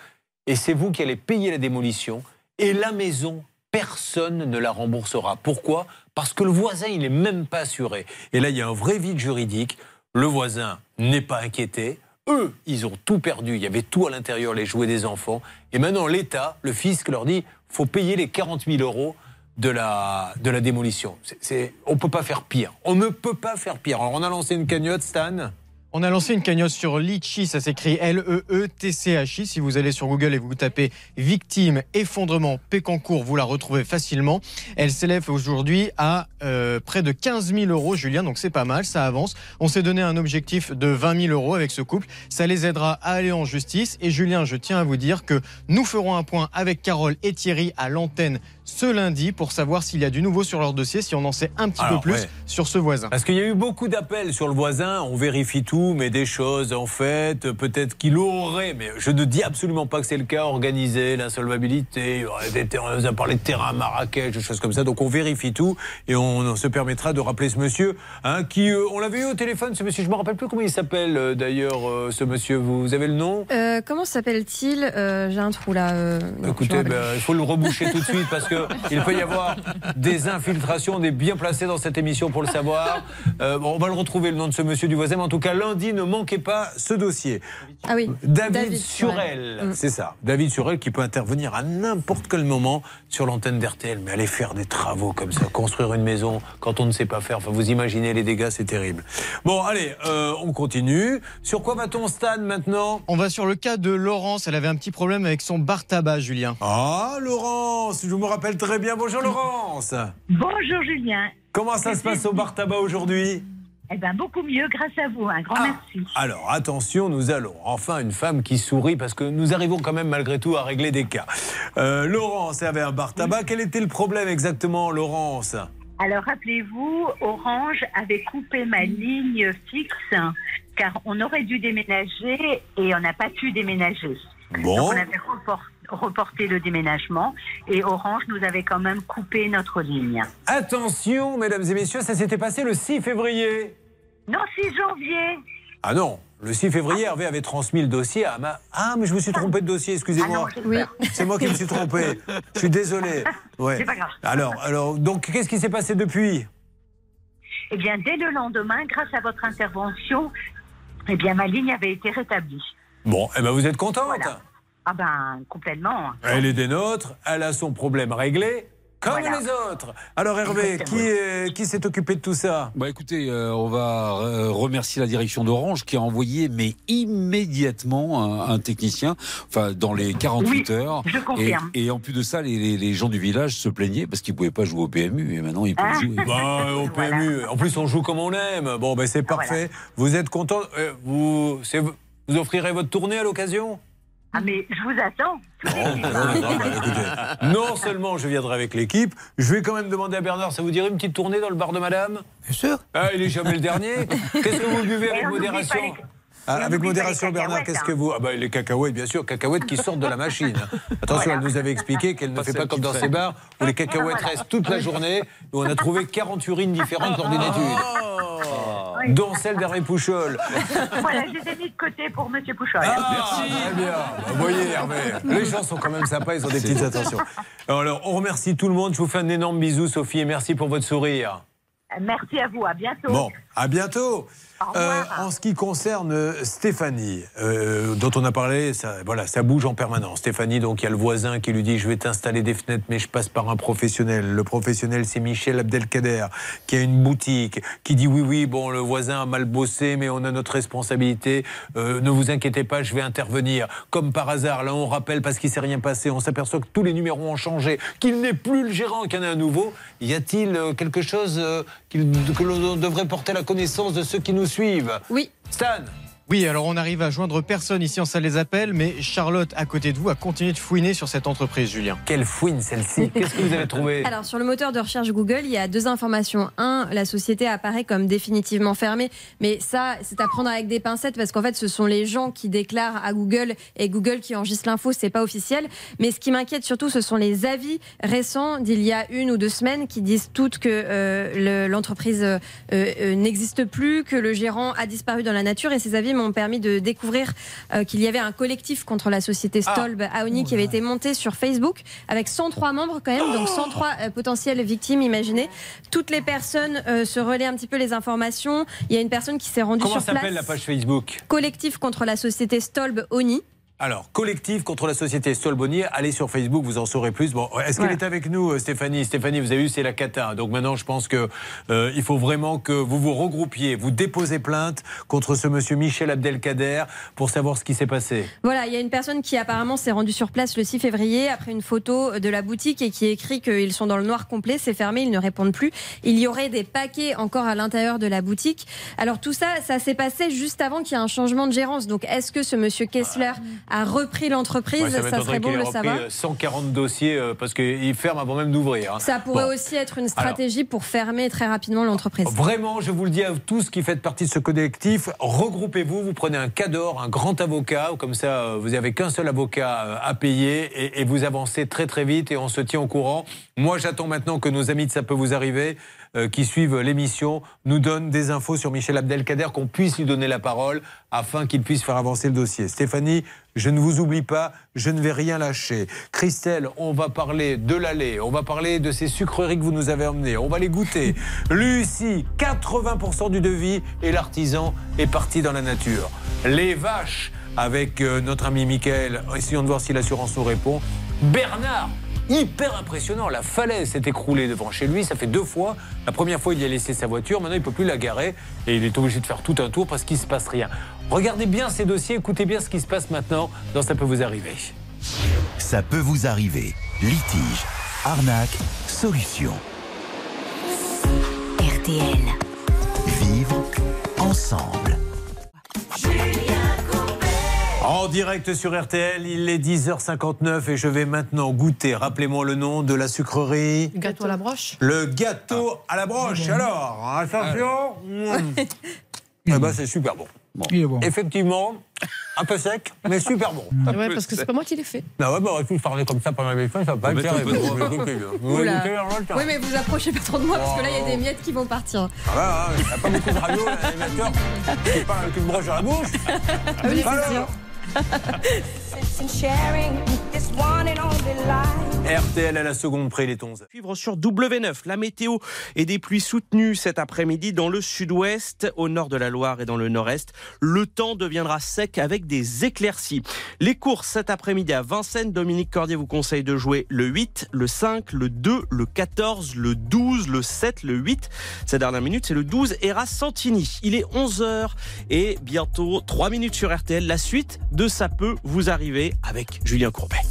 et c'est vous qui allez payer la démolition et la maison personne ne la remboursera. Pourquoi? Parce que le voisin, il n'est même pas assuré. Et là, il y a un vrai vide juridique. Le voisin n'est pas inquiété. Eux, ils ont tout perdu. Il y avait tout à l'intérieur, les jouets des enfants. Et maintenant, l'État, le fisc leur dit faut payer les 40 000 euros de la, de la démolition. On ne peut pas faire pire. On ne peut pas faire pire. Alors, on a lancé une cagnotte, Stan. On a lancé une cagnotte sur Litchi, ça s'écrit L-E-E-T-C-H-I. Si vous allez sur Google et vous tapez victime effondrement Pécancourt, vous la retrouvez facilement. Elle s'élève aujourd'hui à euh, près de 15 000 euros, Julien, donc c'est pas mal, ça avance. On s'est donné un objectif de 20 000 euros avec ce couple. Ça les aidera à aller en justice. Et Julien, je tiens à vous dire que nous ferons un point avec Carole et Thierry à l'antenne ce lundi pour savoir s'il y a du nouveau sur leur dossier, si on en sait un petit Alors, peu plus ouais. sur ce voisin. Parce qu'il y a eu beaucoup d'appels sur le voisin, on vérifie tout, mais des choses en fait, peut-être qu'il aurait, mais je ne dis absolument pas que c'est le cas, organisé, l'insolvabilité, on a parlé de terrain à Marrakech, des choses comme ça, donc on vérifie tout et on se permettra de rappeler ce monsieur, hein, qui, euh, on l'avait eu au téléphone, ce monsieur, je me rappelle plus comment il s'appelle euh, d'ailleurs, euh, ce monsieur, vous avez le nom? Euh, comment s'appelle-t-il? Euh, J'ai un trou là. euh, non, Écoutez, ben, il faut le reboucher tout de suite parce que [LAUGHS] il peut y avoir des infiltrations. On est bien placé dans cette émission pour le savoir. Euh, bon, on va le retrouver le nom de ce monsieur du voisin. Mais en tout cas, lundi, ne manquez pas ce dossier. Ah oui. David, Surel, Mm. c'est ça. David Surel qui peut intervenir à n'importe quel moment sur l'antenne d'RTL. Mais aller faire des travaux comme ça, construire une maison quand on ne sait pas faire. Enfin, vous imaginez les dégâts, c'est terrible. Bon, allez, euh, on continue. Sur quoi va-t-on, Stan, maintenant? On va sur le cas de Laurence. Elle avait un petit problème avec son bar tabac, Julien. Ah, Laurence, je me rappelle très bien. Bonjour, Laurence. Bonjour Julien. Comment ça se passe au bar tabac aujourd'hui? Eh bien, beaucoup mieux grâce à vous. Un grand merci. Alors attention, nous allons enfin une femme qui sourit parce que nous arrivons quand même malgré tout à régler des cas. Euh, Laurence avait un bar tabac. Quel était le problème exactement, Laurence? Alors, rappelez-vous, Orange avait coupé ma ligne fixe car on aurait dû déménager et on n'a pas pu déménager. Bon. Donc, on avait report- reporté le déménagement et Orange nous avait quand même coupé notre ligne. Attention, mesdames et messieurs, ça s'était passé le 6 février. Non, 6 janvier. Ah non, le 6 février, Hervé avait transmis le dossier à ma... Ah, mais je me suis trompé de dossier, excusez-moi. Ah. C'est moi qui me suis trompé. Je suis désolé. Ouais. C'est pas grave. Alors, alors, donc, qu'est-ce qui s'est passé depuis? Eh bien, dès le lendemain, grâce à votre intervention, eh bien, ma ligne avait été rétablie. Bon, eh ben vous êtes contente Voilà. Ah ben, complètement. Elle est des nôtres, elle a son problème réglé, comme Voilà. les autres. Alors Hervé, qui, qui s'est occupé de tout ça? Bah écoutez, euh, on va euh, remercier la direction d'Orange qui a envoyé, mais immédiatement, un, un technicien, enfin dans les 48 Oui, heures. je Et, confirme. et en plus de ça, les, les- les gens du village se plaignaient parce qu'ils pouvaient pas jouer au PMU et maintenant ils peuvent Ah. jouer. Bah, au [LAUGHS] PMU. En plus, on joue comme on aime. Bon, ben c'est parfait. Vous êtes content Euh, Vous, c'est- vous offrirez votre tournée à l'occasion? Ah, mais je vous attends. non, non, non, bah, écoutez, non seulement je viendrai avec l'équipe, je vais quand même demander à Bernard, ça vous dirait une petite tournée dans le bar de madame? Bien sûr. Ah, il est jamais le dernier. Qu'est-ce que vous buvez avec modération les- Ah, avec modération, Bernard, qu'est-ce hein. que vous? Ah, bah, les cacahuètes, bien sûr, cacahuètes qui sortent de la machine. Attention, Voilà. elle nous avait expliqué qu'elle ne Pas fait pas comme dans ces bars où les cacahuètes Voilà. restent toute la journée, où on a trouvé 40 urines différentes lors d'une étude, Oui. dont celle d'Hervé Pouchol. [LAUGHS] Voilà, je les ai mis de côté pour Monsieur Pouchol. Ah, Très bien. Vous voyez, Hervé, les gens sont quand même sympas, ils ont des petites attentions. Alors, on remercie tout le monde. Je vous fais un énorme bisou, Sophie, et merci pour votre sourire. Merci à vous. À bientôt. Bon, à bientôt. Euh, en ce qui concerne euh, Stéphanie, euh, dont on a parlé, ça, voilà, ça bouge en permanence. Stéphanie, donc il y a le voisin qui lui dit je vais t'installer des fenêtres, mais je passe par un professionnel. Le professionnel, c'est Michel Abdelkader, qui a une boutique, qui dit oui, oui, bon, le voisin a mal bossé, mais on a notre responsabilité. Euh, ne vous inquiétez pas, je vais intervenir. Comme par hasard, là, on rappelle parce qu'il s'est rien passé. On s'aperçoit que tous les numéros ont changé, qu'il n'est plus le gérant, qu'il y en a un nouveau. Y a-t-il quelque chose que l'on devrait porter à la connaissance de ceux qui nous suivent Oui. Stan Oui, alors on arrive à joindre personne ici en salle des appels, mais Charlotte, à côté de vous, a continué de fouiner sur cette entreprise, Julien. Quelle fouine celle-ci [LAUGHS] Qu'est-ce que vous avez trouvé? Alors, sur le moteur de recherche Google, il y a deux informations. Un, la société apparaît comme définitivement fermée, mais ça, c'est à prendre avec des pincettes parce qu'en fait, ce sont les gens qui déclarent à Google et Google qui enregistre l'info, c'est pas officiel. Mais ce qui m'inquiète surtout, ce sont les avis récents d'il y a une ou deux semaines qui disent toutes que euh, le- l'entreprise euh, euh, n'existe plus, que le gérant a disparu dans la nature et ces avis aujourd'hui m'ont permis de découvrir euh, qu'il y avait un collectif contre la société Stolb à Oni qui avait été monté sur Facebook avec 103 membres quand même, donc 103 euh, potentielles victimes, imaginez. Toutes les personnes euh, se relaient un petit peu les informations. Il y a une personne qui s'est rendue Comment sur place. s'appelle la page Facebook? Collectif contre la société Stolb Oni. Alors, collectif contre la société Stolboni, allez sur Facebook, vous en saurez plus. Bon, est-ce qu'elle est avec nous, euh, Stéphanie? Stéphanie, vous avez vu, c'est la cata. Donc maintenant, je pense que euh, il faut vraiment que vous vous regroupiez, vous déposez plainte contre ce monsieur Michel Abdelkader pour savoir ce qui s'est passé. Voilà, il y a une personne qui apparemment s'est rendue sur place le 6 février après une photo de la boutique et qui écrit qu'ils sont dans le noir complet, c'est fermé, ils ne répondent plus. Il y aurait des paquets encore à l'intérieur de la boutique. Alors tout ça, ça s'est passé juste avant qu'il y ait un changement de gérance. Donc est-ce que ce monsieur Kessler a repris l'entreprise Ouais, Ça, serait bon de le savoir. euh, 140 dossiers euh, parce qu'il ferme avant même d'ouvrir. hein. Ça pourrait Bon. aussi être une stratégie pour fermer très rapidement l'entreprise. Vraiment, je vous le dis à tous qui faites partie de ce collectif, regroupez-vous, vous prenez un cadre, un grand avocat, comme ça euh, vous n'avez qu'un seul avocat euh, à payer et, et vous avancez très très vite et on se tient au courant. Moi j'attends maintenant que nos amis de Ça peut vous arriver, euh, qui suivent l'émission, nous donnent des infos sur Michel Abdelkader, qu'on puisse lui donner la parole afin qu'il puisse faire avancer le dossier. Stéphanie, je ne vous oublie pas, je ne vais rien lâcher. Christelle, on va parler de l'allée, on va parler de ces sucreries que vous nous avez emmenées, on va les goûter. [LAUGHS] Lucie, 80% du devis et l'artisan est parti dans la nature. Les vaches, avec euh, notre ami Michael, essayons de voir si l'assurance nous répond. Bernard, hyper impressionnant, la falaise s'est écroulée devant chez lui, ça fait deux fois. La première fois, il y a laissé sa voiture, maintenant il ne peut plus la garer et il est obligé de faire tout un tour parce qu'il ne se passe rien. Regardez bien ces dossiers, écoutez bien ce qui se passe maintenant dans Ça peut vous arriver. Ça peut vous arriver. Litige, arnaque, solution. RTL. Vivre ensemble. En direct sur RTL, il est 10h59 et je vais maintenant goûter, rappelez-moi le nom de la sucrerie. Gâteau à la broche. Le gâteau à la broche. Alors, attention. Mmh. [LAUGHS] Eh ben, c'est super bon. Il est bon. Effectivement, un peu sec, mais super bon. Ouais, parce que c'est pas moi qui l'ai fait. Non, ouais, bah, on va parler comme ça pendant l'émission, ça va pas le alors, le temps. Oui, mais vous approchez pas trop de moi parce que là, il y a des miettes qui vont partir. Ah ouais, ouais, il n'y a pas beaucoup de radio, l'animateur qui parle avec une broche à la bouche. Ah oui, c'est Alors, sûr. RTL à la seconde près, les 11. Suivre sur W9, la météo et des pluies soutenues cet après-midi dans le sud-ouest, au nord de la Loire et dans le nord-est. Le temps deviendra sec avec des éclaircies. Les courses cet après-midi à Vincennes, Dominique Cordier vous conseille de jouer le 8, le 5, le 2, le 14, le 12, le 7, le 8. Cette dernière minute, c'est le 12 Eras Santini. Il est 11h et bientôt 3 minutes sur RTL. La suite de Ça peut vous arriver avec Julien Courbet.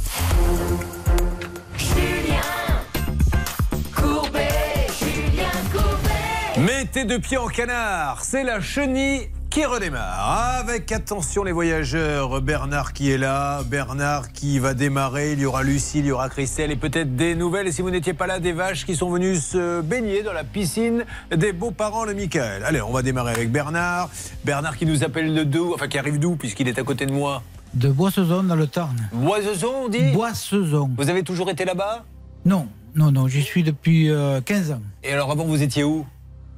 Mettez deux pieds en canard, c'est la chenille qui redémarre. Avec attention les voyageurs, Bernard qui est là, Bernard qui va démarrer, il y aura Lucie, il y aura Christelle et peut-être des nouvelles. Et si vous n'étiez pas là, des vaches qui sont venues se baigner dans la piscine des beaux-parents de Michael. Allez, on va démarrer avec Bernard. Bernard qui nous appelle de d'où, enfin qui arrive d'où puisqu'il est à côté de moi. De Boissezon dans le Tarn. Boisezon, on dit Boissezon. Vous avez toujours été là-bas Non, non, non, j'y suis depuis euh, 15 ans. Et alors avant, vous étiez où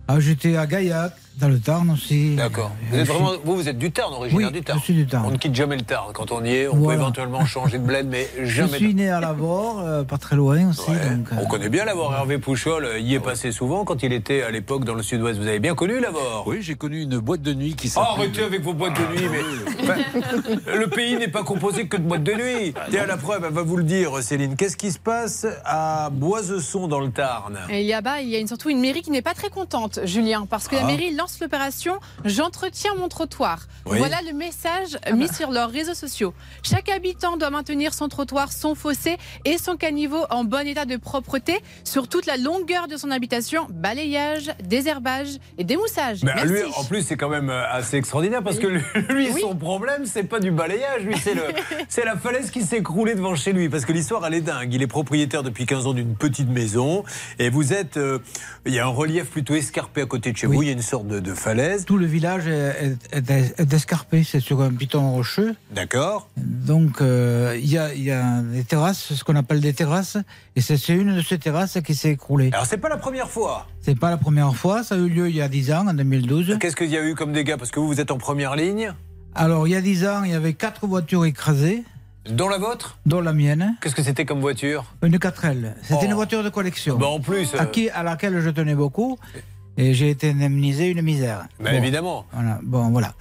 Ah, J'étais à Gaillac, dans le Tarn aussi. D'accord. Vous, Euh, êtes je vraiment, vous, vous êtes du Tarn, originaire Oui, du Tarn. je suis du Tarn. On ne quitte jamais le Tarn. Quand on y est, on peut éventuellement changer de bled, mais [LAUGHS] Je jamais. suis né à Lavore, euh, pas très loin aussi. donc, euh, On connaît bien Lavore. Hervé Pouchol y est passé souvent quand il était à l'époque dans le sud-ouest. Vous avez bien connu Lavore Oui, j'ai connu une boîte de nuit qui Oh, s'appelle. arrêtez avec vos boîtes de nuit, mais Ben, [LAUGHS] le pays n'est pas composé que de boîtes de nuit. Tiens, la preuve, elle va vous le dire, Céline. Qu'est-ce qui se passe à Boisesson dans le Tarn? Et bah, il y a une, surtout une mairie qui n'est pas très contente, Julien, parce que Ah. la mairie lance l'opération J'entretiens mon trottoir. Oui. Voilà le message mis sur leurs réseaux sociaux. Chaque habitant doit maintenir son trottoir, son fossé et son caniveau en bon état de propreté sur toute la longueur de son habitation. Balayage, désherbage et démoussage. Merci. lui, en plus, c'est quand même euh, assez extraordinaire parce que lui, [LAUGHS] lui, Oui. son problème, c'est pas du balayage, lui, [LAUGHS] c'est la falaise qui s'est écroulée devant chez lui. Parce que l'histoire, elle est dingue. Il est propriétaire depuis 15 ans d'une petite maison et vous êtes, euh, il y a un relief plutôt escarpé à côté de chez vous. Il y a une sorte de, de falaise. Tout le village est, est- est- est escarpé, c'est sur un piton rocheux. D'accord. Donc, euh, il y, a, il y a des terrasses, ce qu'on appelle des terrasses, et c'est une de ces terrasses qui s'est écroulée. Alors, c'est pas la première fois. C'est pas la première fois, ça a eu lieu il y a 10 ans, en 2012. Qu'est-ce qu'il y a eu comme dégâts? Parce que vous, vous êtes en première ligne. Alors, il y a 10 ans, il y avait quatre voitures écrasées, Dans la vôtre? Dont la mienne, Qu'est-ce que c'était comme voiture? Une 4L. C'était Oh. une voiture de collection. Bah, en plus, euh, À, qui, à laquelle je tenais beaucoup. Et j'ai été indemnisé une misère. Bah, Bon. évidemment. Voilà, bon, voilà.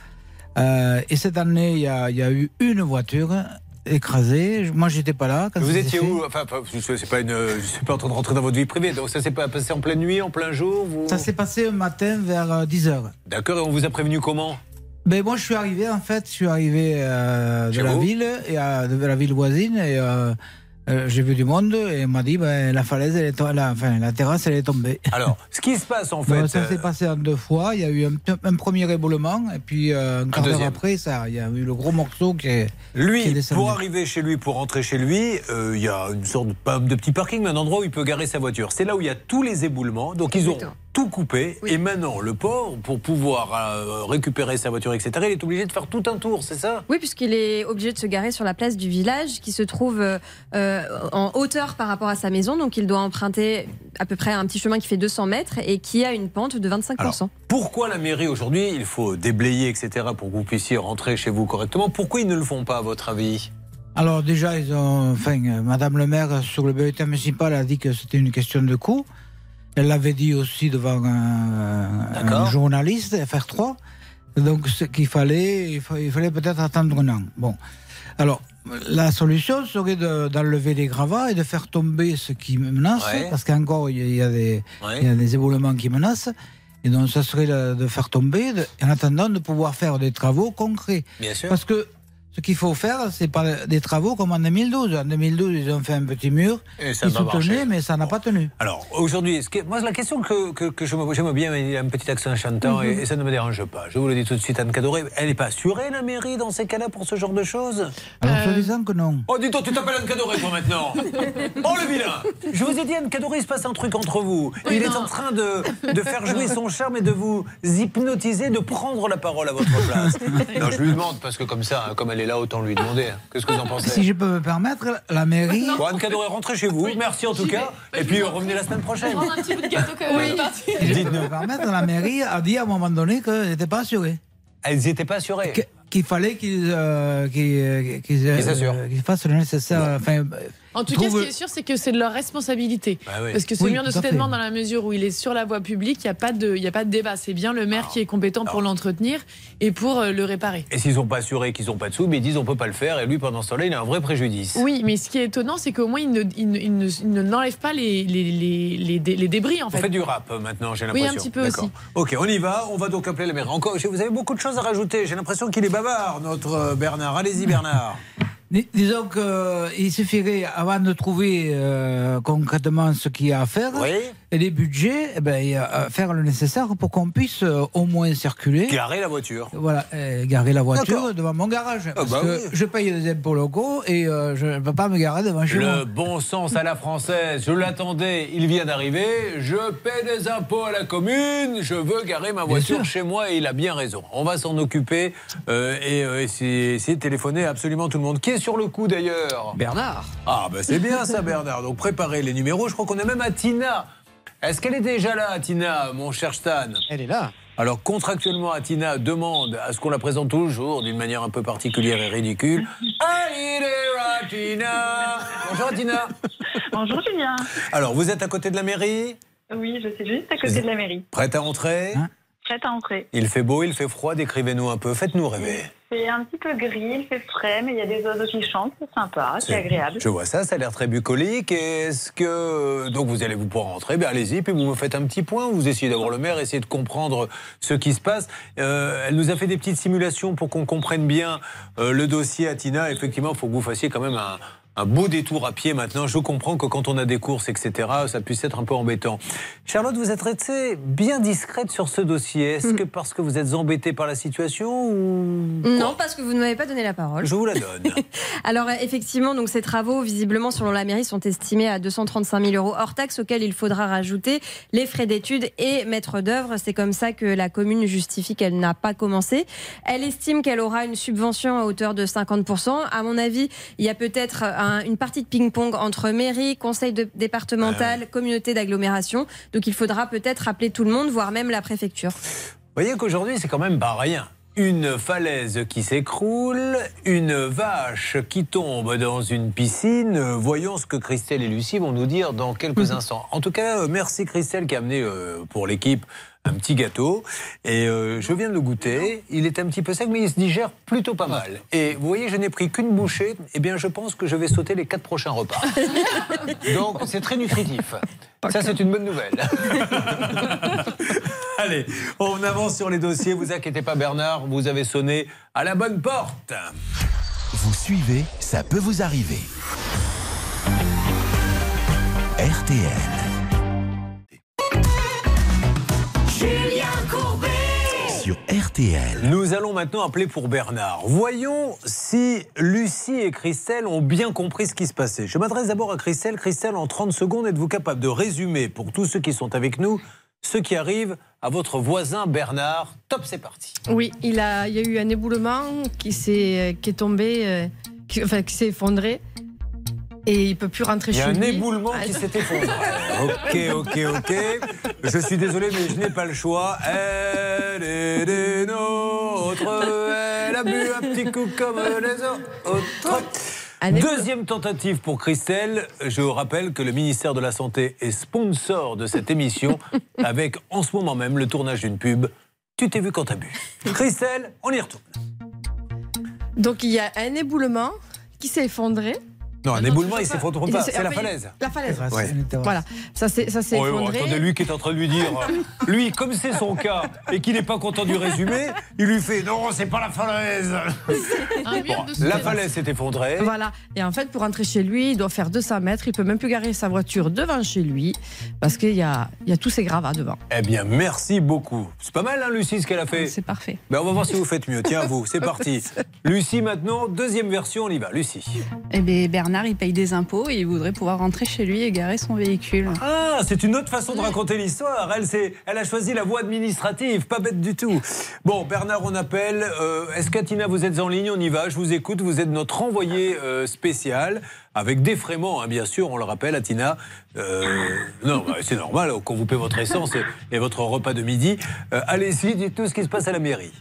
Euh, et cette année, il y a, il y a eu une voiture écrasée. Moi, j'étais pas là. Quand Vous étiez où Enfin, sais pas une, je suis pas en train de rentrer dans votre vie privée. Donc ça s'est pas passé en pleine nuit, en plein jour. Vous... Ça s'est passé un matin vers 10h. D'accord. Et on vous a prévenu comment Ben moi, je suis arrivé, en fait, je suis arrivé euh, de Chez la vous ville, et à- de la ville voisine, et euh, euh, j'ai vu du monde, et on m'a dit, ben, la falaise, elle est to- la, enfin, la terrasse, elle est tombée. Alors, ce qui se passe en fait. Bon, ça euh, s'est passé en deux fois. Il y a eu un, un premier éboulement, et puis euh, un quart d'heure après, ça, il y a eu le gros morceau qui est, qui est Lui, pour arriver chez lui, pour rentrer chez lui, euh, il y a une sorte de, de petit parking, mais un endroit où il peut garer sa voiture. C'est là où il y a tous les éboulements. Donc ils ont tout coupé. Et maintenant, le port, pour pouvoir euh, récupérer sa voiture, etc., il est obligé de faire tout un tour, c'est ça? Oui, puisqu'il est obligé de se garer sur la place du village qui se trouve euh, euh, en hauteur par rapport à sa maison. Donc il doit emprunter à peu près un petit chemin qui fait 200 mètres et qui a une pente de 25%. Alors, pourquoi la mairie aujourd'hui, il faut déblayer, etc., pour que vous puissiez rentrer chez vous correctement? Pourquoi ils ne le font pas, à votre avis? Alors déjà, ils ont, enfin, Madame le maire sur le bulletin municipal a dit que c'était une question de coût. Elle l'avait dit aussi devant un, journaliste, FR3. Donc ce qu'il fallait, il, fa- il fallait peut-être attendre un an. Bon, alors la solution serait de- d'enlever les gravats et de faire tomber ce qui menace, Ouais. parce qu'encore il y a- y, des, Ouais. il y a des éboulements qui menacent. Et donc ça serait de, de faire tomber, de- en attendant de pouvoir faire des travaux concrets. Bien sûr. Parce que ce qu'il faut faire, c'est pas des travaux comme en 2012. En 2012, ils ont fait un petit mur, Et ça ils soutenaient, mais ça n'a pas tenu. Alors, aujourd'hui, est- moi, la question que, que, que je me- j'aime bien, il y a un petit accent chantant Mhm. et, et ça ne me dérange pas. Je vous le dis tout de suite, Anne Cadoré, elle n'est pas assurée, la mairie, dans ces cas-là, pour ce genre de choses? Alors, soi-disant que non. Oh, dis-toi, tu t'appelles Anne Cadoré, toi, maintenant [LAUGHS] Oh, le vilain Je vous ai dit, Anne Cadoré, il se passe un truc entre vous. il est en train de, de faire jouer son charme et de vous hypnotiser, de prendre la parole à votre place. [LAUGHS] non, je lui demande, parce que comme ça, comme elle est là, autant lui demander. Qu'est-ce que vous en pensez Si je peux me permettre, la mairie. Bon, Anne Cadoré, rentrez chez vous. Merci en tout cas. Et puis, revenez la semaine prochaine. Prendre un petit bout de gâteau quand même. Si je peux me permettre, la mairie a dit à un moment donné qu'elle n'était pas assurée. Elles n'étaient pas assurées. Que- Qu'il fallait qu'ils euh, qu'ils- qu'ils, euh, qu'ils fassent le nécessaire. Enfin, En tout cas, ce qui est sûr, c'est que c'est de leur responsabilité. Bah oui. Parce que ce Oui, mur de fait. soutènement, dans la mesure où il est sur la voie publique, il n'y a, pas de- il y a pas de débat. C'est bien le maire qui est compétent pour l'entretenir et pour euh, le réparer. Et s'ils n'ont pas assuré qu'ils n'ont pas de sous, mais ils disent on peut pas le faire. Et lui, pendant ce temps-là, il a un vrai préjudice. Oui, mais ce qui est étonnant, c'est qu'au moins, il ne, il ne- il ne- il ne- n'enlève pas les, les, les, les dé- les débris, en On fait. fait du rap euh, maintenant, j'ai Oui, l'impression. un petit peu aussi. Ok, on y va. On va donc appeler la mairie. Encore, vous avez beaucoup de choses à rajouter. J'ai l'impression qu'il est bavard, notre euh, Bernard. Allez-y, Bernard. [LAUGHS] Dis- Disons qu'il suffirait, avant de trouver euh, concrètement ce qu'il y a à faire, et les budgets, eh ben, à faire le nécessaire pour qu'on puisse euh, au moins circuler. Garer la voiture. Voilà, euh, garer la D'accord. voiture devant mon garage. Parce bah que oui. je paye des impôts locaux et euh, je ne peux pas me garer devant chez moi. Le bon sens à la française, je l'attendais, il vient d'arriver, je paie des impôts à la commune, je veux garer ma voiture chez moi et il a bien raison. On va s'en occuper euh, et euh, essayer, essayer de téléphoner à absolument tout le monde. Qui est sur le coup d'ailleurs? Bernard. Ah bah c'est bien ça Bernard, donc préparez les numéros, je crois qu'on est même à Tina. Est-ce qu'elle est déjà là, Tina, mon cher Stan Elle est là. Alors contractuellement, Atina demande à ce qu'on la présente toujours d'une manière un peu particulière et ridicule. [LAUGHS] Allez, Tina Bonjour Atina. [LAUGHS] Bonjour Julien. Alors, vous êtes à côté de la mairie? Oui, je suis juste à côté de la mairie. Prête à entrer? Prête à entrer. Il fait beau, il fait froid, décrivez-nous un peu, faites-nous rêver. C'est un petit peu gris, il fait frais, mais il y a des oiseaux qui chantent, c'est sympa, c'est agréable. Je vois ça, ça a l'air très bucolique. Est-ce que. Donc vous allez vous pouvoir rentrer, bien allez-y, puis vous me faites un petit point, vous essayez d'avoir le maire, essayez de comprendre ce qui se passe. Euh, elle nous a fait des petites simulations pour qu'on comprenne bien euh, le dossier à Tina. Effectivement, il faut que vous fassiez quand même un. Un beau détour à pied maintenant. Je comprends que quand on a des courses, etc., ça puisse être un peu embêtant. Charlotte, vous êtes restée bien discrète sur ce dossier. Est-ce que parce que vous êtes embêtée par la situation ou. Non, parce que vous ne m'avez pas donné la parole. Je vous la donne. [LAUGHS] Alors effectivement, donc ces travaux, visiblement selon la mairie, sont estimés à 235 000 euros hors taxe, auxquels il faudra rajouter les frais d'études et maître d'œuvre. C'est comme ça que la commune justifie qu'elle n'a pas commencé. Elle estime qu'elle aura une subvention à hauteur de 50 À mon avis, il y a peut-être un- une partie de ping-pong entre mairie, conseil de- départemental, communauté d'agglomération. Donc il faudra peut-être appeler tout le monde, voire même la préfecture. Vous voyez qu'aujourd'hui, c'est quand même pas rien. une falaise qui s'écroule, une vache qui tombe dans une piscine. Voyons ce que Christelle et Lucie vont nous dire dans quelques [LAUGHS] instants. En tout cas, euh, merci Christelle qui a amené euh, pour l'équipe un petit gâteau. Et euh, je viens de le goûter. Il est un petit peu sec, mais il se digère plutôt pas mal. Et vous voyez, je n'ai pris qu'une bouchée. Eh bien, je pense que je vais sauter les quatre prochains repas. [LAUGHS] Donc, c'est très nutritif. Ça, c'est une bonne nouvelle. [LAUGHS] Allez, on avance sur les dossiers. Vous inquiétez pas, Bernard, vous avez sonné à la bonne porte. Vous suivez, ça peut vous arriver. RTL. Sur RTL. Nous allons maintenant appeler pour Bernard. Voyons si Lucie et Christelle ont bien compris ce qui se passait. Je m'adresse d'abord à Christelle. Christelle, en 30 secondes, êtes-vous capable de résumer pour tous ceux qui sont avec nous ce qui arrive à votre voisin Bernard? Top, c'est parti. Oui, il, a, il y a eu un éboulement qui, s'est, qui est tombé, euh, qui, enfin, qui s'est effondré. Et il peut plus rentrer Il y a chez un lui. éboulement qui Ah, s'est effondré. [LAUGHS] Ok, ok, ok. Je suis désolé, mais je n'ai pas le choix. Elle est des nôtres. Elle a bu un petit coup comme les autres. Deuxième tentative pour Christelle. Je vous rappelle que le ministère de la Santé est sponsor de cette émission [LAUGHS] avec en ce moment même le tournage d'une pub. Tu t'es vu quand t'as bu. Christelle, on y retourne. Donc il y a un éboulement qui s'est effondré. Non, un éboulement, il s'effondre pas. C'est la falaise. La falaise. Ouais. Voilà, ça s'est ça s'est Oh, oh, effondré. attendez, lui qui est en train de lui dire, [LAUGHS] lui, comme c'est son cas et qu'il n'est pas content du résumé, il lui fait non, c'est pas la falaise. Bon, la falaise s'est effondrée. Voilà. Et en fait, pour rentrer chez lui, il doit faire 200 mètres. Il peut même plus garer sa voiture devant chez lui parce qu'il y a, il y a tous ces gravats devant. Eh bien, merci beaucoup. C'est pas mal, hein, Lucie, ce qu'elle a fait. C'est parfait. Ben, on va voir si vous faites mieux. Tiens, vous, c'est [LAUGHS] parti. Lucie, maintenant, deuxième version, on y va. Lucie. Eh bien, Bernard, il paye des impôts et il voudrait pouvoir rentrer chez lui et garer son véhicule. Ah, c'est une autre façon de raconter l'histoire. Elle, elle a choisi la voie administrative, pas bête du tout. Bon, Bernard, on appelle. Euh, Est-ce qu'Atina, vous êtes en ligne? On y va. Je vous écoute. Vous êtes notre envoyé euh, spécial, avec défraiement, hein, bien sûr, on le rappelle, Atina. Euh, non, bah, c'est normal qu'on vous paie votre essence et, et votre repas de midi. Allez-y, dites-nous ce qui se passe à la mairie.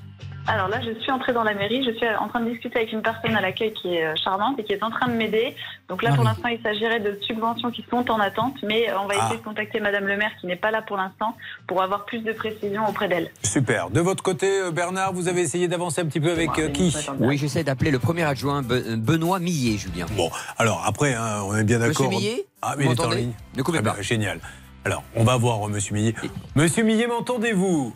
Alors là, je suis entrée dans la mairie, je suis en train de discuter avec une personne à l'accueil qui est euh, charmante et qui est en train de m'aider. Donc là, pour l'instant, il s'agirait de subventions qui sont en attente, mais euh, on va Ah. essayer de contacter Madame le maire qui n'est pas là pour l'instant pour avoir plus de précisions auprès d'elle. Super. De votre côté, euh, Bernard, vous avez essayé d'avancer un petit peu avec qui? Oui, j'essaie d'appeler le premier adjoint, Be- Benoît Millet, Julien. Bon, alors après, hein, on est bien d'accord. Monsieur Millet? Ah, mais il est en M'entendez? ligne. Ne coupez Ah ben, pas. génial. Alors, on va voir Monsieur Millet. Monsieur Millet, m'entendez-vous?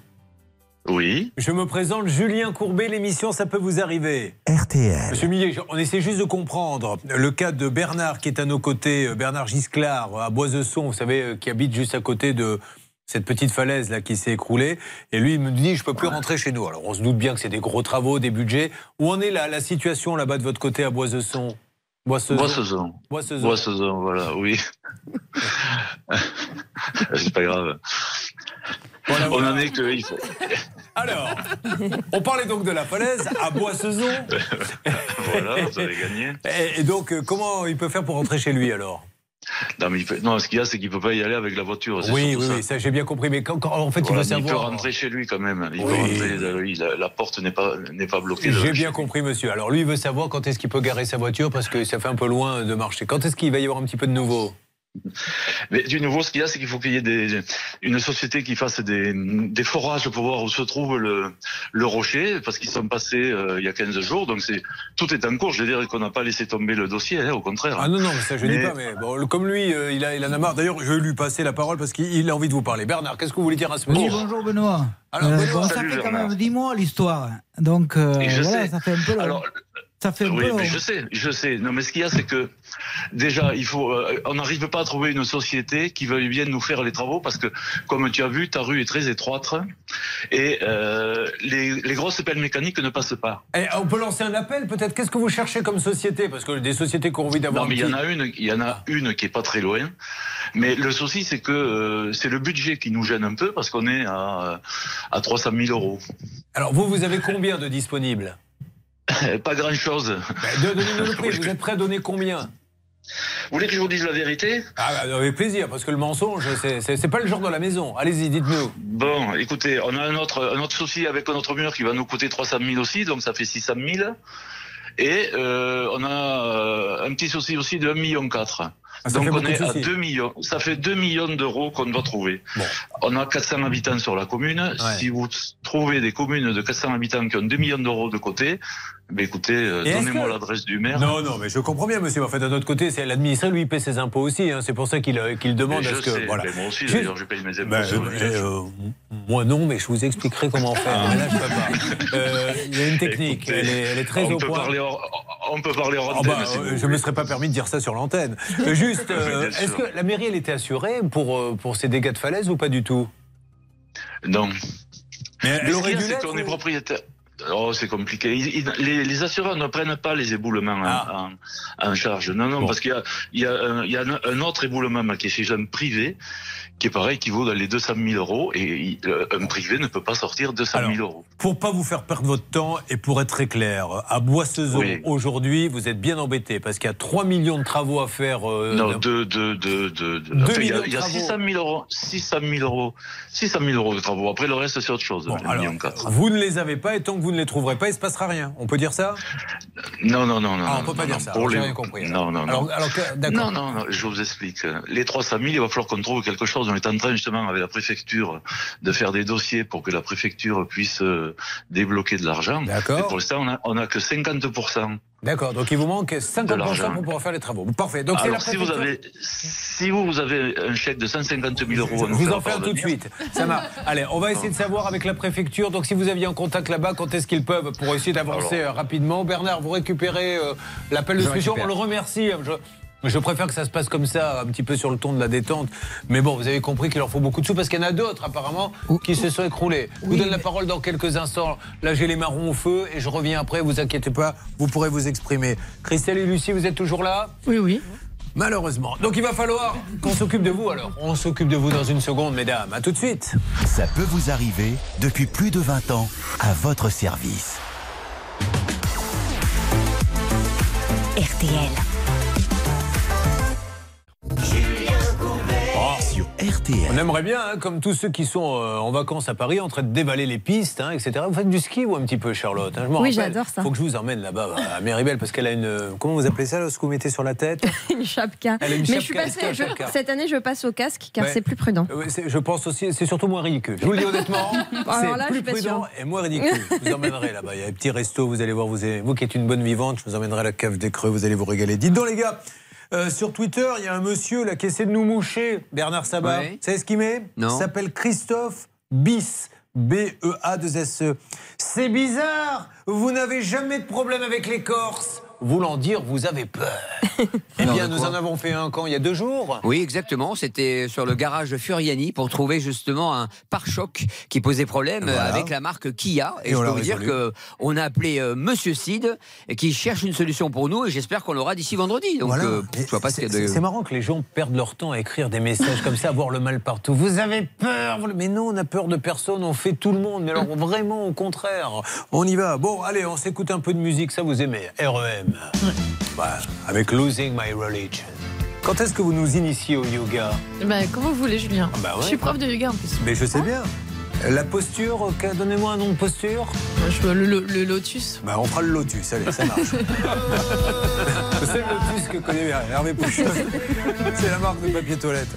Oui. Je me présente Julien Courbet, l'émission Ça peut vous arriver. RTL. Monsieur Millet, on essaie juste de comprendre le cas de Bernard qui est à nos côtés, euh, Bernard Gisclard, à Boisesson, vous savez, euh, qui habite juste à côté de cette petite falaise là qui s'est écroulée. Et lui, il me dit, je peux plus rentrer chez nous. Alors, on se doute bien que c'est des gros travaux, des budgets. Où en est la, la situation là-bas de votre côté à Boisesson. Boissezon. Boissezon, voilà, oui. [LAUGHS] C'est pas grave. On en est que il faut. [LAUGHS] Alors, on parlait donc de la falaise à Boissezon. [LAUGHS] Voilà, vous avez gagné. Et, et donc, euh, comment il peut faire pour rentrer chez lui alors? Non, mais il peut- non, ce qu'il y a, c'est qu'il peut pas y aller avec la voiture. Oui, oui, ça. oui, ça j'ai bien compris. Mais quand, quand- en fait, Voilà, il veut il peut savoir. rentrer chez lui quand même. Il peut Oui. rentrer, euh, oui, la, la porte n'est pas, n'est pas bloquée. J'ai bien compris, monsieur. Alors lui, il veut savoir quand est-ce qu'il peut garer sa voiture parce que ça fait un peu loin de marcher. Quand est-ce qu'il va y avoir un petit peu de nouveau? Mais du nouveau, ce qu'il y a, c'est qu'il faut qu'il y ait des, une société qui fasse des, des forages pour voir où se trouve le, le rocher, parce qu'ils sont passés euh, il y a 15 jours. Donc c'est tout est en cours. Je veux dire qu'on n'a pas laissé tomber le dossier, hein, au contraire. Ah non, non, mais ça je Mais- dis pas. Mais bon, comme lui, euh, il, a, il en a marre. D'ailleurs, je vais lui passer la parole parce qu'il il a envie de vous parler. Bernard, qu'est-ce que vous voulez dire à ce monsieur bonjour Benoît. Alors, Euh, Benoît, bon, ça salut, fait quand Bernard. même 10 mois l'histoire. Donc euh, Et je voilà, sais. ça fait un peu long. Alors, ça fait oui, mais je sais, je sais. Non, mais ce qu'il y a, c'est que déjà, il faut, euh, on n'arrive pas à trouver une société qui veuille bien nous faire les travaux parce que, comme tu as vu, ta rue est très étroite et euh, les, les grosses pelles mécaniques ne passent pas. Eh, on peut lancer un appel peut-être? Qu'est-ce que vous cherchez comme société? Parce que des sociétés qui ont envie d'avoir. Non, mais il y en a une, il y en a une qui est pas très loin. Mais le souci, c'est que euh, c'est le budget qui nous gêne un peu parce qu'on est à, euh, à 300 000 euros. Alors vous, vous avez combien de disponibles? [LAUGHS] Pas grand-chose. Ben, de- Donnez-nous le [LAUGHS] prix. Vous êtes prêt à donner combien? Vous voulez que je vous dise la vérité? Ah, bah, avec plaisir, parce que le mensonge, c'est pas le genre de la maison. Allez-y, dites-nous. Bon, écoutez, on a un autre, un autre souci avec notre mur qui va nous coûter 300 000 aussi, donc ça fait 600 000. Et euh, on a euh, un petit souci aussi de 1,4 million. Ah, donc on est à soucis. 2 millions. Ça fait 2 millions d'euros qu'on doit trouver. On a 400 habitants sur la commune. Si vous trouvez des communes de 400 habitants qui ont 2 millions d'euros de côté, ben écoutez, euh, donnez-moi que- l'adresse du maire. Non, non, mais je comprends bien, monsieur. En fait, d'un autre côté, c'est l'administré, lui, il paie ses impôts aussi. hein. C'est pour ça qu'il euh, qu'il demande Mais à ce que. voilà. mais moi aussi, d'ailleurs, je paye mes impôts Ben, sur euh, euh, moi non, mais je vous expliquerai comment faire. Ah. Là, je peux pas. Euh, Il y a une technique, Écoutez, elle, est, elle est très on au peut point. Parler hors- on peut parler Ah bah, euh, je me serais pas permis de dire ça sur l'antenne. Euh, Juste, euh, est-ce que la mairie, elle était assurée pour, euh, pour ces dégâts de falaise ou pas du tout? Non. Mais elle aurait dû c'est qu'on est propriétaire. Oh, c'est compliqué. Ils- ils- les, les assureurs ne prennent pas les éboulements en- Ah. en, en charge. Non, non, parce qu'il y a, il y a, un, il y a un, un autre éboulement qui est chez un privé, qui est pareil, qui vaut dans les 200 000 euros, et euh, un privé ne peut pas sortir 200 000 euros. Pour pas vous faire perdre votre temps et pour être très clair, à Boissezon, Oui. aujourd'hui, vous êtes bien embêté parce qu'il y a 3 millions de travaux à faire. euh, non, de, de, de, de, de- Deux enfin, il y a, de il y a travaux. 600 000 euros, 600 000 euros, 600 000 euros de travaux. Après, le reste, c'est autre chose. un alors. Vous ne les avez pas et tant que vous ne les trouverez pas, il se passera rien. On peut dire ça? Non, non, non, non. Ah, on non, peut pas non, dire ça. pour J'ai les- rien compris. Non, non, non. Alors, d'accord. Non, non, je vous explique. Les 300 000, il va falloir qu'on trouve quelque chose. On est en train justement avec la préfecture de faire des dossiers pour que la préfecture puisse euh, débloquer de l'argent. D'accord. Et pour l'instant, on a, on a que 50%. D'accord, donc il vous manque De 50% l'argent. pour pouvoir faire les travaux. Parfait. Donc Alors, si vous avez, si vous, vous avez un chèque de 150 000 euros, nous vous faire en fais un tout de suite. Ça marche. Allez, on va essayer de savoir avec la préfecture. Donc, si vous aviez un contact là-bas, quand est-ce qu'ils peuvent pour essayer d'avancer euh, rapidement Bernard, vous récupérez euh, l'appel de solution. On le remercie. Je, je préfère que ça se passe comme ça, un petit peu sur le ton de la détente. Mais bon, vous avez compris qu'il leur faut beaucoup de sous parce qu'il y en a d'autres, apparemment, qui se sont écroulés. Je vous donne la parole dans quelques instants. Là, j'ai les marrons au feu et je reviens après. Vous inquiétez pas, vous pourrez vous exprimer. Christelle et Lucie, vous êtes toujours là? Oui, oui. Malheureusement. Donc il va falloir qu'on s'occupe de vous alors. On s'occupe de vous dans une seconde, mesdames. À tout de suite. Ça peut vous arriver depuis plus de 20 ans à votre service. RTL. RTL. On aimerait bien, hein, comme tous ceux qui sont euh, en vacances à Paris, en train de dévaler les pistes, hein, etc. Vous faites du ski ou un petit peu, Charlotte hein, Je Oui, rappelle. j'adore ça. faut que je vous emmène là-bas à [LAUGHS] Méribel parce qu'elle a une. euh, Comment vous appelez ça, là, ce que vous mettez sur la tête? [LAUGHS] Une chapka. Elle a une Mais je suis passée- je- cette année, je passe au casque car Ouais. c'est plus prudent. Euh, Je pense aussi, c'est surtout moins ridicule. Je vous le dis honnêtement, [LAUGHS] Alors là, c'est je plus prudent et moins ridicule. Je vous emmènerai là-bas. Il y a des petits restos, vous allez voir, vous, vous qui êtes une bonne vivante, je vous emmènerai à la cave des creux, vous allez vous régaler. Dites donc les gars, euh, sur Twitter, il y a un monsieur là qui essaie de nous moucher, Bernard Sabat. Vous savez ce qu'il met? Non. Il s'appelle Christophe Bis. B-E-A-2-S-E. C'est bizarre, vous n'avez jamais de problème avec les Corses. Voulant dire, vous avez peur. [LAUGHS] eh bien, nous en avons fait un camp il y a deux jours. Oui, exactement. C'était sur le garage de Furiani pour trouver justement un pare-choc qui posait problème Voilà. avec la marque Kia. Et, Et je peux vous dire résolu. que on a appelé euh, Monsieur Sid qui cherche une solution pour nous et j'espère qu'on l'aura d'ici vendredi. Donc, Voilà. euh, Et je vois pas ce qu'il y a c'est- de. C'est marrant que les gens perdent leur temps à écrire des messages comme ça, à voir le mal partout. Vous avez peur Mais non, on n'a peur de personne, on fait tout le monde. Mais alors vraiment, au contraire, on y va. Bon, allez, on s'écoute un peu de musique, ça vous aimez. REM. Avec Losing My Religion. Quand est-ce que vous nous initiez au yoga Bah, comment vous voulez, Julien bah ouais. Je suis prof de yoga en plus. Mais je sais bien. La posture, donnez-moi un nom de posture. Je- le, le- le lotus. Bah, on fera le lotus, allez, ça marche. [LAUGHS] C'est le lotus que connaît bien Hervé Pouchon. C'est la marque de papier toilette.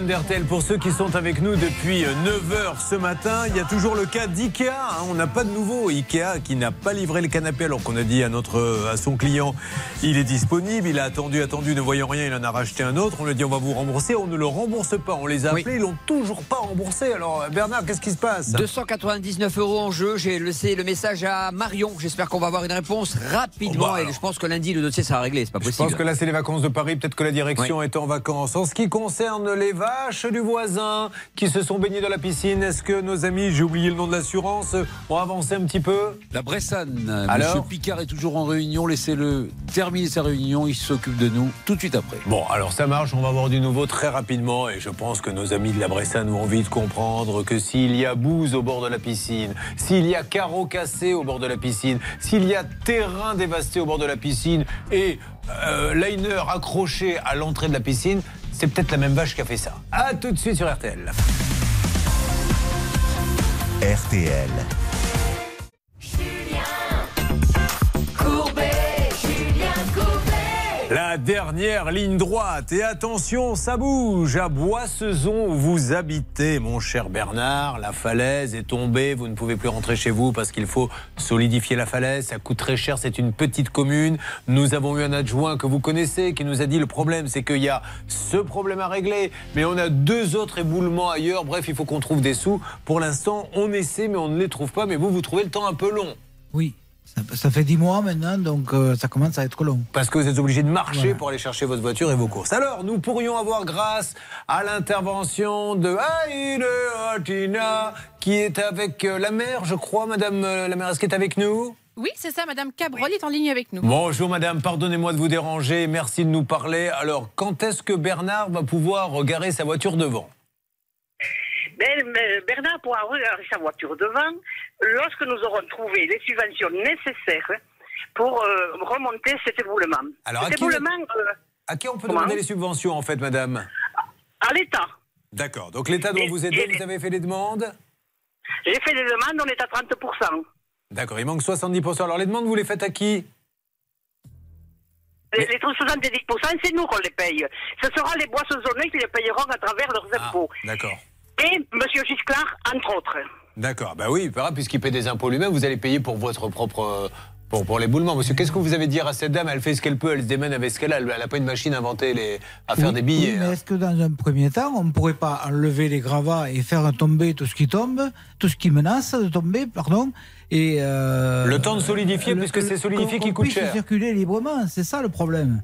L'antenne pour ceux qui sont avec nous depuis 9h ce matin. Il y a toujours le cas d'IKEA. hein. On n'a pas de nouveau. IKEA qui n'a pas livré le canapé alors qu'on a dit à, notre, à son client il est disponible. Il a attendu, attendu, ne voyant rien, il en a racheté un autre. On lui a dit on va vous rembourser. On ne le rembourse pas. On les a appelés, ils l'ont toujours pas remboursé. Alors Bernard, qu'est-ce qui se passe? 299 euros en jeu. J'ai laissé le message à Marion. J'espère qu'on va avoir une réponse rapidement. Oh bah et je pense que lundi, le dossier sera réglé. C'est pas Je possible. pense que là, c'est les vacances de Paris. Peut-être que la direction est en vacances. En ce qui concerne les vaches du voisin qui se sont baignées dans la piscine, est-ce que nos amis, j'ai oublié le nom de l'assurance, ont avancé un petit peu? La Bressane. Alors Monsieur Picard est toujours en réunion. Laissez-le terminer sa réunion. Il s'occupe de nous tout de suite après. Bon, alors ça marche, on va voir du nouveau très rapidement et je pense que nos amis de la Bressane vont vite comprendre que s'il y a bouse au bord de la piscine, s'il y a carreaux cassés au bord de la piscine, s'il y a terrain dévasté au bord de la piscine et euh, liner accroché à l'entrée de la piscine, c'est peut-être la même vache qui a fait ça. A tout de suite sur RTL. RTL. La dernière ligne droite. Et attention, ça bouge. À Boissezon, où vous habitez, mon cher Bernard, la falaise est tombée. Vous ne pouvez plus rentrer chez vous parce qu'il faut solidifier la falaise. Ça coûte très cher. C'est une petite commune. Nous avons eu un adjoint que vous connaissez qui nous a dit le problème, c'est qu'il y a ce problème à régler. Mais on a deux autres éboulements ailleurs. Bref, il faut qu'on trouve des sous. Pour l'instant, on essaie, mais on ne les trouve pas. Mais vous, vous trouvez le temps un peu long. Oui. Ça, ça fait 10 mois maintenant, donc euh, ça commence à être long. Parce que vous êtes obligé de marcher pour aller chercher votre voiture et vos courses. Alors, nous pourrions avoir grâce à l'intervention de Aïe Atina, qui est avec euh, la mère, je crois, Madame euh, la mère, est-ce qu'elle est avec nous Oui, c'est ça, Madame Cabrol est en ligne avec nous. Bonjour Madame, pardonnez-moi de vous déranger, merci de nous parler. Alors, quand est-ce que Bernard va pouvoir garer sa voiture devant? Bernard pourra regarder sa voiture devant lorsque nous aurons trouvé les subventions nécessaires pour euh, remonter cet éboulement. Alors, à qui, euh, à qui on peut demander les subventions, en fait, Madame? À l'État. D'accord, donc l'État doit Et- vous aider, et- vous avez fait des demandes? J'ai fait des demandes, on est à 30%. D'accord, il manque 70%. Alors, les demandes, vous les faites à qui? Les, les 70%, c'est nous qu'on les paye. Ce sera les boissonnés qui les payeront à travers leurs Ah. impôts. D'accord. Et M. Giscard, entre autres. D'accord, bah oui, puisqu'il paie des impôts lui-même, vous allez payer pour votre propre. euh, Pour, pour l'éboulement. Monsieur, qu'est-ce que vous avez à dire à cette dame? Elle fait ce qu'elle peut, elle se démène avec ce qu'elle a. Elle n'a pas une machine inventée les, à faire Oui, des billets. oui, mais hein. est-ce que dans un premier temps, on ne pourrait pas enlever les gravats et faire tomber tout ce qui tombe, tout ce qui menace de tomber, pardon et euh, Le temps de solidifier, puisque c'est solidifié qu'on- qui coûte cher. circuler librement, c'est ça le problème.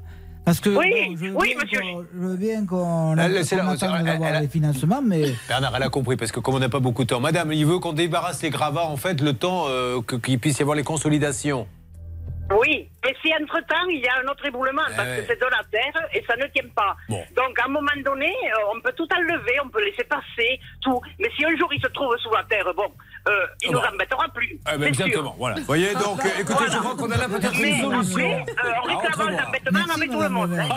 Parce que Oui, bon, je veux oui, bien monsieur. qu'on- je veux bien qu'on les financements, mais Bernard, elle a compris, parce que comme on n'a pas beaucoup de temps. Madame, il veut qu'on débarrasse les gravats, en fait, le temps euh, qu'il puisse y avoir les consolidations. Oui, et si entre-temps, il y a un autre éboulement, parce ouais. que c'est de la terre et ça ne tient pas. Bon. Donc, à un moment donné, euh, on peut tout enlever, on peut laisser passer, tout. Mais si un jour il se trouve sous la terre, bon, euh, il Ah nous embêtera plus. Ah ben, c'est sûr. exactement, voilà. Vous voyez, donc, euh, écoutez, je crois qu'on a là peut-être Mais une solution. après, euh, en Ah, réclamant l'embêtement, on en met tout le monde. hein.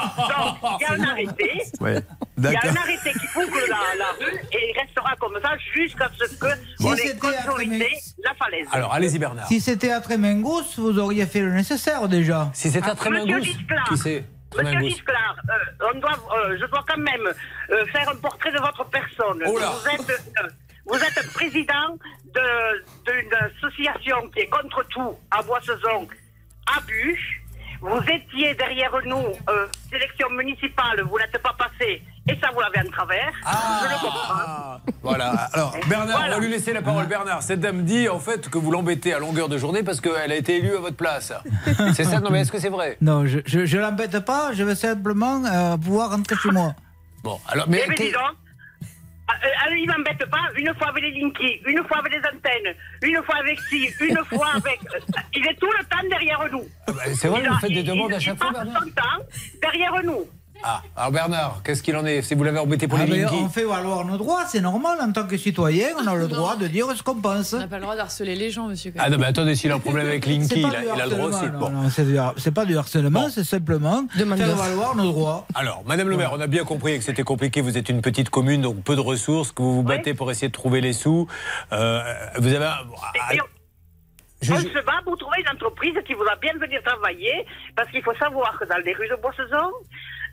Donc, il y a un arrêté. Ouais. Il y a un arrêté qui couvre la, la rue et il restera comme ça jusqu'à ce que on ait c'était consolidé la falaise. Alors, allez-y, Bernard. si c'était à Trémengous, vous auriez fait le nécessaire déjà. Si c'est à Monsieur Trémengous, qui c'est Monsieur. Giscard, euh, on doit, euh, je dois quand même euh, faire un portrait de votre personne. Oh là. Vous êtes, euh, vous êtes président de- d'une association qui est contre tout à Boissezon, à Buche. Vous étiez derrière nous, euh, sélection municipale, vous n'êtes pas passé, et ça vous l'avez en travers. Je le comprends. Ah, Voilà. Alors, Bernard, on va lui laisser la parole. Bernard, cette dame dit en fait que vous l'embêtez à longueur de journée parce qu'elle a été élue à votre place. [LAUGHS] C'est ça? Non, mais est-ce que c'est vrai? Non, je je, je l'embête pas, je veux simplement euh, pouvoir rentrer chez moi. Bon, alors, mais. Eh bien, dis donc, euh, il m'embête pas, une fois avec les linkies, une fois avec les antennes, une fois avec ci, une [LAUGHS] fois avec. euh, Il est tout le temps derrière nous. bah, c'est vrai, Il vous a- faites des demandes il- à chaque il fois, passe son temps derrière nous. Ah, alors Bernard, qu'est-ce qu'il en est Si vous l'avez embêté pour Ah, les on fait valoir nos droits, c'est normal. En tant que citoyen, on a le droit de dire ce qu'on pense. On n'a pas le droit d'harceler les gens, monsieur. Ah non, mais attendez, s'il a un problème avec [LAUGHS] Linky, il a, du il a le droit aussi. harcèlement, Bon. non, non, c'est pas du harcèlement, c'est simplement faire valoir nos droits. Alors, Madame le maire, on a bien compris que c'était compliqué. Vous êtes une petite commune, donc peu de ressources, que vous vous battez pour essayer de trouver les sous. Euh, vous avez. un- on, Je- on je- se bat pour trouver une entreprise qui voudra bien venir travailler, parce qu'il faut savoir que dans les rues de Boissezon,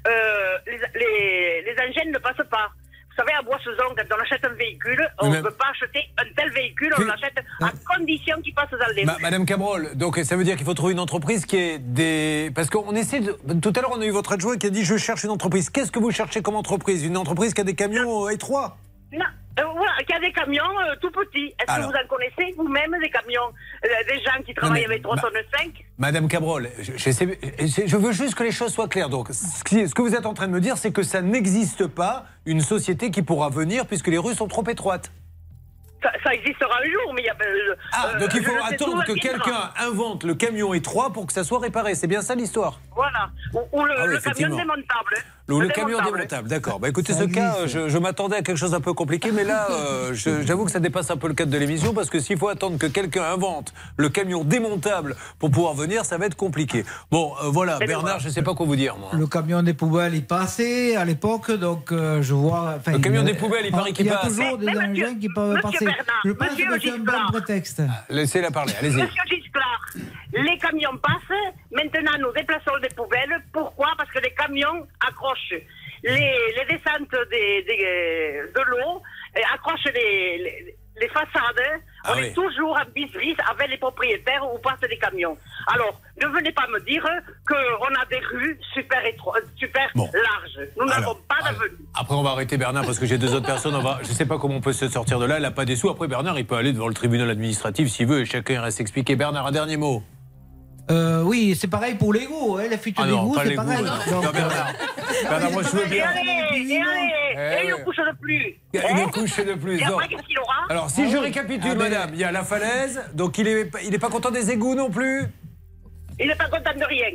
euh, les, les, les engins ne passent pas. Vous savez, à Boissezon, quand on achète un véhicule, on ne mais- peut pas acheter un tel véhicule, on l'achète à condition qu'il passe dans les Ma-. Madame Cabrol, donc ça veut dire qu'il faut trouver une entreprise qui est des. Parce qu'on essaie de. Tout à l'heure, on a eu votre adjoint qui a dit Je cherche une entreprise. Qu'est-ce que vous cherchez comme entreprise? Une entreprise qui a des camions étroits? Non, euh, voilà, qu'il y a des camions euh, tout petits. Est-ce que Alors. vous en connaissez vous-même des camions, euh, des gens qui travaillent mais- avec 3 bah- tonnes 5 Madame Cabrol, je, je- je veux juste que les choses soient claires. Donc, ce qui- ce que vous êtes en train de me dire, c'est que ça n'existe pas une société qui pourra venir puisque les rues sont trop étroites. ça, ça existera un jour, mais il y a. euh, Ah, euh, donc il faut sais attendre que quelqu'un invente le camion étroit pour que ça soit réparé. C'est bien ça l'histoire Voilà. Ou, ou le, Ah oui, le camion effectivement. démontable. Ou le camion démontable, d'accord. Bah écoutez, Ça ce cas, je, je m'attendais à quelque chose d'un peu compliqué, mais là, euh, j'avoue que ça dépasse un peu le cadre de l'émission, parce que s'il faut attendre que quelqu'un invente le camion démontable pour pouvoir venir, ça va être compliqué. Bon, euh, voilà, Bernard, je ne sais pas quoi vous dire, moi. Le camion des poubelles, il passait à l'époque, donc euh, je vois. Le camion il- des poubelles, il paraît qu'il Il y a passe. toujours des engins monsieur- qui peuvent passer. Bernard, je pense monsieur que c'est un bon prétexte. Laissez-la parler, allez-y. Les camions passent. Maintenant, nous déplaçons des poubelles. Pourquoi? Parce que les camions accrochent les, les descentes des, des- de l'eau, et accrochent les, les, les façades. Ah On oui. est toujours en bis avec les propriétaires où passent des camions. Alors, ne venez pas me dire qu'on a des rues super, super larges. Nous n'avons pas d'avenue. Après, on va arrêter Bernard parce que j'ai deux autres personnes. On va, je ne sais pas comment on peut se sortir de là. Elle n'a pas des sous. Après, Bernard, il peut aller devant le tribunal administratif s'il veut et chacun reste expliqué. Bernard, un dernier mot. Euh, oui, c'est pareil pour l'ego. Hein, la fuite Ah pas c'est pareil. non. Non, Bernard. Bernard, moi, je veux Et bien. allez, et allez, et une couche de plus. Une couche de plus. Et non. après, qu'est-ce qu'il aura Alors, si Ah je oui. récapitule, Ah madame, il y a la falaise, donc il est, il est pas content des égouts non plus. Il n'est pas content de rien.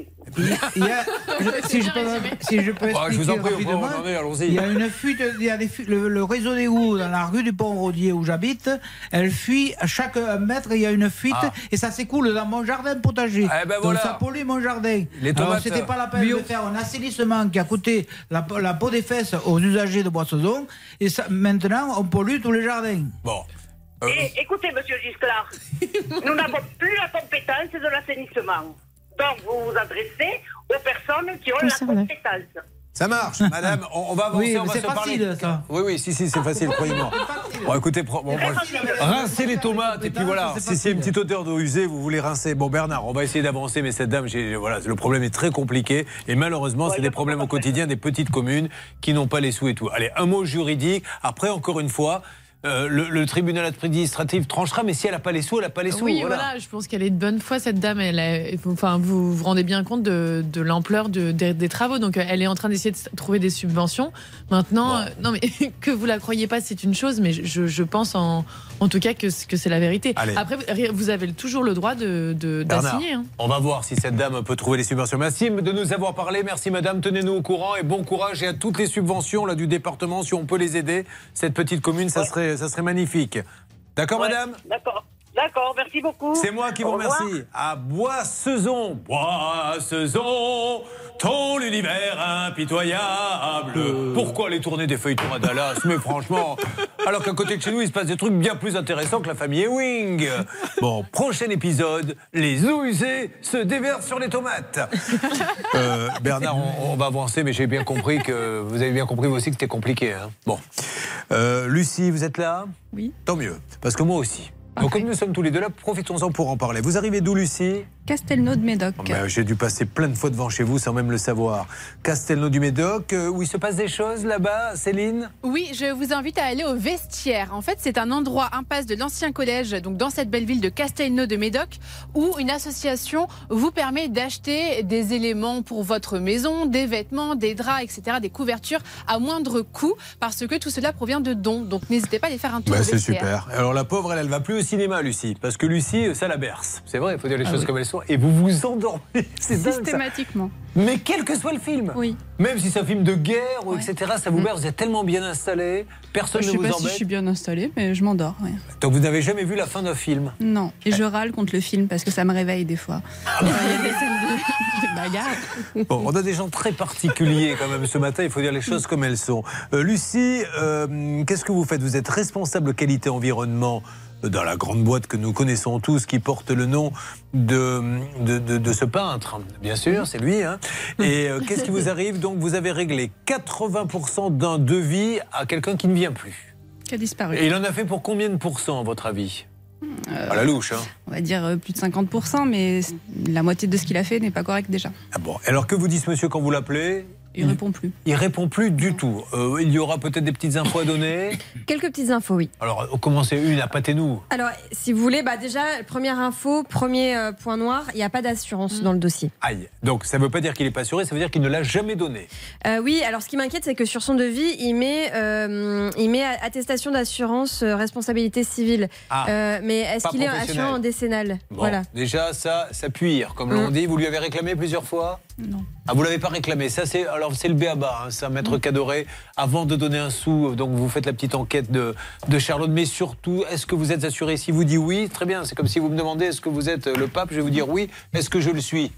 il y a- [LAUGHS] je- si, je peux, si je peux Ah, je vous en prie, expliquer rapidement, allons-y. il y a une fuite, il y a des fuites- le, le réseau d'égout dans la rue du Pont-Rodier où j'habite, elle fuit à chaque mètre, il y a une fuite Ah. et ça s'écoule dans mon jardin potager. Eh ben Donc ça pollue mon jardin. Les Alors tomates, c'était pas la peine bio. de faire un assainissement qui a coûté la, la peau des fesses aux usagers de Boissezon et ça, maintenant on pollue tous les jardins. Bon. Et écoutez, monsieur Giscard, [LAUGHS] nous n'avons plus la compétence de l'assainissement. Donc, vous vous adressez aux personnes qui ont la compétence. Ça marche, [LAUGHS] madame. On, on va avancer, Oui, on va c'est se parler. facile, ça. Oui, oui, si, si, c'est facile, croyez-moi. Bon, écoutez, bon, bon, rincez les tomates et puis voilà. Si c'est une petite odeur d'eau usée, vous voulez rincer. Bon, Bernard, on va essayer d'avancer, mais cette dame, voilà, le problème est très compliqué et malheureusement, c'est des problèmes au quotidien des petites communes qui n'ont pas les sous et tout. Allez, un mot juridique. Après, encore une fois. Euh, le, le tribunal administratif tranchera, mais si elle n'a pas les sous, elle n'a pas les sous. Oui, voilà. voilà. je pense qu'elle est de bonne foi, cette dame. Elle a- enfin, vous vous rendez bien compte de, de l'ampleur de- des, des travaux. Donc, euh, elle est en train d'essayer de trouver des subventions. Maintenant, euh, non, mais [LAUGHS] que vous la croyez pas, c'est une chose, mais je, je pense en, en tout cas que, c'est la vérité. Allez. Après, vous avez toujours le droit de, de- Bernard, d'assigner. hein. on va voir si cette dame peut trouver les subventions. Merci de nous avoir parlé. Merci madame. Tenez-nous au courant et bon courage et à toutes les subventions là, du département. Si on peut les aider, cette petite commune, ça, serait, ça serait magnifique. D'accord madame? D'accord. D'accord, merci beaucoup. C'est moi qui vous remercie. À Boissezon, Boissezon, ton univers impitoyable. Pourquoi les tournées des feuilletons à Dallas? Mais franchement, [LAUGHS] alors qu'à côté de chez nous, il se passe des trucs bien plus intéressants que la famille Ewing. Bon, prochain épisode, les eaux usées se déversent sur les tomates. [LAUGHS] Euh, Bernard, on, on va avancer, mais j'ai bien compris que vous avez bien compris vous aussi que c'était compliqué. hein. Bon, Euh, Lucie, vous êtes là? Oui. Tant mieux, parce que moi aussi. Donc comme nous sommes tous les deux là, profitons-en pour en parler. Vous arrivez d'où, Lucie? Castelnau de Médoc. Ben, J'ai dû passer plein de fois devant chez vous sans même le savoir. Castelnau du Médoc, euh, où il se passe des choses là-bas, Céline? Oui, je vous invite à aller au vestiaire. En fait, c'est un endroit impasse de l'ancien collège, donc dans cette belle ville de Castelnau de Médoc, où une association vous permet d'acheter des éléments pour votre maison, des vêtements, des draps, etc., des couvertures à moindre coût, parce que tout cela provient de dons. Donc n'hésitez pas à aller faire un tour Bah, c'est super. Alors la pauvre, elle, elle va plus au cinéma, Lucie. Parce que Lucie, ça la berce. C'est vrai, il faut dire les Ah choses oui. comme elles sont. Et vous vous endormez. [LAUGHS] C'est dingue. Systématiquement. Mais quel que soit le film. Oui. Même si c'est un film de guerre, ou etc., ça vous berce. Vous êtes tellement bien installé. Personne je ne sais vous pas si embête. je suis bien installée, mais je m'endors. ouais. Donc vous n'avez jamais vu la fin d'un film. Non. Et je râle contre le film parce que ça me réveille des fois. Il y a des scènes de, [LAUGHS] de bagarre. Bon, on a des gens très particuliers quand même ce matin, il faut dire les choses comme elles sont. Euh, Lucie, euh, qu'est-ce que vous faites? Vous êtes responsable qualité environnement dans la grande boîte que nous connaissons tous qui porte le nom de, de, de- de ce peintre. Bien sûr, c'est lui. hein. Et euh, [LAUGHS] qu'est-ce qui vous arrive? Donc vous avez réglé 80% d'un devis à quelqu'un qui ne vient plus. Qui a disparu. Et il en a fait pour combien de pourcents à votre avis? Euh, À la louche, hein On va dire euh, plus de 50%, mais la moitié de ce qu'il a fait n'est pas correct déjà. Ah bon, alors que vous dit ce monsieur quand vous l'appelez? Il répond plus. Il répond plus du tout. Euh, il y aura peut-être des petites infos à donner. [COUGHS] Quelques petites infos, oui. Alors, euh, commencez une à pâtez-nous. Alors, si vous voulez, bah déjà, première info, premier euh, point noir, il n'y a pas d'assurance dans le dossier. Aïe. Donc, ça ne veut pas dire qu'il n'est pas assuré, ça veut dire qu'il ne l'a jamais donné. Euh, oui, alors ce qui m'inquiète, c'est que sur son devis, il met, il met attestation d'assurance responsabilité civile. Ah, mais est-ce qu'il est assuré en décennal? Bon, Voilà. déjà, ça, ça puire, comme l'on Mm. dit. Vous lui avez réclamé plusieurs fois? Non. Ah, vous l'avez pas réclamé. Ça, c'est alors c'est le béaba, hein, ça, maître Cadoré. Avant de donner un sou, donc vous faites la petite enquête de, de Charlotte. Mais surtout, est-ce que vous êtes assuré? Si vous dites oui, très bien. C'est comme si vous me demandez est-ce que vous êtes le pape? Je vais vous dire oui. Est-ce que je le suis?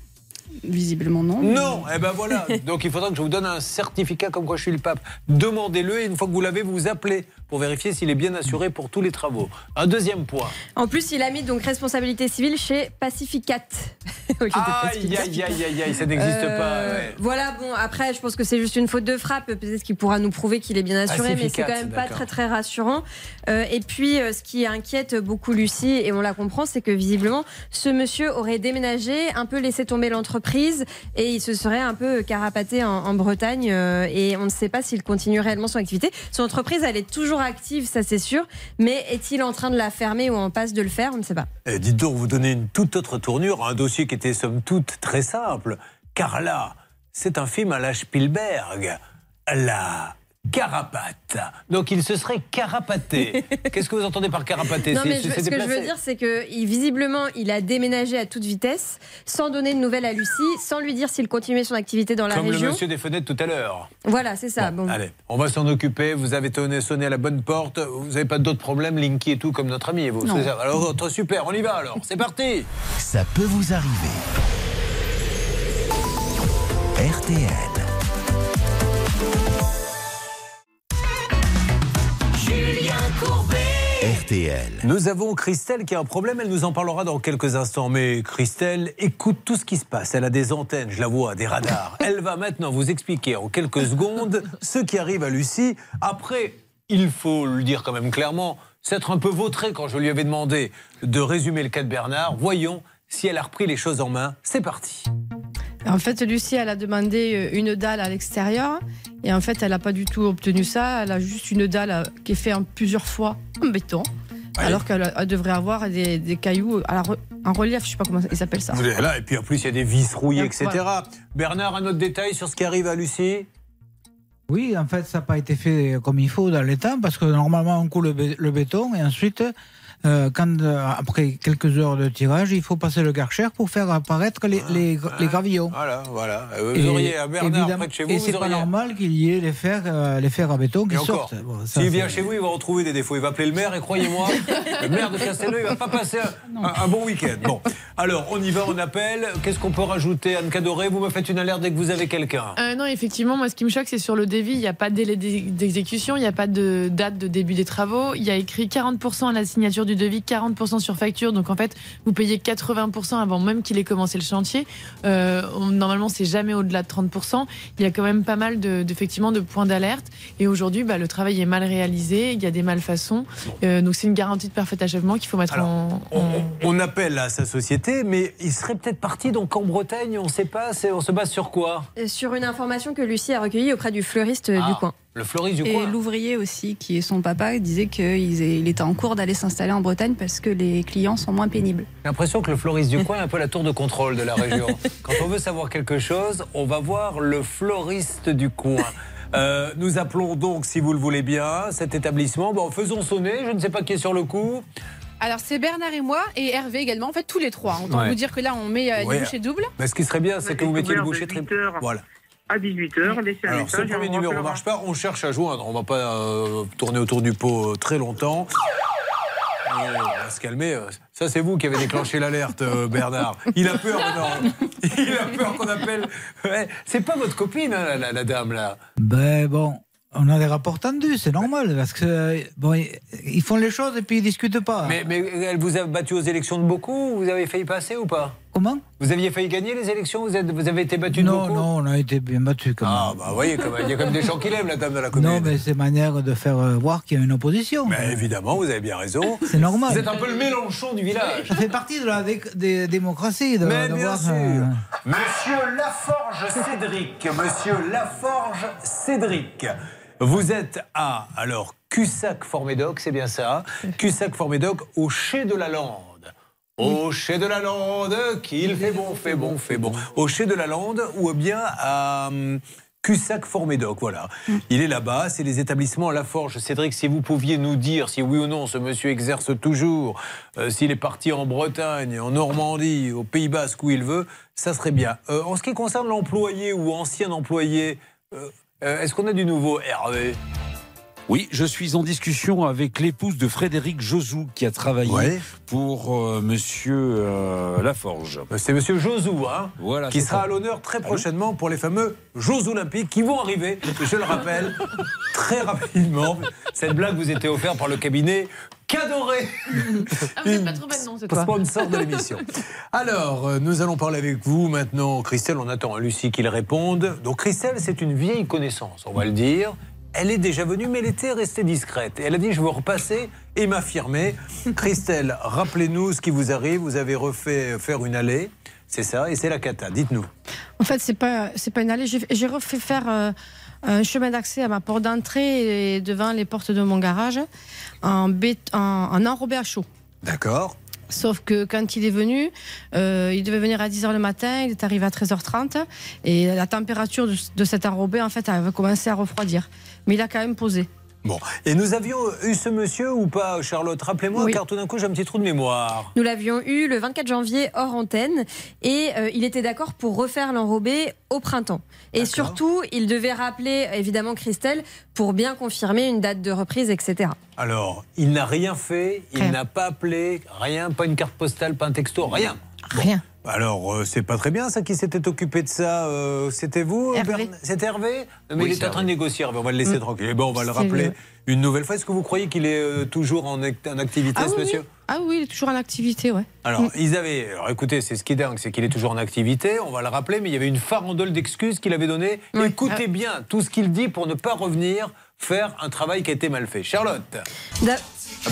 Visiblement non. Non, eh ben voilà. [LAUGHS] Donc il faudra que je vous donne un certificat comme quoi je suis le pape. Demandez-le et une fois que vous l'avez, vous vous appelez pour vérifier s'il est bien assuré pour tous les travaux. Un deuxième point. En plus, il a mis donc responsabilité civile chez Pacificat. [LAUGHS] Aïe, aïe, aïe, aïe, aïe, ça n'existe Euh, pas. ouais. Voilà, bon, après, je pense que c'est juste une faute de frappe. Peut-être qu'il pourra nous prouver qu'il est bien assuré, mais c'est quand même pas très, très rassurant. Euh, et puis, euh, ce qui inquiète beaucoup Lucie, et on la comprend, c'est que visiblement, ce monsieur aurait déménagé, un peu laissé tomber l'entreprise, et il se serait un peu carapaté en, Bretagne, euh, et on ne sait pas s'il continue réellement son activité. Son entreprise, elle est toujours active, ça c'est sûr, mais est-il en train de la fermer ou en passe de le faire? On ne sait pas. Eh, dites donc, vous donnez une toute autre tournure à un dossier qui était somme toute très simple. Car là, c'est un film à la Spielberg. La carapate. Donc il se serait carapaté. [LAUGHS] Qu'est-ce que vous entendez par carapaté? Non, mais je- ce que je veux dire, c'est que visiblement, il a déménagé à toute vitesse, sans donner de nouvelles à Lucie, sans lui dire s'il continuait son activité dans la Comme le région. monsieur des fenêtres tout à l'heure. Voilà, c'est ça. Bon. Allez, on va s'en occuper. Vous avez sonné, sonné à la bonne porte. Vous n'avez pas d'autres problèmes, Linky et tout, comme notre ami. Vous, Non. c'est ça Alors, autre, super, on y va alors. C'est parti. Ça peut vous arriver. RTL. RTL. Nous avons Christelle qui a un problème, elle nous en parlera dans quelques instants. Mais Christelle écoute tout ce qui se passe. Elle a des antennes, je la vois, des radars. [LAUGHS] Elle va maintenant vous expliquer en quelques secondes ce qui arrive à Lucie. Après, il faut le dire quand même clairement, s'être un peu vautré quand je lui avais demandé de résumer le cas de Bernard. Voyons si elle a repris les choses en main. C'est parti. En fait, Lucie, elle a demandé euh, une dalle à l'extérieur. Et en fait, elle n'a pas du tout obtenu ça. Elle a juste une dalle euh, qui est faite en plusieurs fois en béton. Alors qu'elle elle devrait avoir des, des cailloux à la re- en relief, je sais pas comment ils appellent ça. Vous êtes là, et puis en plus, il y a des vis rouillées, etc. voilà. Bernard, un autre détail sur ce qui arrive à Lucie? Oui, en fait, ça n'a pas été fait comme il faut dans les temps, parce que normalement, on coule le, bé- le béton et ensuite, euh, quand, euh, après quelques heures de tirage, il faut passer le karcher pour faire apparaître les, les, les gravillons. Voilà, voilà. Vous Et auriez un Bernard évidemment- près de chez vous, Et c'est pas auriez- normal qu'il y ait les fers, euh, les fers à béton qui Et sortent. Bon, s'il vient chez vous, il va retrouver des défauts. Il va appeler le maire et croyez-moi, [LAUGHS] le maire de Castelnau, il va pas passer un, un- un bon week-end. Bon, alors on y va, on appelle. Qu'est-ce qu'on peut rajouter Anne Cadoré, vous me faites une alerte dès que vous avez quelqu'un. Euh, non, effectivement, moi, ce qui me choque, c'est sur le devis, il n'y a pas de délai d'ex- d'exécution, il n'y a pas de date de début des travaux. Il y a écrit 40% à la signature du du devis 40% sur facture. Donc en fait, vous payez 80% avant même qu'il ait commencé le chantier. Euh, on- normalement, c'est jamais au-delà de 30%. Il y a quand même pas mal de, d'effectivement de points d'alerte. Et aujourd'hui, bah, le travail est mal réalisé. Il y a des malfaçons. Euh, donc c'est une garantie de parfait achèvement qu'il faut mettre en, en- On appelle à sa société, mais il serait peut-être parti donc en Bretagne, on ne sait pas, on se base sur quoi? Euh, Sur une information que Lucie a recueillie auprès du fleuriste euh, Ah, du coin. Le fleuriste du Et coin. l'ouvrier aussi, qui est son papa, disait qu'il il était en cours d'aller s'installer en Bretagne parce que les clients sont moins pénibles. J'ai l'impression que le fleuriste du coin est un peu la tour de contrôle de la région. [LAUGHS] Quand on veut savoir quelque chose, on va voir le fleuriste du coin. Euh, nous appelons donc, si vous le voulez bien, cet établissement. Bon, faisons sonner, je ne sais pas qui est sur le coup. Alors c'est Bernard et moi et Hervé également, en fait tous les trois. Autant Ouais. vous dire que là on met euh, Ouais. les bouchées doubles. Mais ce qui serait bien, c'est que vous mettiez le boucher très... Voilà. À 18h, laissez un Alors, ce message. et premier on numéro ne marche pas, on cherche à joindre. On va pas euh, tourner autour du pot euh, très longtemps. Euh, on va se calmer. Ça, c'est vous qui avez déclenché l'alerte, euh, Bernard. Il a peur, [LAUGHS] non Il a peur qu'on appelle. Ouais, c'est pas votre copine, hein, la, la- la dame, là. Ben bon, on a des rapports tendus, c'est normal, parce que bon, ils- ils font les choses et puis ils discutent pas. Mais, mais elle vous a battu aux élections de beaucoup Vous avez failli passer ou pas? Comment Vous aviez failli gagner les élections vous, êtes- vous avez été battu Non, beaucoup non, on a été bien battus quand même. Ah, bah, vous voyez, il y a quand même des gens qui l'aiment, la dame de la commune. Non, mais c'est manière de faire euh, voir qu'il y a une opposition. Mais évidemment, vous avez bien raison. C'est normal. Vous êtes un peu le Mélenchon du village. Ça fait partie de la dé- des démocratie. De, Mais bien sûr. euh, Monsieur Laforge Cédric, Monsieur Laforge Cédric, vous êtes à alors Cussac-Formédoc, c'est bien ça Cussac-Formédoc au Chai de la Lande. Au Chai de la Lande, qu'il fait bon, fait bon, fait bon. Au Chai de la Lande ou bien à hum, Cussac-Formédoc, voilà. Il est là-bas, c'est les établissements Laforge. Cédric, si vous pouviez nous dire si oui ou non ce monsieur exerce toujours, euh, s'il est parti en Bretagne, en Normandie, au Pays Basque, où il veut, ça serait bien. Euh, en ce qui concerne l'employé ou ancien employé, euh, est-ce qu'on a du nouveau, Hervé? Oui, je suis en discussion avec l'épouse de Frédéric Josou qui a travaillé Ouais. pour euh, Monsieur euh, Laforge. C'est Monsieur Josou, hein, Voilà, qui sera ça. à l'honneur très prochainement pour les fameux Jeux Olympiques qui vont arriver, je le rappelle, [LAUGHS] très rapidement. Cette blague vous était offerte par le cabinet Cadoré. Ah, vous pas trop sponsor de l'émission. Alors, euh, nous allons parler avec vous maintenant. Christelle, on attend hein, Lucie qu'il réponde. Donc, Christelle, c'est une vieille connaissance, on va le dire. Elle est déjà venue, mais elle était restée discrète. Et elle a dit Je veux repasser et m'affirmer. [LAUGHS] Christelle, rappelez-nous ce qui vous arrive. Vous avez refait faire une allée, c'est ça, et c'est la cata. Dites-nous. En fait, c'est pas c'est pas une allée. J'ai refait faire euh, un chemin d'accès à ma porte d'entrée et devant les portes de mon garage en, bét- en, en enrobé à chaud. D'accord. Sauf que quand il est venu, euh, il devait venir à 10h le matin, il est arrivé à 13h30 et la température de, de cet enrobé en fait avait commencé à refroidir. Mais il a quand même posé. Bon. Et nous avions eu ce monsieur ou pas, Charlotte? Rappelez-moi, Oui. car tout d'un coup, j'ai un petit trou de mémoire. Nous l'avions eu le 24 janvier hors antenne et euh, il était d'accord pour refaire l'enrobé au printemps. Et surtout, il devait rappeler évidemment Christelle pour bien confirmer une date de reprise, etc. Alors, il n'a rien fait, il n'a pas appelé, rien, pas une carte postale, pas un texto, rien. Rien. Alors, euh, c'est pas très bien ça qui s'était occupé de ça. euh, C'était vous Hervé. Bern- C'était Hervé? Non, mais Oui, il est en train de négocier, Hervé, on va le laisser Mm. tranquille. Et bon, on va le rappeler le- une nouvelle fois. Est-ce que vous croyez qu'il est euh, toujours en, act- en activité, Ah ce oui, monsieur? oui. Ah oui, il est toujours en activité, ouais. Alors, Mm. ils avaient. Alors, écoutez, c'est ce qui est dingue, c'est qu'il est toujours en activité. On va le rappeler, mais il y avait une farandole d'excuses qu'il avait données. Écoutez Ah. bien tout ce qu'il dit pour ne pas revenir faire un travail qui a été mal fait. Charlotte. Da-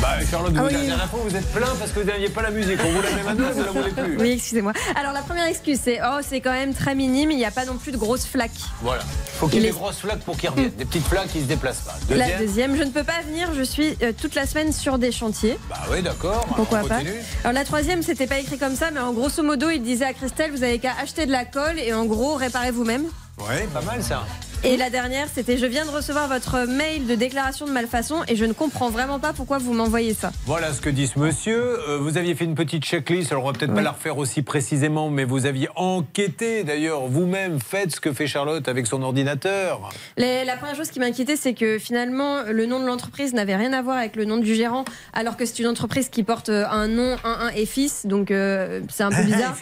bah, Charlotte, Ah oui. la dernière fois, vous êtes plein parce que vous n'aviez pas la musique. On vous la met maintenant, vous la voulez plus. Oui, excusez-moi. Alors la première excuse, c'est oh, c'est quand même très minime, il n'y a pas non plus de grosses flaques. Voilà. Faut qu'il y ait des grosses flaques pour qu'ils reviennent. Des petites flaques qui ne se déplacent pas. La Deuxième. je ne peux pas venir, je suis euh, toute la semaine sur des chantiers. Bah oui, d'accord. Pourquoi On pas. Alors la troisième, c'était pas écrit comme ça, mais en grosso modo, il disait à Christelle, vous avez qu'à acheter de la colle et en gros, réparez vous-même. Ouais, pas mal ça. Et la dernière, c'était je viens de recevoir votre mail de déclaration de malfaçon et je ne comprends vraiment pas pourquoi vous m'envoyez ça. Voilà ce que dit ce monsieur. Euh, vous aviez fait une petite checklist, alors on va peut-être pas la refaire aussi précisément, mais vous aviez enquêté d'ailleurs vous-même. Faites ce que fait Charlotte avec son ordinateur. Les- la première chose qui m'inquiétait, c'est que finalement, le nom de l'entreprise n'avait rien à voir avec le nom du gérant, alors que c'est une entreprise qui porte euh, un nom, un, un et fils, donc euh, c'est un peu [LAUGHS] bizarre.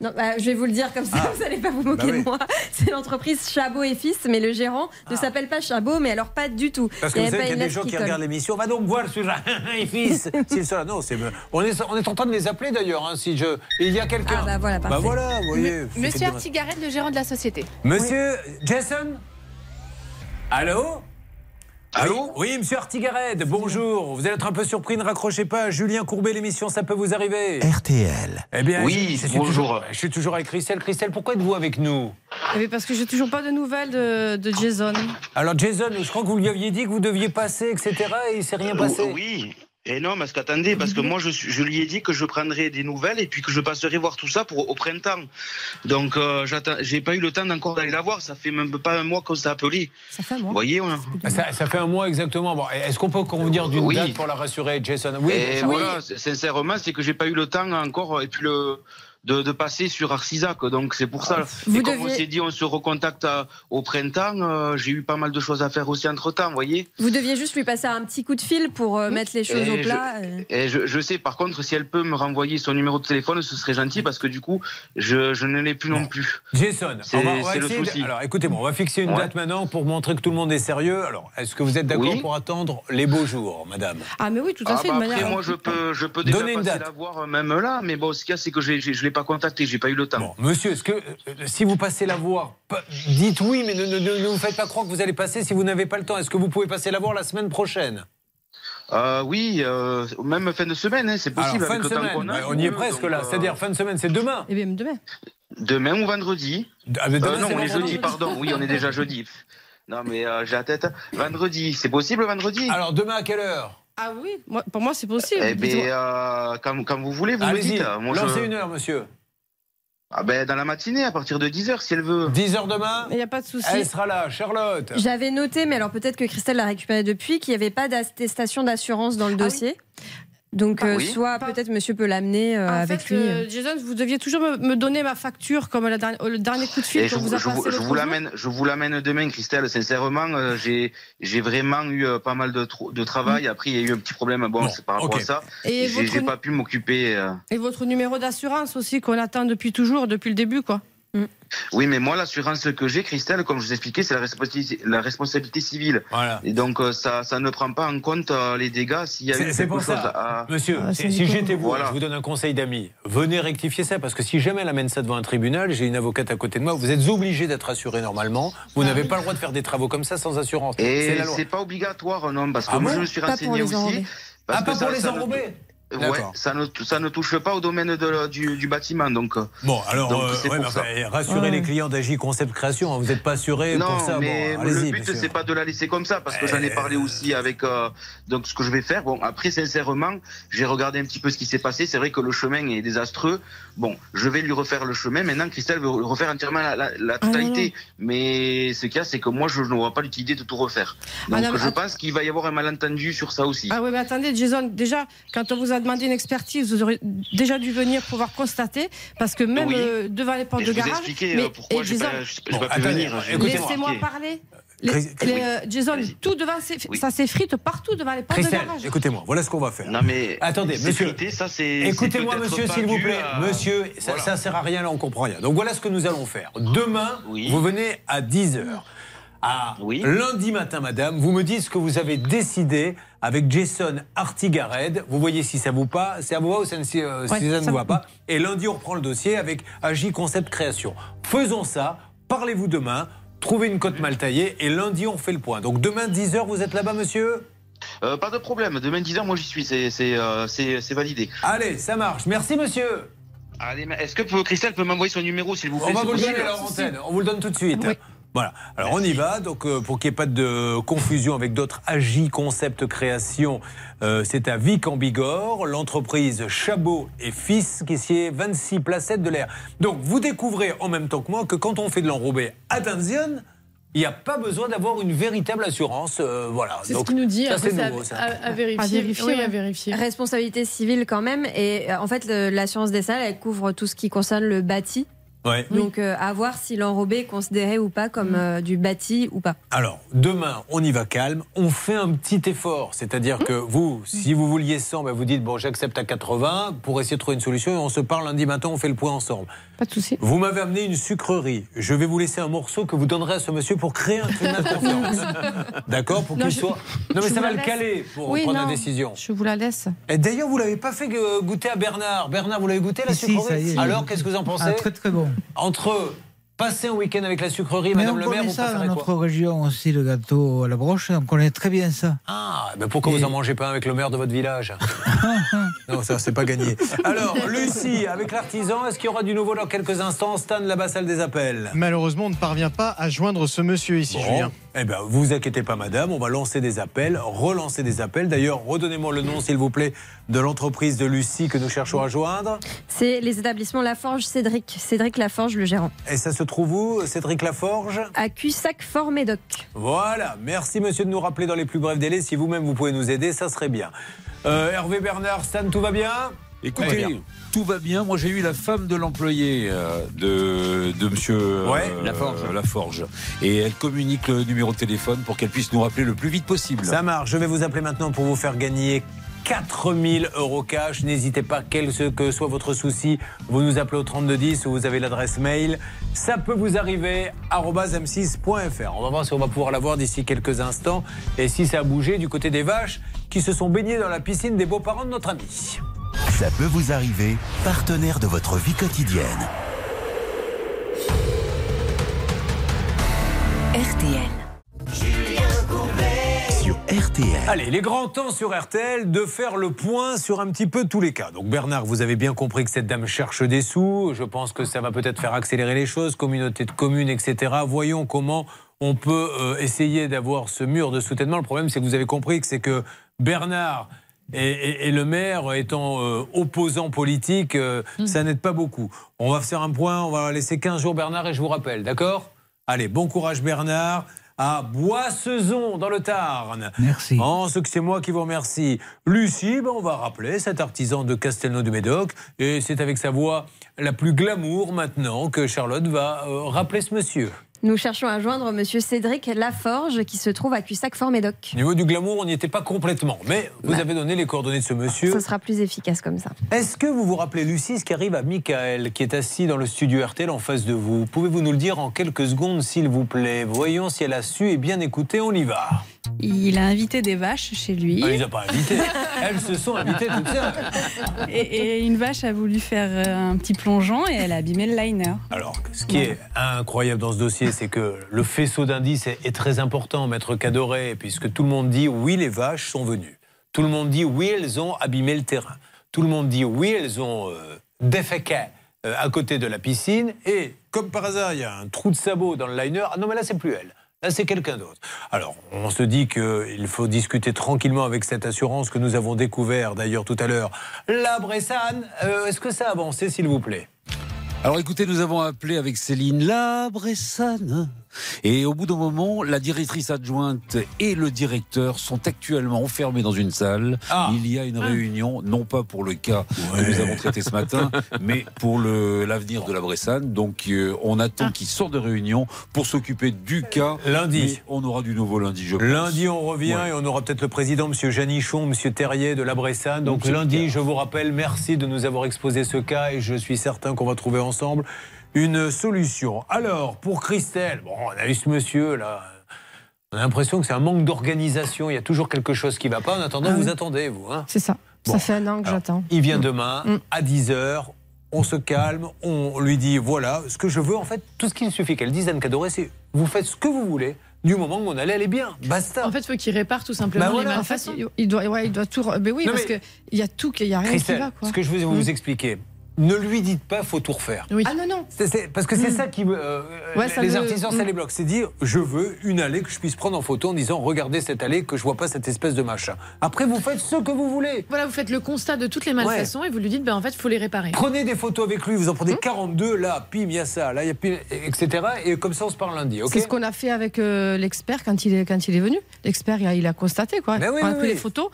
Non, bah, je vais vous le dire comme ça, Ah. vous n'allez pas vous moquer Bah oui. de moi. [LAUGHS] C'est l'entreprise Chabot et Fils, mais le gérant ne s'appelle pas Chabot, mais alors pas du tout. Ah. Parce que Il y vous savez qu'il y a des gens qui colle. regardent l'émission. Va donc voir celui-là, [LAUGHS] et fils. S'il sera- Non, c'est. On est, on est en train de les appeler d'ailleurs. hein, si je. Il y a quelqu'un. Ah, bah voilà, Bah parfait. voilà, vous voyez. Monsieur bien. Artigaret, le gérant de la société. Monsieur Jason? Allô? Allô Oui, monsieur Artigared, bonjour. Vous allez être un peu surpris, ne raccrochez pas. Julien Courbet, l'émission, ça peut vous arriver. RTL. Eh bien, Oui, je, je suis bonjour. toujours- je suis toujours avec Christelle. Christelle, pourquoi êtes-vous avec nous? Eh bien, parce que j'ai toujours pas de nouvelles de, de Jason. Alors, Jason, je crois que vous lui aviez dit que vous deviez passer, etc. Et il s'est rien passé. Euh, Oui. Et non, parce qu'attendez, parce que moi, je, suis- je lui ai dit que je prendrais des nouvelles et puis que je passerai voir tout ça pour, au printemps. Donc, euh, j'ai pas eu le temps encore d'aller la voir. Ça fait même pas un mois qu'on s'est appelé. Ça fait un mois. Vous voyez, on a- Ça, ça fait un mois exactement. Bon, Est-ce qu'on peut convenir d'une Oui. date pour la rassurer, Jason? Oui, et sûr. voilà, sincèrement, c'est que j'ai pas eu le temps encore et puis le de, de passer sur Arcisac. Donc c'est pour ça. Vous et comme on s'est dit, on se recontacte à- au printemps. euh, j'ai eu pas mal de choses à faire aussi entre temps, vous voyez. Vous deviez juste lui passer un petit coup de fil pour euh, mettre les choses Et au je- plat. euh. Et je, je sais, par contre, si elle peut me renvoyer son numéro de téléphone, ce serait gentil parce que du coup, je, je ne l'ai plus non plus. Jason, C'est on va, on va c'est le de- souci. Alors, écoutez-moi, on va fixer une Ouais. date maintenant pour montrer que tout le monde est sérieux. Alors, est-ce que vous êtes d'accord Oui. pour attendre les beaux jours, madame? Ah, mais oui, tout à Ah fait. bah de après, manière... moi, je peux, je peux déjà Donnez une passer date. la voir même là, mais bon, ce qu'il y a, c'est que je ne l'ai pas contacté, j'ai pas eu le temps. Monsieur, est-ce que euh, si vous passez la voir, dites oui, mais ne, ne- ne- ne vous faites pas croire que vous allez passer si vous n'avez pas le temps. Est-ce que vous pouvez passer la voir la semaine prochaine? Euh, oui, euh, même fin de semaine, hein, c'est possible. Alors, fin avec de le temps semaine, qu'on a, ouais, si on y est presque donc, là. euh, C'est-à-dire fin de semaine, c'est demain. Eh bien, demain. Demain ou vendredi Ah, demain, Euh, Non, on est jeudi, pardon. Oui, on est déjà jeudi. Non, mais euh, j'ai la tête. Vendredi, c'est possible vendredi? Alors, demain à quelle heure? Ah oui, moi, pour moi, c'est possible. Eh bien, euh, quand, quand vous voulez, vous me dites. Moi, je- lancez une heure, monsieur. Ah ben, dans la matinée, à partir de 10h, si elle veut. 10 heures demain Il n'y a pas de souci. Elle sera là, Charlotte. J'avais noté, mais alors peut-être que Christelle l'a récupéré depuis, qu'il n'y avait pas d'attestation d'assurance dans le dossier. Donc, euh, Ah oui. soit peut-être monsieur peut l'amener euh, En avec fait, lui. euh, Jason, vous deviez toujours me, me donner ma facture comme la dernière- le dernier coup de fil je, vous je, passé vous, je vous l'amène, je vous l'amène demain, Christelle. Sincèrement, euh, j'ai, j'ai vraiment eu euh, pas mal de, travail. Après, il y a eu un petit problème. Bon, c'est par rapport à ça. Et j'ai, votre- pas pu m'occuper. euh. Et votre numéro d'assurance aussi qu'on attend depuis toujours, depuis le début, quoi. Oui, mais moi, l'assurance que j'ai, Christelle, comme je vous expliquais, c'est la responsabilité, la responsabilité civile. Voilà. Et donc, euh, ça, ça ne prend pas en compte euh, les dégâts s'il y a eu c'est quelque pour chose ça, à. monsieur, Ah, si- j'étais vous, Voilà. je vous donne un conseil d'ami. Venez rectifier ça, parce que si jamais elle amène ça devant un tribunal, j'ai une avocate à côté de moi, vous êtes obligé d'être assuré normalement. Vous n'avez pas le droit de faire des travaux comme ça sans assurance. C'est Et la loi. c'est pas obligatoire, non, parce que Ah moi, bon je me suis Pas pour renseigné les aussi. parce Ah, pas que pour les ne- enrobés Ouais, ça ne, ça ne touche pas au domaine de- du, du bâtiment, donc. euh, Bon, alors, donc euh, c'est ouais, pour mais ça. enfin, rassurez les clients d'Agi Concept Création, hein, vous n'êtes pas assuré Non, pour ça. mais bon, le but c'est pas de la laisser comme ça parce que j'en ai parlé aussi avec euh, donc ce que je vais faire. Bon après sincèrement j'ai regardé un petit peu ce qui s'est passé. C'est vrai que le chemin est désastreux. Bon je vais lui refaire le chemin. Maintenant Christelle veut refaire entièrement la, la- la Ah, totalité. Mais ce qu'il y a c'est que moi je n'aurai pas l'utilité de tout refaire. Donc Ah, non, mais je pense qu'il va y avoir un malentendu sur ça aussi. Ah oui, mais attendez, Jason, déjà, quand on vous a demandé une expertise, vous aurez déjà dû venir pouvoir constater, parce que même Oui. euh, devant les portes de je garage. mais- pourquoi j'ai Bon, pas pu venir. Laissez-moi parler. Les- Chris- les, euh, Jason, tout devant, ça s'effrite partout devant les portes de garage. écoutez-moi, voilà ce qu'on va faire. Non mais Attendez, c'est monsieur. frité, ça c'est. Écoutez-moi, monsieur, s'il vous plaît. à- Monsieur, ça, Voilà. ça sert à rien, là, on comprend rien. Donc voilà ce que nous allons faire. Demain, vous venez à 10h. À lundi matin, madame, vous me dites ce que vous avez décidé avec Jason Artigared. Vous voyez si ça vous pas, ça vous va ou ça ne, si, euh, si ça ne ça vous va pas. Et lundi, on reprend le dossier avec Agi Concept Création. Faisons ça. Parlez-vous demain. Trouvez une cote mal taillée et lundi, on fait le point. Donc demain, 10h, vous êtes là-bas, monsieur? Euh, pas de problème. Demain 10h, moi j'y suis. C'est euh, c'est- validé. Allez, ça marche. Merci, monsieur. Allez, est-ce que Christelle peut m'envoyer son numéro, s'il vous plaît On va vous le donner à l'antenne. On vous le donne tout de suite. Voilà. Alors on y va. Donc euh, pour qu'il n'y ait pas de confusion avec d'autres Agi Concept Création, euh, c'est à Vic en Bigorre, l'entreprise Chabot et Fils qui sied 26 placettes de l'air. Donc vous découvrez en même temps que moi que quand on fait de l'enrobé, attention. Il n'y a pas besoin d'avoir une véritable assurance. euh, voilà. C'est ce qu'il nous dit. Ça, Après, c'est nouveau, à, ça. à- à vérifier. À vérifier, Oui, ouais. à vérifier. Responsabilité civile quand même. Et euh, en fait, le- l'assurance des salles, elle couvre tout ce qui concerne le bâti. Ouais. Donc euh, à voir si l'enrobé est considéré ou pas comme euh, du bâti ou pas. Alors, demain, on y va calme, on fait un petit effort. C'est-à-dire que vous, si vous vouliez 100, ben vous dites, bon, j'accepte à 80 pour essayer de trouver une solution et on se parle lundi matin, on fait le point ensemble. Pas de souci. Vous m'avez amené une sucrerie. Je vais vous laisser un morceau que vous donnerez à ce monsieur pour créer un climat de [LAUGHS] confiance. D'accord Pour qu'il je- soit. Non, mais je ça va le caler pour Oui, prendre non, la décision. Je vous la laisse. Et d'ailleurs, vous l'avez pas fait euh, goûter à Bernard. Bernard, vous l'avez goûté la Si, sucrerie ça y est. Alors, qu'est-ce que vous en pensez Ah, très très bon. Entre passer un week-end avec la sucrerie, Mais Madame on le maire, connaît vous ça dans notre région aussi, le gâteau à la broche. On connaît très bien ça. Ah, ben pourquoi vous en mangez pas un avec le maire de votre village [LAUGHS] Non, ça, c'est pas gagné. Alors, Lucie, avec l'artisan, est-ce qu'il y aura du nouveau dans quelques instants? Stan, la salle des appels. Malheureusement, on ne parvient pas à joindre ce monsieur ici, Bon. Julien. Eh bien, vous inquiétez pas, madame, on va lancer des appels, relancer des appels. D'ailleurs, redonnez-moi le nom, s'il vous plaît, de l'entreprise de Lucie que nous cherchons à joindre. C'est les établissements Laforge Cédric. Cédric Laforge, le gérant. Et ça se trouve où, Cédric Laforge? À Cussac Fort Médoc. Voilà, merci monsieur de nous rappeler dans les plus brefs délais. Si vous-même vous pouvez nous aider, ça serait bien. Euh, Hervé Bernard, Stan, tout va bien? Écoutez. Tout va bien. Moi, j'ai eu la femme de l'employé euh, de, de monsieur euh, Ouais, Laforge. Laforge. Et elle communique le numéro de téléphone pour qu'elle puisse nous rappeler le plus vite possible. Ça marche. Je vais vous appeler maintenant pour vous faire gagner 4000 euros cash. N'hésitez pas, quel que soit votre souci, vous nous appelez au 3210 ou vous avez l'adresse mail. Ça peut vous arriver arobase m6.fr. On va voir si on va pouvoir l'avoir d'ici quelques instants et si ça a bougé du côté des vaches qui se sont baignées dans la piscine des beaux-parents de notre ami. Ça peut vous arriver, partenaire de votre vie quotidienne. RTL. Sur RTL. Allez, il est grand temps sur RTL de faire le point sur un petit peu tous les cas. Donc Bernard, vous avez bien compris que cette dame cherche des sous. Je pense que ça va peut-être faire accélérer les choses, communauté de communes, etc. Voyons comment on peut euh, essayer d'avoir ce mur de soutènement. Le problème, c'est que vous avez compris que c'est que Bernard et, et- et le maire étant euh, opposants politiques, euh, ça n'aide pas beaucoup. On va faire un point, on va laisser 15 jours Bernard et je vous rappelle, d'accord? Allez, bon courage Bernard à Boissezon dans le Tarn. Merci. En ce que c'est moi qui vous remercie. Lucie, ben, on va rappeler cet artisan de Castelnau du Médoc. Et c'est avec sa voix la plus glamour maintenant que Charlotte va euh, rappeler ce monsieur. Nous cherchons à joindre monsieur Cédric Laforge qui se trouve à Cussac Fort Médoc. Au niveau du glamour, on n'y était pas complètement. Mais vous avez donné les coordonnées de ce monsieur. Ce sera plus efficace comme ça. Est-ce que vous vous rappelez, Lucie, ce qui arrive à Michael, qui est assis dans le studio RTL en face de vous? Pouvez-vous nous le dire en quelques secondes, s'il vous plaît? Voyons si elle a su et bien écouté, on y va. Il a invité des vaches chez lui. Ah, il les a pas invitées. [LAUGHS] Elles se sont invitées toutes seules. Et, et une vache a voulu faire euh, un petit plongeon et elle a abîmé le liner. Alors, ce qui est incroyable dans ce dossier, c'est que le faisceau d'indices est, très important, maître Cadoré, puisque tout le monde dit oui, les vaches sont venues. Tout le monde dit oui, elles ont abîmé le terrain. Tout le monde dit oui, elles ont euh, déféqué euh, à côté de la piscine. Et comme par hasard, il y a un trou de sabot dans le liner. Ah non, mais là, c'est plus elle. Là, c'est quelqu'un d'autre. Alors, on se dit qu'il faut discuter tranquillement avec cette assurance que nous avons découvert d'ailleurs tout à l'heure. La Bressane, euh, est-ce que ça a avancé, s'il vous plaît? Alors écoutez, nous avons appelé avec Céline la Bressane. Et au bout d'un moment, la directrice adjointe et le directeur sont actuellement enfermés dans une salle. Ah. Il y a une réunion, non pas pour le cas que nous avons traité ce matin, [LAUGHS] mais pour l'avenir de la Bressane. Donc euh, on attend qu'ils sortent de réunion pour s'occuper du cas. Lundi. On aura du nouveau lundi, je pense. Lundi, on revient Ouais. et on aura peut-être le président, M. Janichon, M. Terrier de la Bressane. Donc lundi, je vous rappelle, merci de nous avoir exposé ce cas et je suis certain qu'on va trouver ensemble une solution. Alors, pour Christelle, bon, on a eu ce monsieur là. On a l'impression que c'est un manque d'organisation. Il y a toujours quelque chose qui ne va pas. En attendant, Ah vous attendez, vous. Hein C'est ça. Bon. Ça fait un an que j'attends. Il vient demain Mm. à 10h. On se calme, on lui dit voilà, ce que je veux, en fait, tout ce qu'il suffit qu'elle dise, Anne Cadoré, c'est vous faites ce que vous voulez, du moment que mon allée, elle est bien. Basta. En fait, il faut qu'il répare tout simplement Bah les voilà, En fait, il- il doit, ouais, il doit tout. Mais oui, Non, parce mais- que il y a tout, il y a rien Christelle, qui va. Quoi. ce que je veux Mm. vous expliquer, ne lui dites pas faut tout refaire. Ah non non. Parce que c'est ça qui. euh, Ouais, ça les me- artisans, ça Mm. les bloque. C'est dire je veux une allée que je puisse prendre en photo en disant regardez cette allée, que je vois pas cette espèce de machin. Après, vous faites ce que vous voulez. Voilà, vous faites le constat de toutes les malfaçons et vous lui dites, ben, en fait, il faut les réparer. Prenez des photos avec lui, vous en prenez 42, là, pim, il y a ça, là, il y a pim, etc. Et comme ça, on se parle lundi, ok C'est ce qu'on a fait avec euh, l'expert quand il est quand il est venu. L'expert, il, a- il a constaté quoi. Ben oui, on a oui, pris oui. les photos.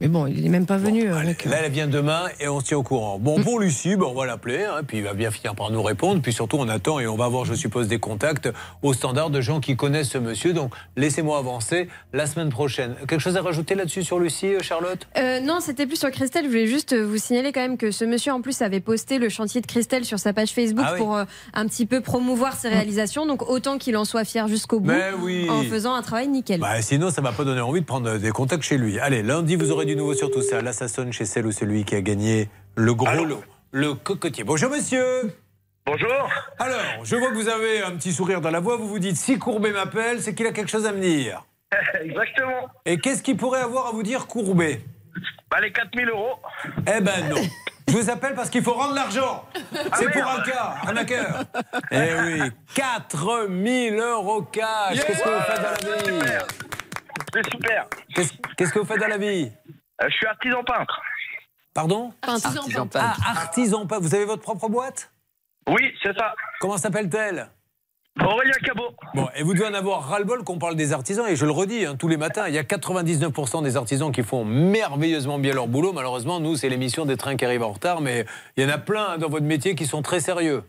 Mais bon, il n'est même pas venu. euh, avec, Là, elle vient demain et on se tient au courant. Bon, pour Lucie, ben, on va l'appeler, hein, puis il va bien finir par nous répondre. Puis surtout, on attend et on va avoir, je suppose, des contacts au standard de gens qui connaissent ce monsieur. Donc, laissez-moi avancer la semaine prochaine. Quelque chose à rajouter là-dessus sur Lucie, euh, Charlotte? Euh, non, c'était plus sur Christelle. Je voulais juste vous signaler quand même que ce monsieur en plus avait posté le chantier de Christelle sur sa page Facebook Ah oui. pour euh, un petit peu promouvoir ses réalisations. Donc autant qu'il en soit fier jusqu'au bout Mais oui. en faisant un travail nickel. Bah, sinon, ça va pas donner envie de prendre des contacts chez lui. Allez, lundi, vous aurez du nouveau sur tout ça. Là, ça sonne chez celle ou celui qui a gagné le gros lot, le cocotier. Bonjour, monsieur. Bonjour. Alors, je vois que vous avez un petit sourire dans la voix. Vous vous dites, si Courbet m'appelle, c'est qu'il a quelque chose à me dire. [LAUGHS] Exactement. Et qu'est-ce qu'il pourrait avoir à vous dire, Courbet? Bah, les 4000 euros. Eh ben non. Je vous appelle parce qu'il faut rendre l'argent. Ah, C'est pour un cas, un hacker. Eh oui, 4000 euros cash. Qu'est-ce que vous faites dans la vie? C'est super. Qu'est-ce que vous faites dans la vie? Je suis artisan peintre. Pardon Artisan Artisan peintre. peintre. Ah, artisan peintre. Vous avez votre propre boîte Oui, c'est ça. Comment s'appelle-t-elle Aurélien Cabot. Bon, et vous devez en avoir ras-le-bol qu'on parle des artisans, et je le redis, hein, tous les matins, il y a 99% des artisans qui font merveilleusement bien leur boulot. Malheureusement, nous, c'est l'émission des trains qui arrivent en retard, mais il y en a plein hein, dans votre métier qui sont très sérieux.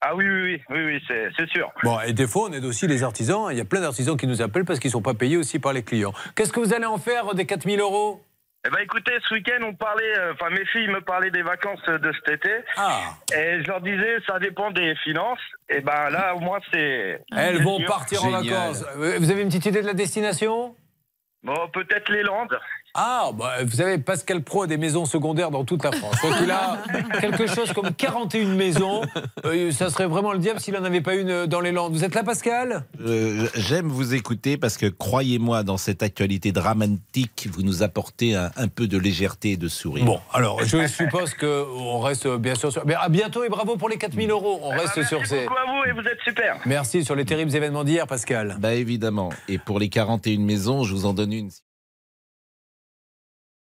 Ah oui, oui, oui, oui, oui c'est c'est sûr. Bon, et des fois, on aide aussi les artisans. Il y a plein d'artisans qui nous appellent parce qu'ils ne sont pas payés aussi par les clients. Qu'est-ce que vous allez en faire des 4000 euros Eh ben écoutez, ce week-end, on parlait, euh, enfin mes filles me parlaient des vacances de cet été. Ah. Et je leur disais, ça dépend des finances. Et ben là, au moins, c'est. Elles vont sûr. partir en vacances. Euh, Vous avez une petite idée de la destination? Bon, peut-être les Landes. Ah, bah, vous savez, Pascal Pro a des maisons secondaires dans toute la France. Crois qu'il a [LAUGHS] quelque chose comme 41 maisons. Euh, ça serait vraiment le diable s'il n'en avait pas une euh, dans les Landes. Vous êtes là, Pascal? Euh, J'aime vous écouter parce que croyez-moi, dans cette actualité dramatique, vous nous apportez un, un peu de légèreté et de sourire. Bon, alors je suppose qu'on reste euh, bien sûr sur. Mais à bientôt et bravo pour les 4000 euros. On reste sur ces. Beaucoup à vous et vous êtes super. Merci sur les terribles événements d'hier, Pascal. Bah évidemment. Et pour les 41 maisons, je vous en donne une.